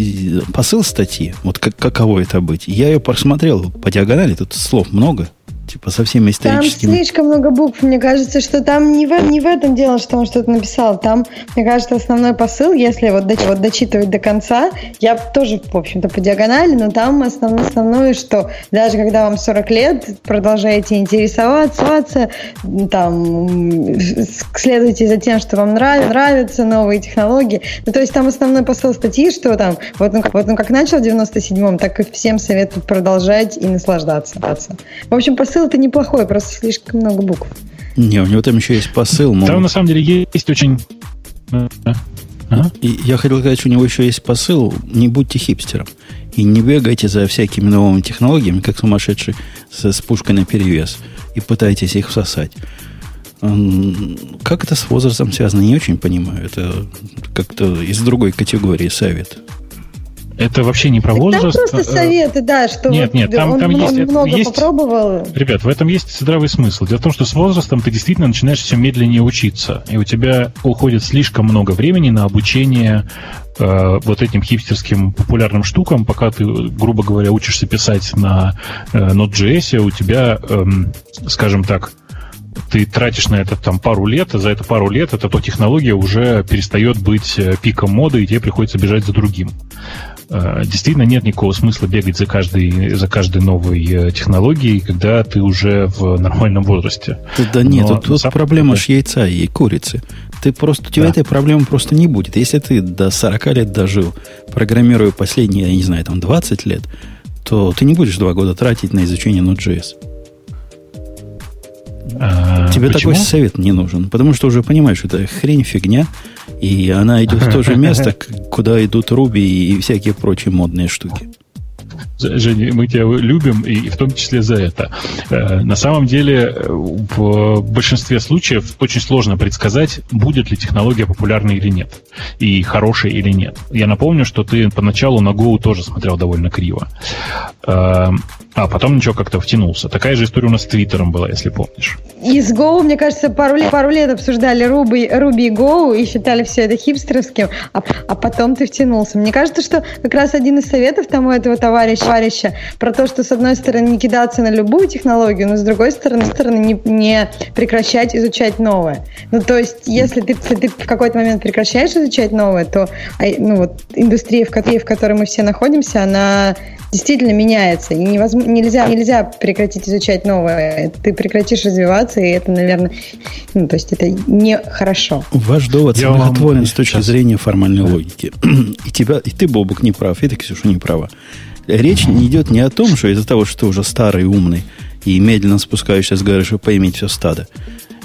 посыл статьи? Вот как, каково это быть? Я ее просмотрел по диагонали, тут слов много типа со всеми историческими...
Там слишком много букв. Мне кажется, что там не в, не в этом дело, что он что-то написал. Там, мне кажется, основной посыл, если вот, до, вот дочитывать до конца, я тоже, в общем-то, по диагонали, но там основное, основное, что даже когда вам 40 лет, продолжаете интересоваться, там, следуйте за тем, что вам нравится, нравятся новые технологии. Ну, то есть там основной посыл статьи, что там, вот он, вот он как начал в 97-м, так и всем советую продолжать и наслаждаться. В общем, посыл посыл-то неплохой, просто слишком много букв.
Не, у него там еще есть посыл.
Мол... Там на самом деле есть очень...
Ага. И я хотел сказать, что у него еще есть посыл. Не будьте хипстером. И не бегайте за всякими новыми технологиями, как сумасшедший с, с пушкой на перевес. И пытайтесь их всосать. Как это с возрастом связано, не очень понимаю. Это как-то из другой категории совет.
Это вообще не про возраст.
Там просто советы, да, что
нет, вот нет, там,
он,
там
он
есть,
много
есть,
попробовал.
Ребят, в этом есть здравый смысл. Дело в том, что с возрастом ты действительно начинаешь все медленнее учиться, и у тебя уходит слишком много времени на обучение э, вот этим хипстерским популярным штукам, пока ты, грубо говоря, учишься писать на э, Node.js, у тебя, э, скажем так, ты тратишь на это там пару лет, и за это пару лет эта то технология уже перестает быть э, пиком моды, и тебе приходится бежать за другим. Э, действительно нет никакого смысла бегать за каждой, за каждой новой э, технологией, когда ты уже в нормальном возрасте.
Да, да нет, тут, тут проблема ж яйца и курицы. Ты просто, у тебя да. этой проблемы просто не будет. Если ты до 40 лет дожил, программируя последние, я не знаю, там 20 лет, то ты не будешь два года тратить на изучение Node.js. А, Тебе почему? такой совет не нужен, потому что уже понимаешь, что это хрень, фигня, и она идет в то же место, [laughs] куда идут Руби и всякие прочие модные штуки.
Женя, мы тебя любим, и в том числе за это. Э, на самом деле, в большинстве случаев очень сложно предсказать, будет ли технология популярной или нет, и хорошей или нет. Я напомню, что ты поначалу на Go тоже смотрел довольно криво. А потом ничего как-то втянулся. Такая же история у нас с Твиттером была, если помнишь.
И с Go, мне кажется, пару лет, пару лет обсуждали Ruby, Ruby Go и считали все это хипстерским, а, а потом ты втянулся. Мне кажется, что как раз один из советов тому этого товарища, товарища про то, что с одной стороны не кидаться на любую технологию, но с другой стороны, стороны не, не прекращать изучать новое. Ну, то есть, если ты, если ты в какой-то момент прекращаешь изучать новое, то ну, вот, индустрия, в которой, в которой мы все находимся, она действительно меняется. И невозможно, нельзя, нельзя прекратить изучать новое. Ты прекратишь развиваться, и это, наверное, ну, то есть это нехорошо.
Ваш довод Я смехотворен вам... с точки Сейчас. зрения формальной логики. И, тебя, и ты, Бобук, не прав, и ты, Ксюша, не права. Речь не идет не о том, что из-за того, что ты уже старый, умный и медленно спускаешься с горы, чтобы поиметь все стадо,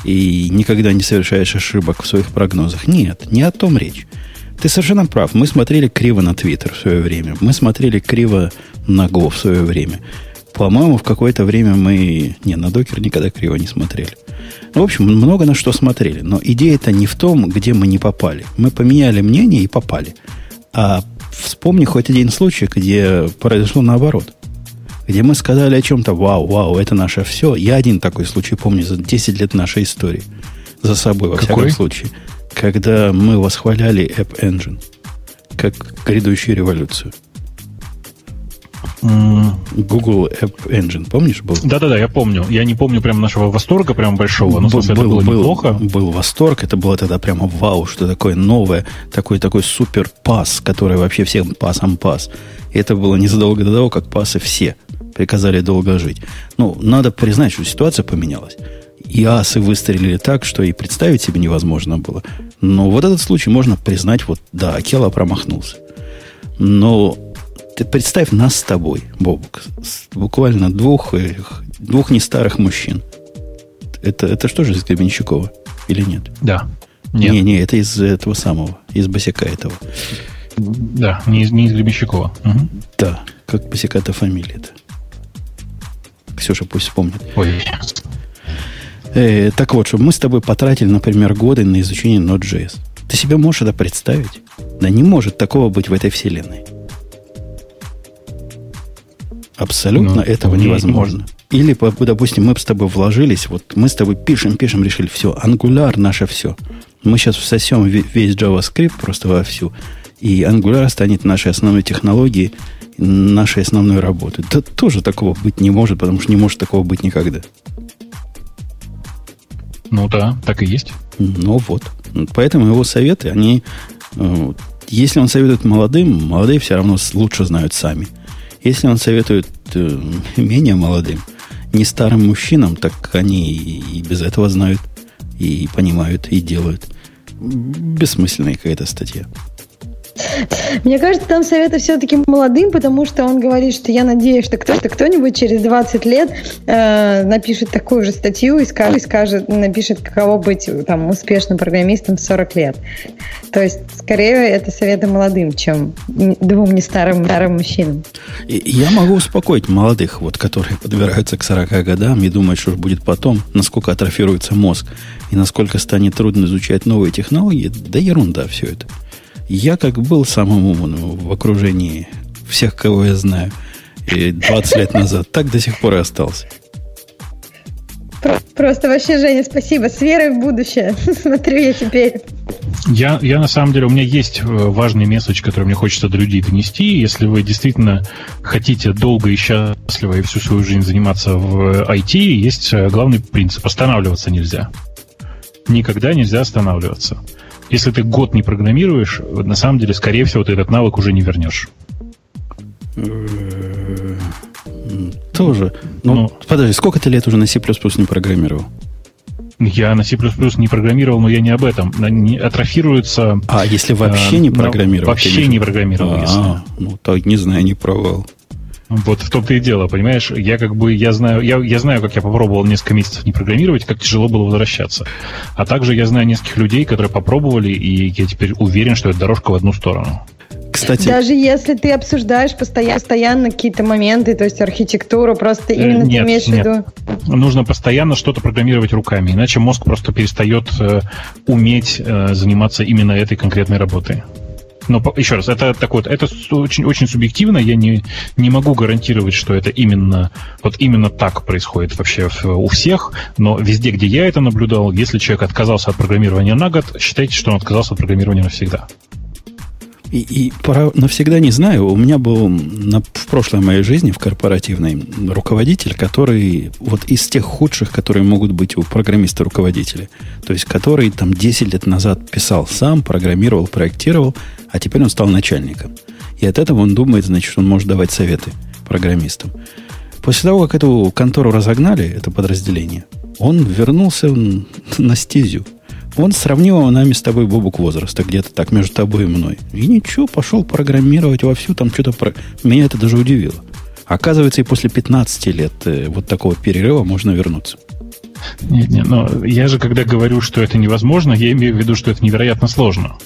и никогда не совершаешь ошибок в своих прогнозах. Нет, не о том речь. Ты совершенно прав. Мы смотрели криво на Твиттер в свое время. Мы смотрели криво на Go в свое время. По-моему, в какое-то время мы... Не, на докер никогда криво не смотрели. В общем, много на что смотрели. Но идея-то не в том, где мы не попали. Мы поменяли мнение и попали. А вспомни хоть один случай, где произошло наоборот. Где мы сказали о чем-то, вау, вау, это наше все. Я один такой случай помню за 10 лет нашей истории. За собой, во Какой? всяком случае. Когда мы восхваляли App Engine как грядущую революцию. Google App Engine, помнишь, был?
Да-да-да, я помню. Я не помню прям нашего восторга прям большого, но был, смысле, был, это было был, неплохо.
Был восторг, это было тогда прямо вау, что такое новое, такой такой супер пас, который вообще всем пасом пас. И это было незадолго до того, как пасы все приказали долго жить. Ну, надо признать, что ситуация поменялась. И асы выстрелили так, что и представить себе невозможно было. Но вот этот случай можно признать, вот, да, Акела промахнулся. Но ты представь нас с тобой, Бобук, буквально двух, двух не старых мужчин. Это, это что же из Гребенщикова? Или нет?
Да.
Нет. Не, не, это из этого самого, из Босяка этого.
Да, не из, не из Гребенщикова. Угу.
Да, как Босяка-то фамилия-то. Ксюша пусть вспомнит.
Ой.
Э, так вот, чтобы мы с тобой потратили, например, годы на изучение Node.js. Ты себе можешь это представить? Да не может такого быть в этой вселенной. Абсолютно ну, этого невозможно. Или, допустим, мы с тобой вложились, вот мы с тобой пишем, пишем, решили, все, Angular наше все. Мы сейчас всосем весь JavaScript просто вовсю, и Angular станет нашей основной технологией, нашей основной работой. Да тоже такого быть не может, потому что не может такого быть никогда.
Ну да, так и есть.
Ну вот. Поэтому его советы, они... Э, если он советует молодым, молодые все равно лучше знают сами. Если он советует э, [laughs] менее молодым, не старым мужчинам, так они и без этого знают, и понимают, и делают. Бессмысленная какая-то статья.
Мне кажется, там советы все-таки молодым, потому что он говорит, что я надеюсь, что кто-то, кто-нибудь через 20 лет э, напишет такую же статью и скажет, скажет, напишет, каково быть там успешным программистом в 40 лет. То есть, скорее, это советы молодым, чем двум не старым, старым мужчинам.
Я могу успокоить молодых, вот, которые подбираются к 40 годам и думают, что будет потом, насколько атрофируется мозг и насколько станет трудно изучать новые технологии. Да ерунда все это. Я как был самым умным в окружении всех, кого я знаю, и 20 лет назад, так до сих пор и остался.
Просто вообще, Женя, спасибо. С верой в будущее. [laughs] Смотрю я теперь.
Я, я на самом деле, у меня есть э, важный месседж, который мне хочется до людей донести. Если вы действительно хотите долго и счастливо и всю свою жизнь заниматься в IT, есть э, главный принцип. Останавливаться нельзя. Никогда нельзя останавливаться. Если ты год не программируешь, на самом деле, скорее всего, ты этот навык уже не вернешь.
Тоже. Ну, ну, подожди, сколько ты лет уже на C++ не программировал?
Я на C++ не программировал, но я не об этом. Не атрофируется...
А, если вообще не программировал?
Вообще не программировал, а, если.
Ну, так не знаю, не провал.
Вот в том-то и дело, понимаешь? Я как бы, я знаю, я, я знаю, как я попробовал несколько месяцев не программировать, как тяжело было возвращаться. А также я знаю нескольких людей, которые попробовали, и я теперь уверен, что это дорожка в одну сторону.
Кстати, даже если ты обсуждаешь постоянно, постоянно какие-то моменты, то есть архитектуру, просто э, именно нет, ты имеешь в виду.
Нужно постоянно что-то программировать руками, иначе мозг просто перестает э, уметь э, заниматься именно этой конкретной работой. Но еще раз, это так вот, это очень, очень субъективно. Я не, не могу гарантировать, что это именно вот именно так происходит вообще у всех. Но везде, где я это наблюдал, если человек отказался от программирования на год, считайте, что он отказался от программирования навсегда.
И, и пора, навсегда не знаю. У меня был на, в прошлой моей жизни, в корпоративной, руководитель, который вот из тех худших, которые могут быть у программиста-руководителя. То есть, который там 10 лет назад писал сам, программировал, проектировал, а теперь он стал начальником. И от этого он думает, значит, он может давать советы программистам. После того, как эту контору разогнали, это подразделение, он вернулся на стезю. Он сравнил нами с тобой Бобук возраста, где-то так между тобой и мной. И ничего, пошел программировать вовсю, там что-то... Про... Меня это даже удивило. Оказывается, и после 15 лет э, вот такого перерыва можно вернуться.
Нет, нет, но я же когда говорю, что это невозможно, я имею в виду, что это невероятно сложно.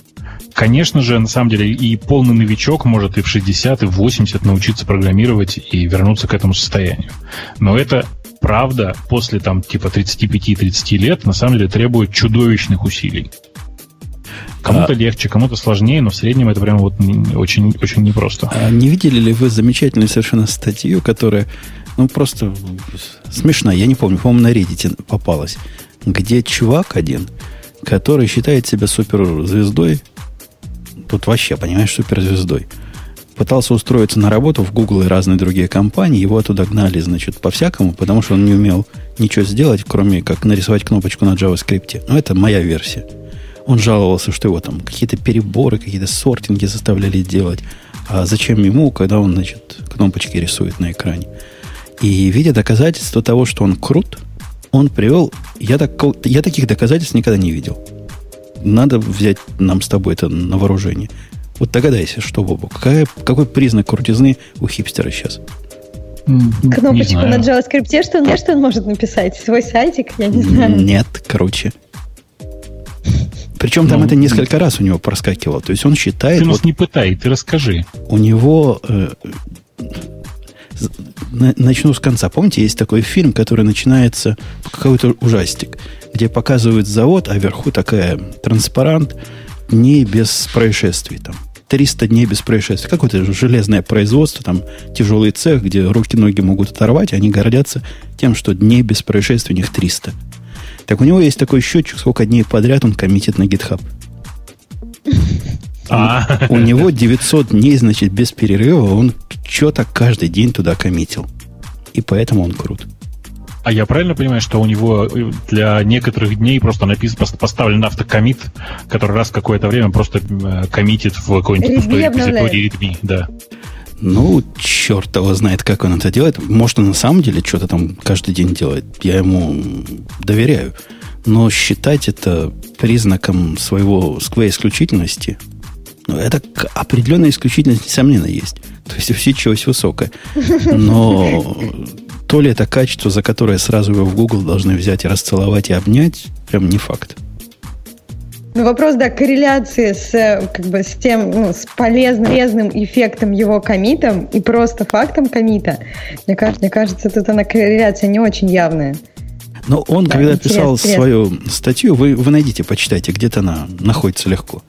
Конечно же, на самом деле, и полный новичок может и в 60, и в 80 научиться программировать и вернуться к этому состоянию. Но это правда после там типа 35-30 лет на самом деле требует чудовищных усилий. Кому-то а... легче, кому-то сложнее, но в среднем это прям вот очень, очень непросто.
А не видели ли вы замечательную совершенно статью, которая, ну, просто смешная, я не помню, по-моему, на Reddit попалась, где чувак один, который считает себя суперзвездой, тут вообще, понимаешь, суперзвездой, пытался устроиться на работу в Google и разные другие компании, его оттуда гнали, значит, по-всякому, потому что он не умел ничего сделать, кроме как нарисовать кнопочку на JavaScript. Но это моя версия. Он жаловался, что его там какие-то переборы, какие-то сортинги заставляли делать. А зачем ему, когда он, значит, кнопочки рисует на экране? И видя доказательства того, что он крут, он привел... Я, так, я таких доказательств никогда не видел. Надо взять нам с тобой это на вооружение. Вот догадайся, что, Бобу, какая, какой признак крутизны у хипстера сейчас?
Кнопочку на JavaScript, что он, что он может написать? Свой сайтик? Я не знаю.
Нет, круче. Причем там ну, это несколько раз у него проскакивало. То есть он считает...
Ты нас вот, не пытай, ты расскажи.
У него... Э, начну с конца. Помните, есть такой фильм, который начинается какой-то ужастик, где показывают завод, а вверху такая транспарант, не без происшествий там 300 дней без происшествий. Какое-то железное производство, там тяжелый цех, где руки-ноги могут оторвать, они гордятся тем, что дней без происшествий у них 300. Так у него есть такой счетчик, сколько дней подряд он коммитит на GitHub. А. У него 900 дней, значит, без перерыва, он что-то каждый день туда коммитил. И поэтому он крут.
А я правильно понимаю, что у него э, для некоторых дней просто написан, поставлен автокомит, который раз в какое-то время просто э, коммитит в какой-нибудь пустой репозиторий readme, да.
Ну, черт его знает, как он это делает. Может, он на самом деле что-то там каждый день делает. Я ему доверяю. Но считать это признаком своего, исключительности, ну, это определенная исключительность, несомненно, есть. То есть усидчивость высокая. Но [laughs] то ли это качество, за которое сразу его в Google должны взять и расцеловать и обнять, прям не факт.
Ну, вопрос, да, корреляции с, как бы, с тем, ну, с полезным, полезным эффектом его комитом и просто фактом комита. Мне кажется, мне кажется, тут она корреляция не очень явная.
Но он, да, когда писал интерес. свою статью, вы, вы найдите, почитайте, где-то она находится легко.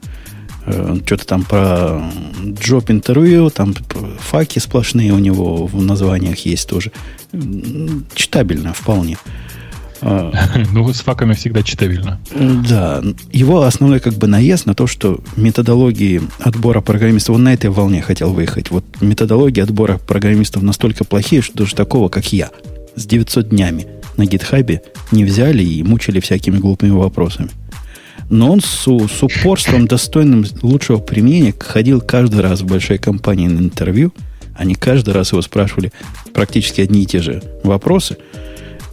Э, что-то там про джоб интервью, там факи сплошные у него в названиях есть тоже. Читабельно вполне.
А, [laughs] ну, с факами всегда читабельно.
Да. Его основной как бы наезд на то, что методологии отбора программистов, он на этой волне хотел выехать. Вот методологии отбора программистов настолько плохие, что даже такого, как я, с 900 днями на гитхабе не взяли и мучили всякими глупыми вопросами. Но он с, с упорством, достойным лучшего применения, ходил каждый раз в большой компании на интервью. Они каждый раз его спрашивали практически одни и те же вопросы.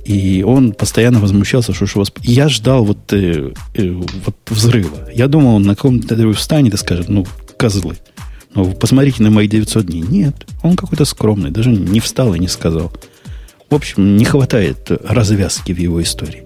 И он постоянно возмущался, что, что вас... Я ждал вот, э, э, вот взрыва. Я думал, он на каком-то встанет и скажет, ну, козлы. Ну, посмотрите на мои 900 дней. Нет, он какой-то скромный, даже не встал и не сказал. В общем, не хватает развязки в его истории.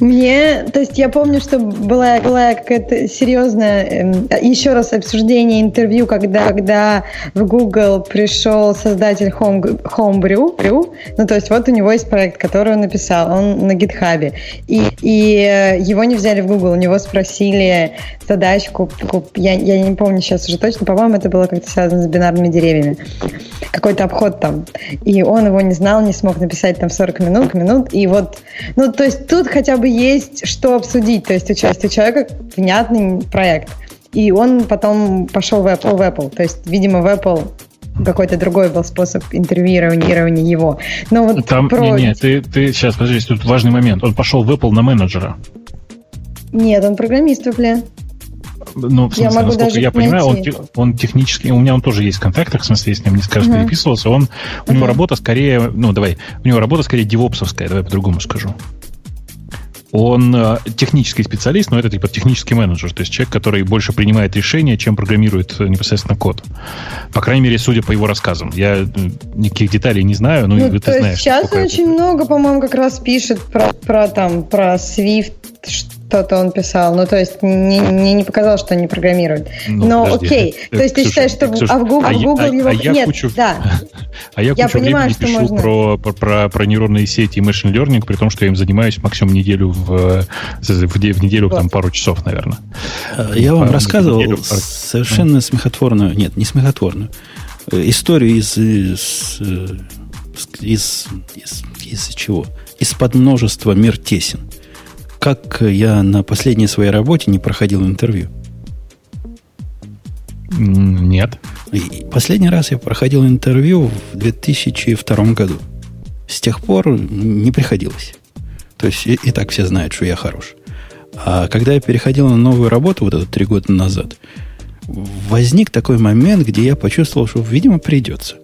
Мне, то есть я помню, что была, была какая-то серьезная, э, еще раз обсуждение интервью, когда, когда в Google пришел создатель Home, Homebrew, ну то есть вот у него есть проект, который он написал, он на GitHub, и, и э, его не взяли в Google, у него спросили задачку, я, я не помню сейчас уже точно, по-моему, это было как-то связано с бинарными деревьями, какой-то обход там, и он его не знал, не смог написать там 40 минут, минут, и вот, ну то есть тут хотя бы есть что обсудить, то есть участие человека внятный проект. И он потом пошел в Apple, в Apple. То есть, видимо, в Apple какой-то другой был способ интервьюирования его. Но вот
Там, про... Не, не, ты, ты сейчас, подожди, тут важный момент. Он пошел в Apple на менеджера.
Нет, он программист в Apple.
Ну, в смысле, я могу насколько даже я понимаю, он, он технически, у меня он тоже есть в контактах, в смысле, я с ним несколько раз uh-huh. переписывался, он, у uh-huh. него работа скорее, ну, давай, у него работа скорее девопсовская, давай по-другому скажу он э, технический специалист, но это типа технический менеджер, то есть человек, который больше принимает решения, чем программирует э, непосредственно код. По крайней мере, судя по его рассказам. Я э, никаких деталей не знаю, но ну, ты знаешь.
Сейчас он очень много, по-моему, как раз пишет про, про там про Swift, что-то он писал. Ну, то есть, мне не, не показалось, что он не программирует. Ну, Но подожди. окей. То есть, ты считаешь, что Ксюша, а в Google, а, в Google а, его... А
я
Нет,
кучу, да. [laughs] А я, я кучу понимаю, времени пишу можно... про, про, про, про нейронные сети и machine learning, при том, что я им занимаюсь максимум неделю в, в, в неделю вот. там пару часов, наверное.
Я вам рассказывал неделю, совершенно смехотворную, нет, не смехотворную, э, историю из, из, из, из, из чего? Из-под множества мир тесен как я на последней своей работе не проходил интервью?
Нет.
И последний раз я проходил интервью в 2002 году. С тех пор не приходилось. То есть и, и так все знают, что я хорош. А когда я переходил на новую работу, вот это три года назад, возник такой момент, где я почувствовал, что, видимо, придется.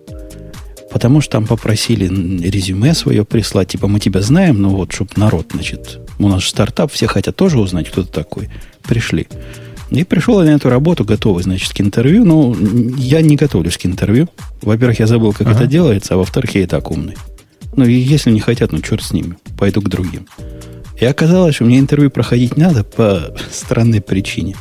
Потому что там попросили резюме свое прислать, типа мы тебя знаем, но вот, чтобы народ, значит, у нас же стартап, все хотят тоже узнать, кто ты такой. Пришли. И пришел я на эту работу, готовый, значит, к интервью. Но я не готовлюсь к интервью. Во-первых, я забыл, как ага. это делается, а во-вторых, я и так умный. Ну, и если не хотят, ну, черт с ними. Пойду к другим. И оказалось, что мне интервью проходить надо по странной причине.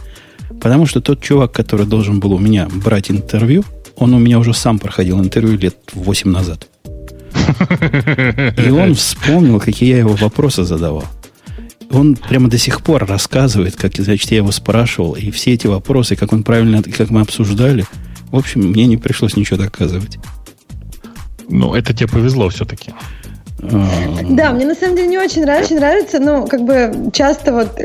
Потому что тот чувак, который должен был у меня брать интервью, он у меня уже сам проходил интервью лет 8 назад. И он [laughs] вспомнил, какие я его вопросы задавал. Он прямо до сих пор рассказывает, как, значит, я его спрашивал, и все эти вопросы, как он правильно, как мы обсуждали. В общем, мне не пришлось ничего доказывать.
Ну, это тебе повезло все-таки.
Да, мне на самом деле не очень нравится, нравится, ну, как бы часто вот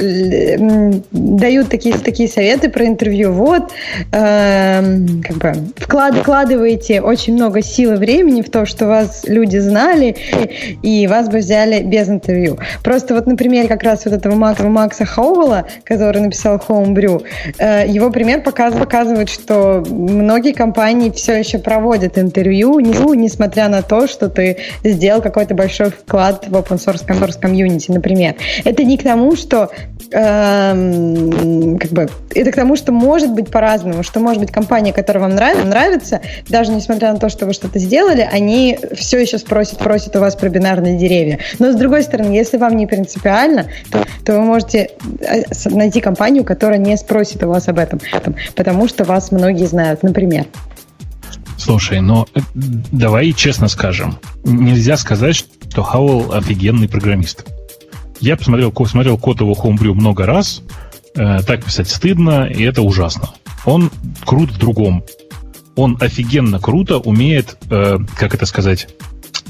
дают такие, такие советы про интервью. Вот, э, как бы вклад, вкладываете очень много сил и времени в то, что вас люди знали, и вас бы взяли без интервью. Просто вот, например, как раз вот этого Макса, Макса Хоувелла, который написал Homebrew, э, его пример показывает, показывает, что многие компании все еще проводят интервью, несмотря на то, что ты сделал какой-то большой вклад в open source, source комьюнити, например. Это не к тому, что э, как бы, это к тому, что может быть по-разному, что может быть компания, которая вам нравится, нравится, даже несмотря на то, что вы что-то сделали, они все еще спросят, просят у вас про бинарные деревья. Но с другой стороны, если вам не принципиально, то, то вы можете э, найти компанию, которая не спросит у вас об этом, потому что вас многие знают, например.
Слушай, но э, давай честно скажем. Нельзя сказать, что Хауэлл офигенный программист. Я посмотрел, смотрел код его Homebrew много раз. Э, так писать стыдно, и это ужасно. Он крут в другом. Он офигенно круто умеет, э, как это сказать,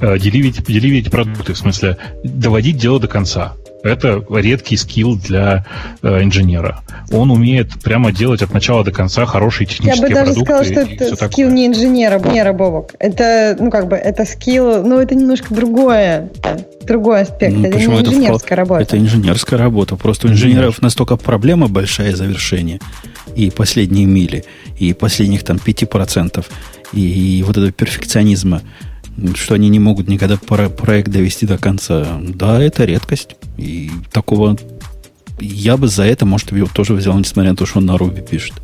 э, деливить, деливить продукты, в смысле доводить дело до конца. Это редкий скилл для э, инженера. Он умеет прямо делать от начала до конца хорошие технические продукты. Я бы даже
сказала, что это скилл такое. не инженера, инженера, Бобок. Это, ну, как бы, это скилл, ну, это немножко другое, другой аспект. Ну, это не инженерская это, работа.
Это инженерская работа. Просто у инженеров настолько проблема большая завершение и последние мили, и последних там 5%, и, и вот этого перфекционизма – что они не могут никогда проект довести до конца. Да, это редкость. И такого я бы за это, может, его тоже взял, несмотря на то, что он на Руби пишет.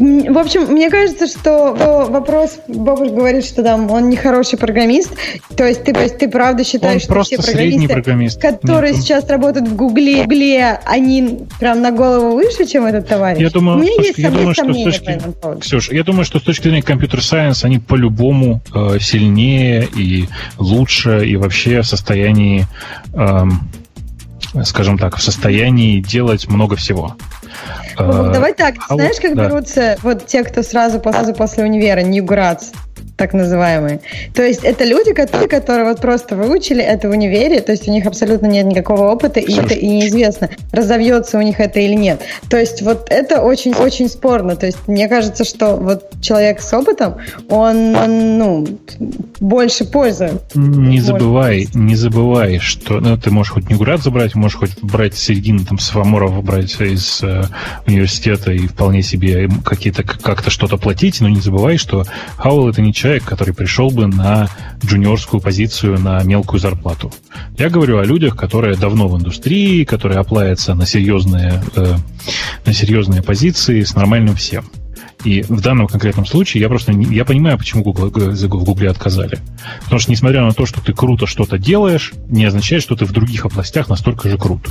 В общем, мне кажется, что вопрос, Бобуш говорит, что там он не хороший программист. То есть ты, то есть, ты правда считаешь,
он что все программисты,
программист. которые Нет, сейчас работают в Гугле, Гугле, они прям на голову выше, чем этот товарищ?
Я думаю, У меня есть я думаю, что с точки, Ксюш, я думаю, что с точки зрения компьютер-сайенс они по-любому э, сильнее и лучше, и вообще в состоянии, э, скажем так, в состоянии делать много всего.
А, давай так, а знаешь, как да. берутся вот те, кто сразу, сразу после универа, Grads, так называемые. То есть это люди, которые, которые вот просто выучили это в универе, то есть у них абсолютно нет никакого опыта, и, это, и неизвестно, разовьется у них это или нет. То есть вот это очень-очень спорно. То есть мне кажется, что вот человек с опытом, он, он ну, больше пользы.
Не забывай, не забывай, что ну, ты можешь хоть не град забрать, можешь хоть брать середину там Сваморов брать из э, университета и вполне себе какие-то как-то что-то платить, но не забывай, что Хауэлл это не человек, человек, который пришел бы на джуниорскую позицию на мелкую зарплату. Я говорю о людях, которые давно в индустрии, которые оплавятся на серьезные, э, на серьезные позиции с нормальным всем. И в данном конкретном случае я просто не, я понимаю, почему Google, в Гугле отказали. Потому что, несмотря на то, что ты круто что-то делаешь, не означает, что ты в других областях настолько же крут.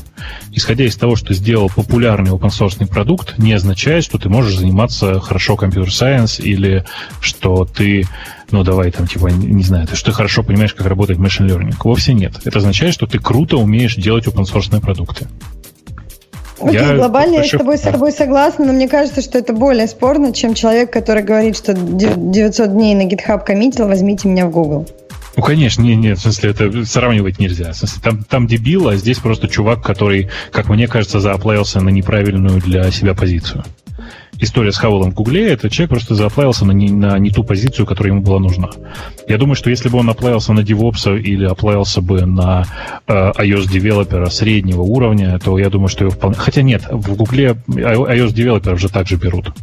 Исходя из того, что сделал популярный open source продукт, не означает, что ты можешь заниматься хорошо компьютер-сайенс или что ты ну давай там типа, не знаю, ты, что ты хорошо понимаешь, как работает machine learning. Вовсе нет. Это означает, что ты круто умеешь делать open source продукты.
Окей, я глобально я с тобой, с тобой согласна, но мне кажется, что это более спорно, чем человек, который говорит, что 900 дней на GitHub коммитил, возьмите меня в Google.
Ну, конечно, нет, нет, в смысле, это сравнивать нельзя. В смысле, там, там дебил, а здесь просто чувак, который, как мне кажется, зааплавился на неправильную для себя позицию история с Хауэллом в Гугле, это человек просто заплавился на не, на не ту позицию, которая ему была нужна. Я думаю, что если бы он оплавился на DevOps или оплавился бы на э, iOS-девелопера среднего уровня, то я думаю, что его вполне... Хотя нет, в Гугле iOS-девелоперов же также берут.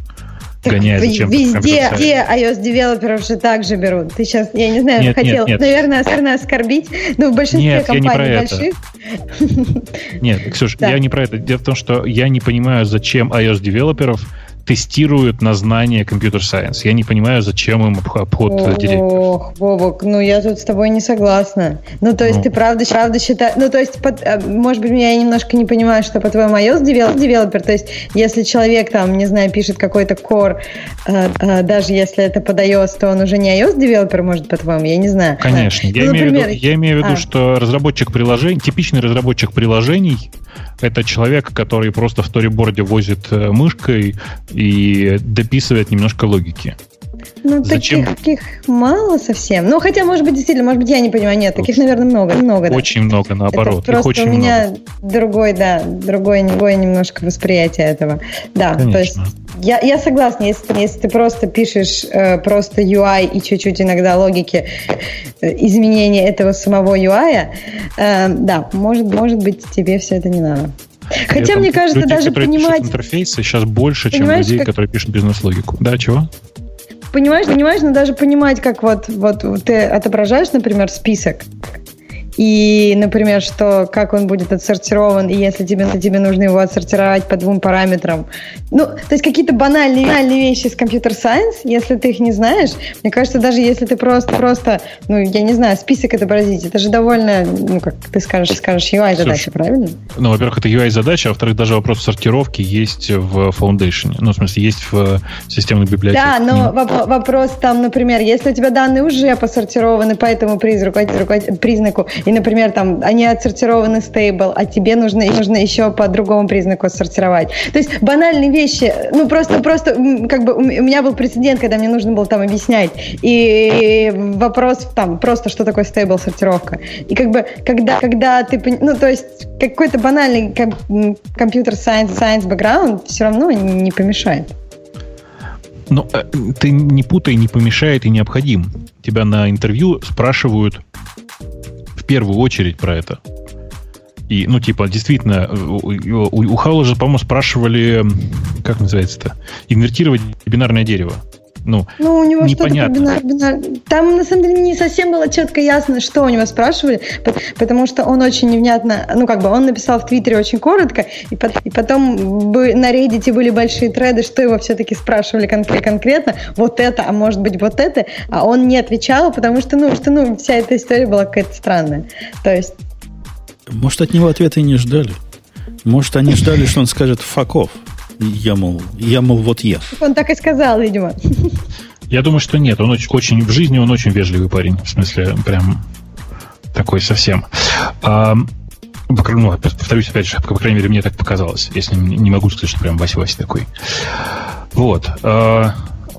Гоняет зачем Везде, везде iOS-девелоперов же также берут. Ты сейчас, я не знаю, нет, хотел, нет, нет. наверное, наверное, оскорбить, но в большинстве нет, компаний больших...
Нет, Ксюш, да. я не про это. Дело в том, что я не понимаю, зачем iOS-девелоперов тестируют на знание computer science. Я не понимаю, зачем им обход Ох.
Ох, Бобук, ну я тут с тобой не согласна. Ну, то есть ну. ты правда, правда считаешь... Ну, то есть, под, э, может быть, я немножко не понимаю, что по-твоему iOS девелопер, то есть если человек там, не знаю, пишет какой-то core, э, э, даже если это под iOS, то он уже не iOS девелопер, может, по-твоему, я не знаю.
Конечно. Я, ну, имею, например... виду, я имею в виду, а. что разработчик приложений, типичный разработчик приложений, это человек, который просто в сториборде возит э, мышкой и дописывает немножко логики.
Ну, Зачем? таких, таких мало совсем. Ну, хотя, может быть, действительно, может быть, я не понимаю. Нет, таких, наверное, много. много
очень да. много, наоборот.
Это просто
очень
у меня много. другой, да, другое, другое немножко восприятие этого. Да, Конечно. то есть я, я согласна, если, если ты просто пишешь э, просто UI и чуть-чуть иногда логики э, изменения этого самого UI, э, да, может, может быть, тебе все это не надо. Хотя, мне кажется, даже понимать...
интерфейсы сейчас больше, чем людей, как... которые пишут бизнес-логику. Да, чего?
Понимаешь, понимаешь, но даже понимать, как вот, вот ты отображаешь, например, список, и, например, что как он будет отсортирован, и если тебе, тебе нужно его отсортировать по двум параметрам. Ну, то есть какие-то банальные, банальные вещи с компьютер-сайенс, если ты их не знаешь, мне кажется, даже если ты просто, просто, ну, я не знаю, список отобразить, это же довольно, ну, как ты скажешь, скажешь UI-задача, правильно?
Ну, во-первых, это UI-задача, а во-вторых, даже вопрос сортировки есть в Foundation. Ну, в смысле, есть в системной библиотеке.
Да, но воп- вопрос там, например, если у тебя данные уже посортированы по этому признаку, признаку и, например, там они отсортированы стейбл, а тебе нужно, нужно еще по другому признаку отсортировать. То есть банальные вещи, ну просто, просто как бы у меня был прецедент, когда мне нужно было там объяснять, и вопрос там просто, что такое стейбл сортировка. И как бы, когда, когда ты, ну то есть какой-то банальный компьютер science, science background все равно не помешает.
Ну, э, ты не путай, не помешает и необходим. Тебя на интервью спрашивают, первую очередь про это. И, ну, типа, действительно, у, у, у Хаула же, по-моему, спрашивали, как называется-то, инвертировать бинарное дерево. Ну,
ну у него непонятно. что-то бинар, бинар. Там, на самом деле, не совсем было четко ясно, что у него спрашивали, потому что он очень невнятно, ну, как бы, он написал в Твиттере очень коротко, и, и потом бы на Reddit были большие треды, что его все-таки спрашивали конкретно, конкретно, вот это, а может быть вот это, а он не отвечал, потому что, ну, что, ну, вся эта история была какая-то странная. То есть...
Может, от него ответа и не ждали? Может, они ждали, что он скажет «факов». Я, мол, я, мол, вот я.
Он так и сказал, видимо.
Я думаю, что нет. Он очень, очень в жизни он очень вежливый парень. В смысле, прям такой совсем. А, ну, повторюсь, опять же, по крайней мере, мне так показалось. Если не могу сказать, что прям Вася-Вася такой. Вот. А,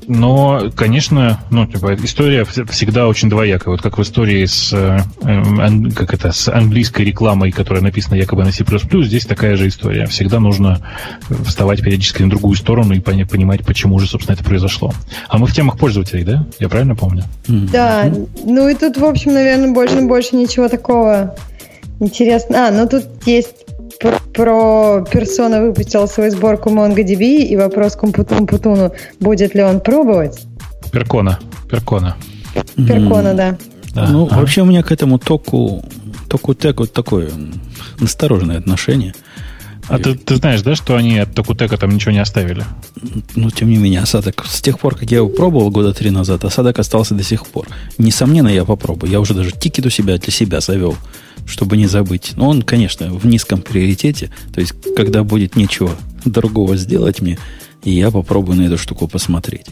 но, конечно, ну, типа, история всегда очень двоякая. Вот как в истории с, э, как это, с английской рекламой, которая написана якобы на C++, здесь такая же история. Всегда нужно вставать периодически на другую сторону и понимать, почему же, собственно, это произошло. А мы в темах пользователей, да? Я правильно помню?
Да. Ну и тут, в общем, наверное, больше, больше ничего такого интересного. А, ну тут есть про персона выпустил свою сборку MongoDB и вопрос к Путуну, будет ли он пробовать?
Перкона. Перкона.
Перкона, да.
да. Ну, а. вообще у меня к этому току, току теку такое настороженное отношение.
А ты, ты знаешь, да, что они от Токутека там ничего не оставили?
Ну, тем не менее, осадок с тех пор, как я его пробовал года три назад, осадок остался до сих пор. Несомненно, я попробую. Я уже даже тикет у себя для себя завел чтобы не забыть. Но он, конечно, в низком приоритете. То есть, когда будет нечего другого сделать мне, я попробую на эту штуку посмотреть.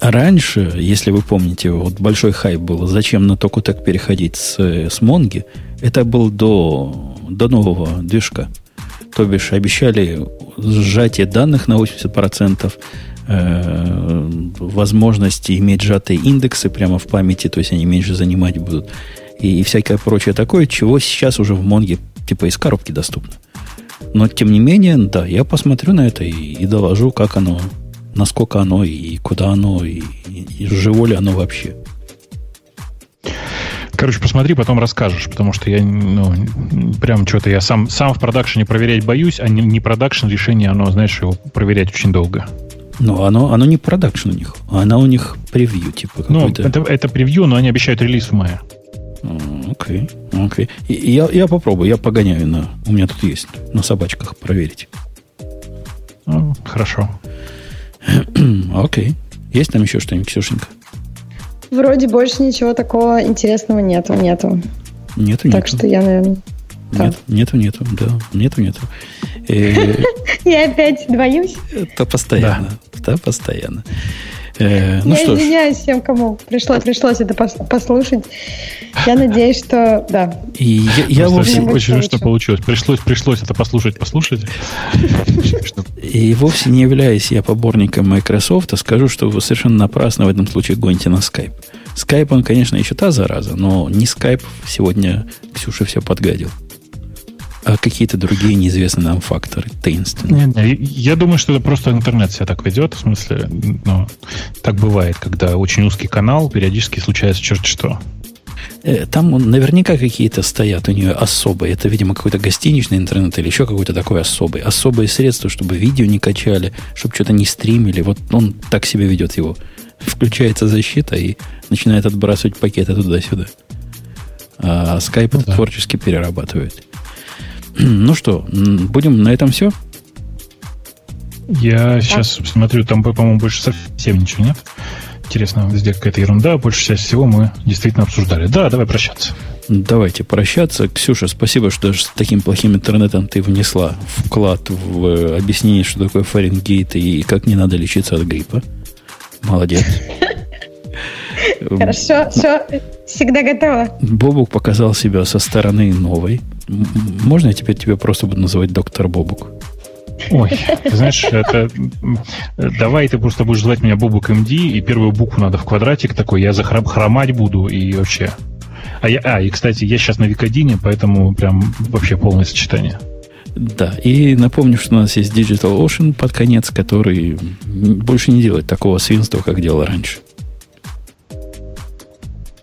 Раньше, если вы помните, вот большой хайп был, зачем на Токутек переходить с, с Монги, это был до, до нового движка. То бишь, обещали сжатие данных на 80%, э, возможности иметь сжатые индексы прямо в памяти, то есть они меньше занимать будут и всякое прочее такое, чего сейчас уже в Монге типа из коробки доступно. Но, тем не менее, да, я посмотрю на это и, и доложу, как оно, насколько оно, и куда оно, и, и, и живо ли оно вообще.
Короче, посмотри, потом расскажешь, потому что я, ну, прям что-то я сам, сам в продакшене проверять боюсь, а не, не продакшн решение, оно, знаешь, его проверять очень долго.
Ну, оно, оно не продакшн у них, а оно у них превью, типа.
Ну, это, это превью, но они обещают релиз в мае.
Окей, окей. Я, я попробую, я погоняю на... У меня тут есть на собачках проверить.
Ну, хорошо. [clears throat]
Окей. Есть там еще что-нибудь, Ксюшенька?
Вроде больше ничего такого интересного нету, нету.
Нету,
Так что я, наверное...
Нет, нету, нету, да, нету, нету. [laughs]
Э, я опять двоюсь?
Это постоянно, да, постоянно. Э, ну
я что извиняюсь ж. всем, кому пришлось, пришлось это послушать. Я надеюсь, что да.
И я, я вовсе очень что получилось. Пришлось, пришлось это послушать, послушать.
И вовсе не являюсь я поборником Microsoft, а скажу, что вы совершенно напрасно в этом случае гоните на Skype. Skype, он, конечно, еще та зараза, но не Skype сегодня Ксюша все подгадил а какие-то другие неизвестные нам факторы, таинственные.
Не, не, я думаю, что это просто интернет себя так ведет. В смысле, ну, так бывает, когда очень узкий канал, периодически случается черт что.
Э, там наверняка какие-то стоят у нее особые. Это, видимо, какой-то гостиничный интернет или еще какой-то такой особый. Особые средства, чтобы видео не качали, чтобы что-то не стримили. Вот он так себя ведет его. Включается защита и начинает отбрасывать пакеты туда-сюда. А Skype ну, это да. творчески перерабатывает. [clears throat] Ну что, будем на этом все?
Я сейчас смотрю, там, по-моему, больше совсем ничего нет. Интересно, везде какая-то ерунда. Больше часть всего мы действительно обсуждали. Да, давай прощаться.
Давайте прощаться. Ксюша, спасибо, что даже с таким плохим интернетом ты внесла вклад в э, объяснение, что такое Фаренгейт и как не надо лечиться от гриппа. Молодец.
Хорошо, все, всегда готова.
Бобук показал себя со стороны новой. Можно я теперь тебя просто буду называть доктор Бобук?
Ой, ты знаешь, это... Давай ты просто будешь звать меня Бобук МД, и первую букву надо в квадратик такой, я захромать буду, и вообще... А, я, а, и, кстати, я сейчас на Викодине, поэтому прям вообще полное сочетание.
Да, и напомню, что у нас есть Digital Ocean под конец, который больше не делает такого свинства, как делал раньше.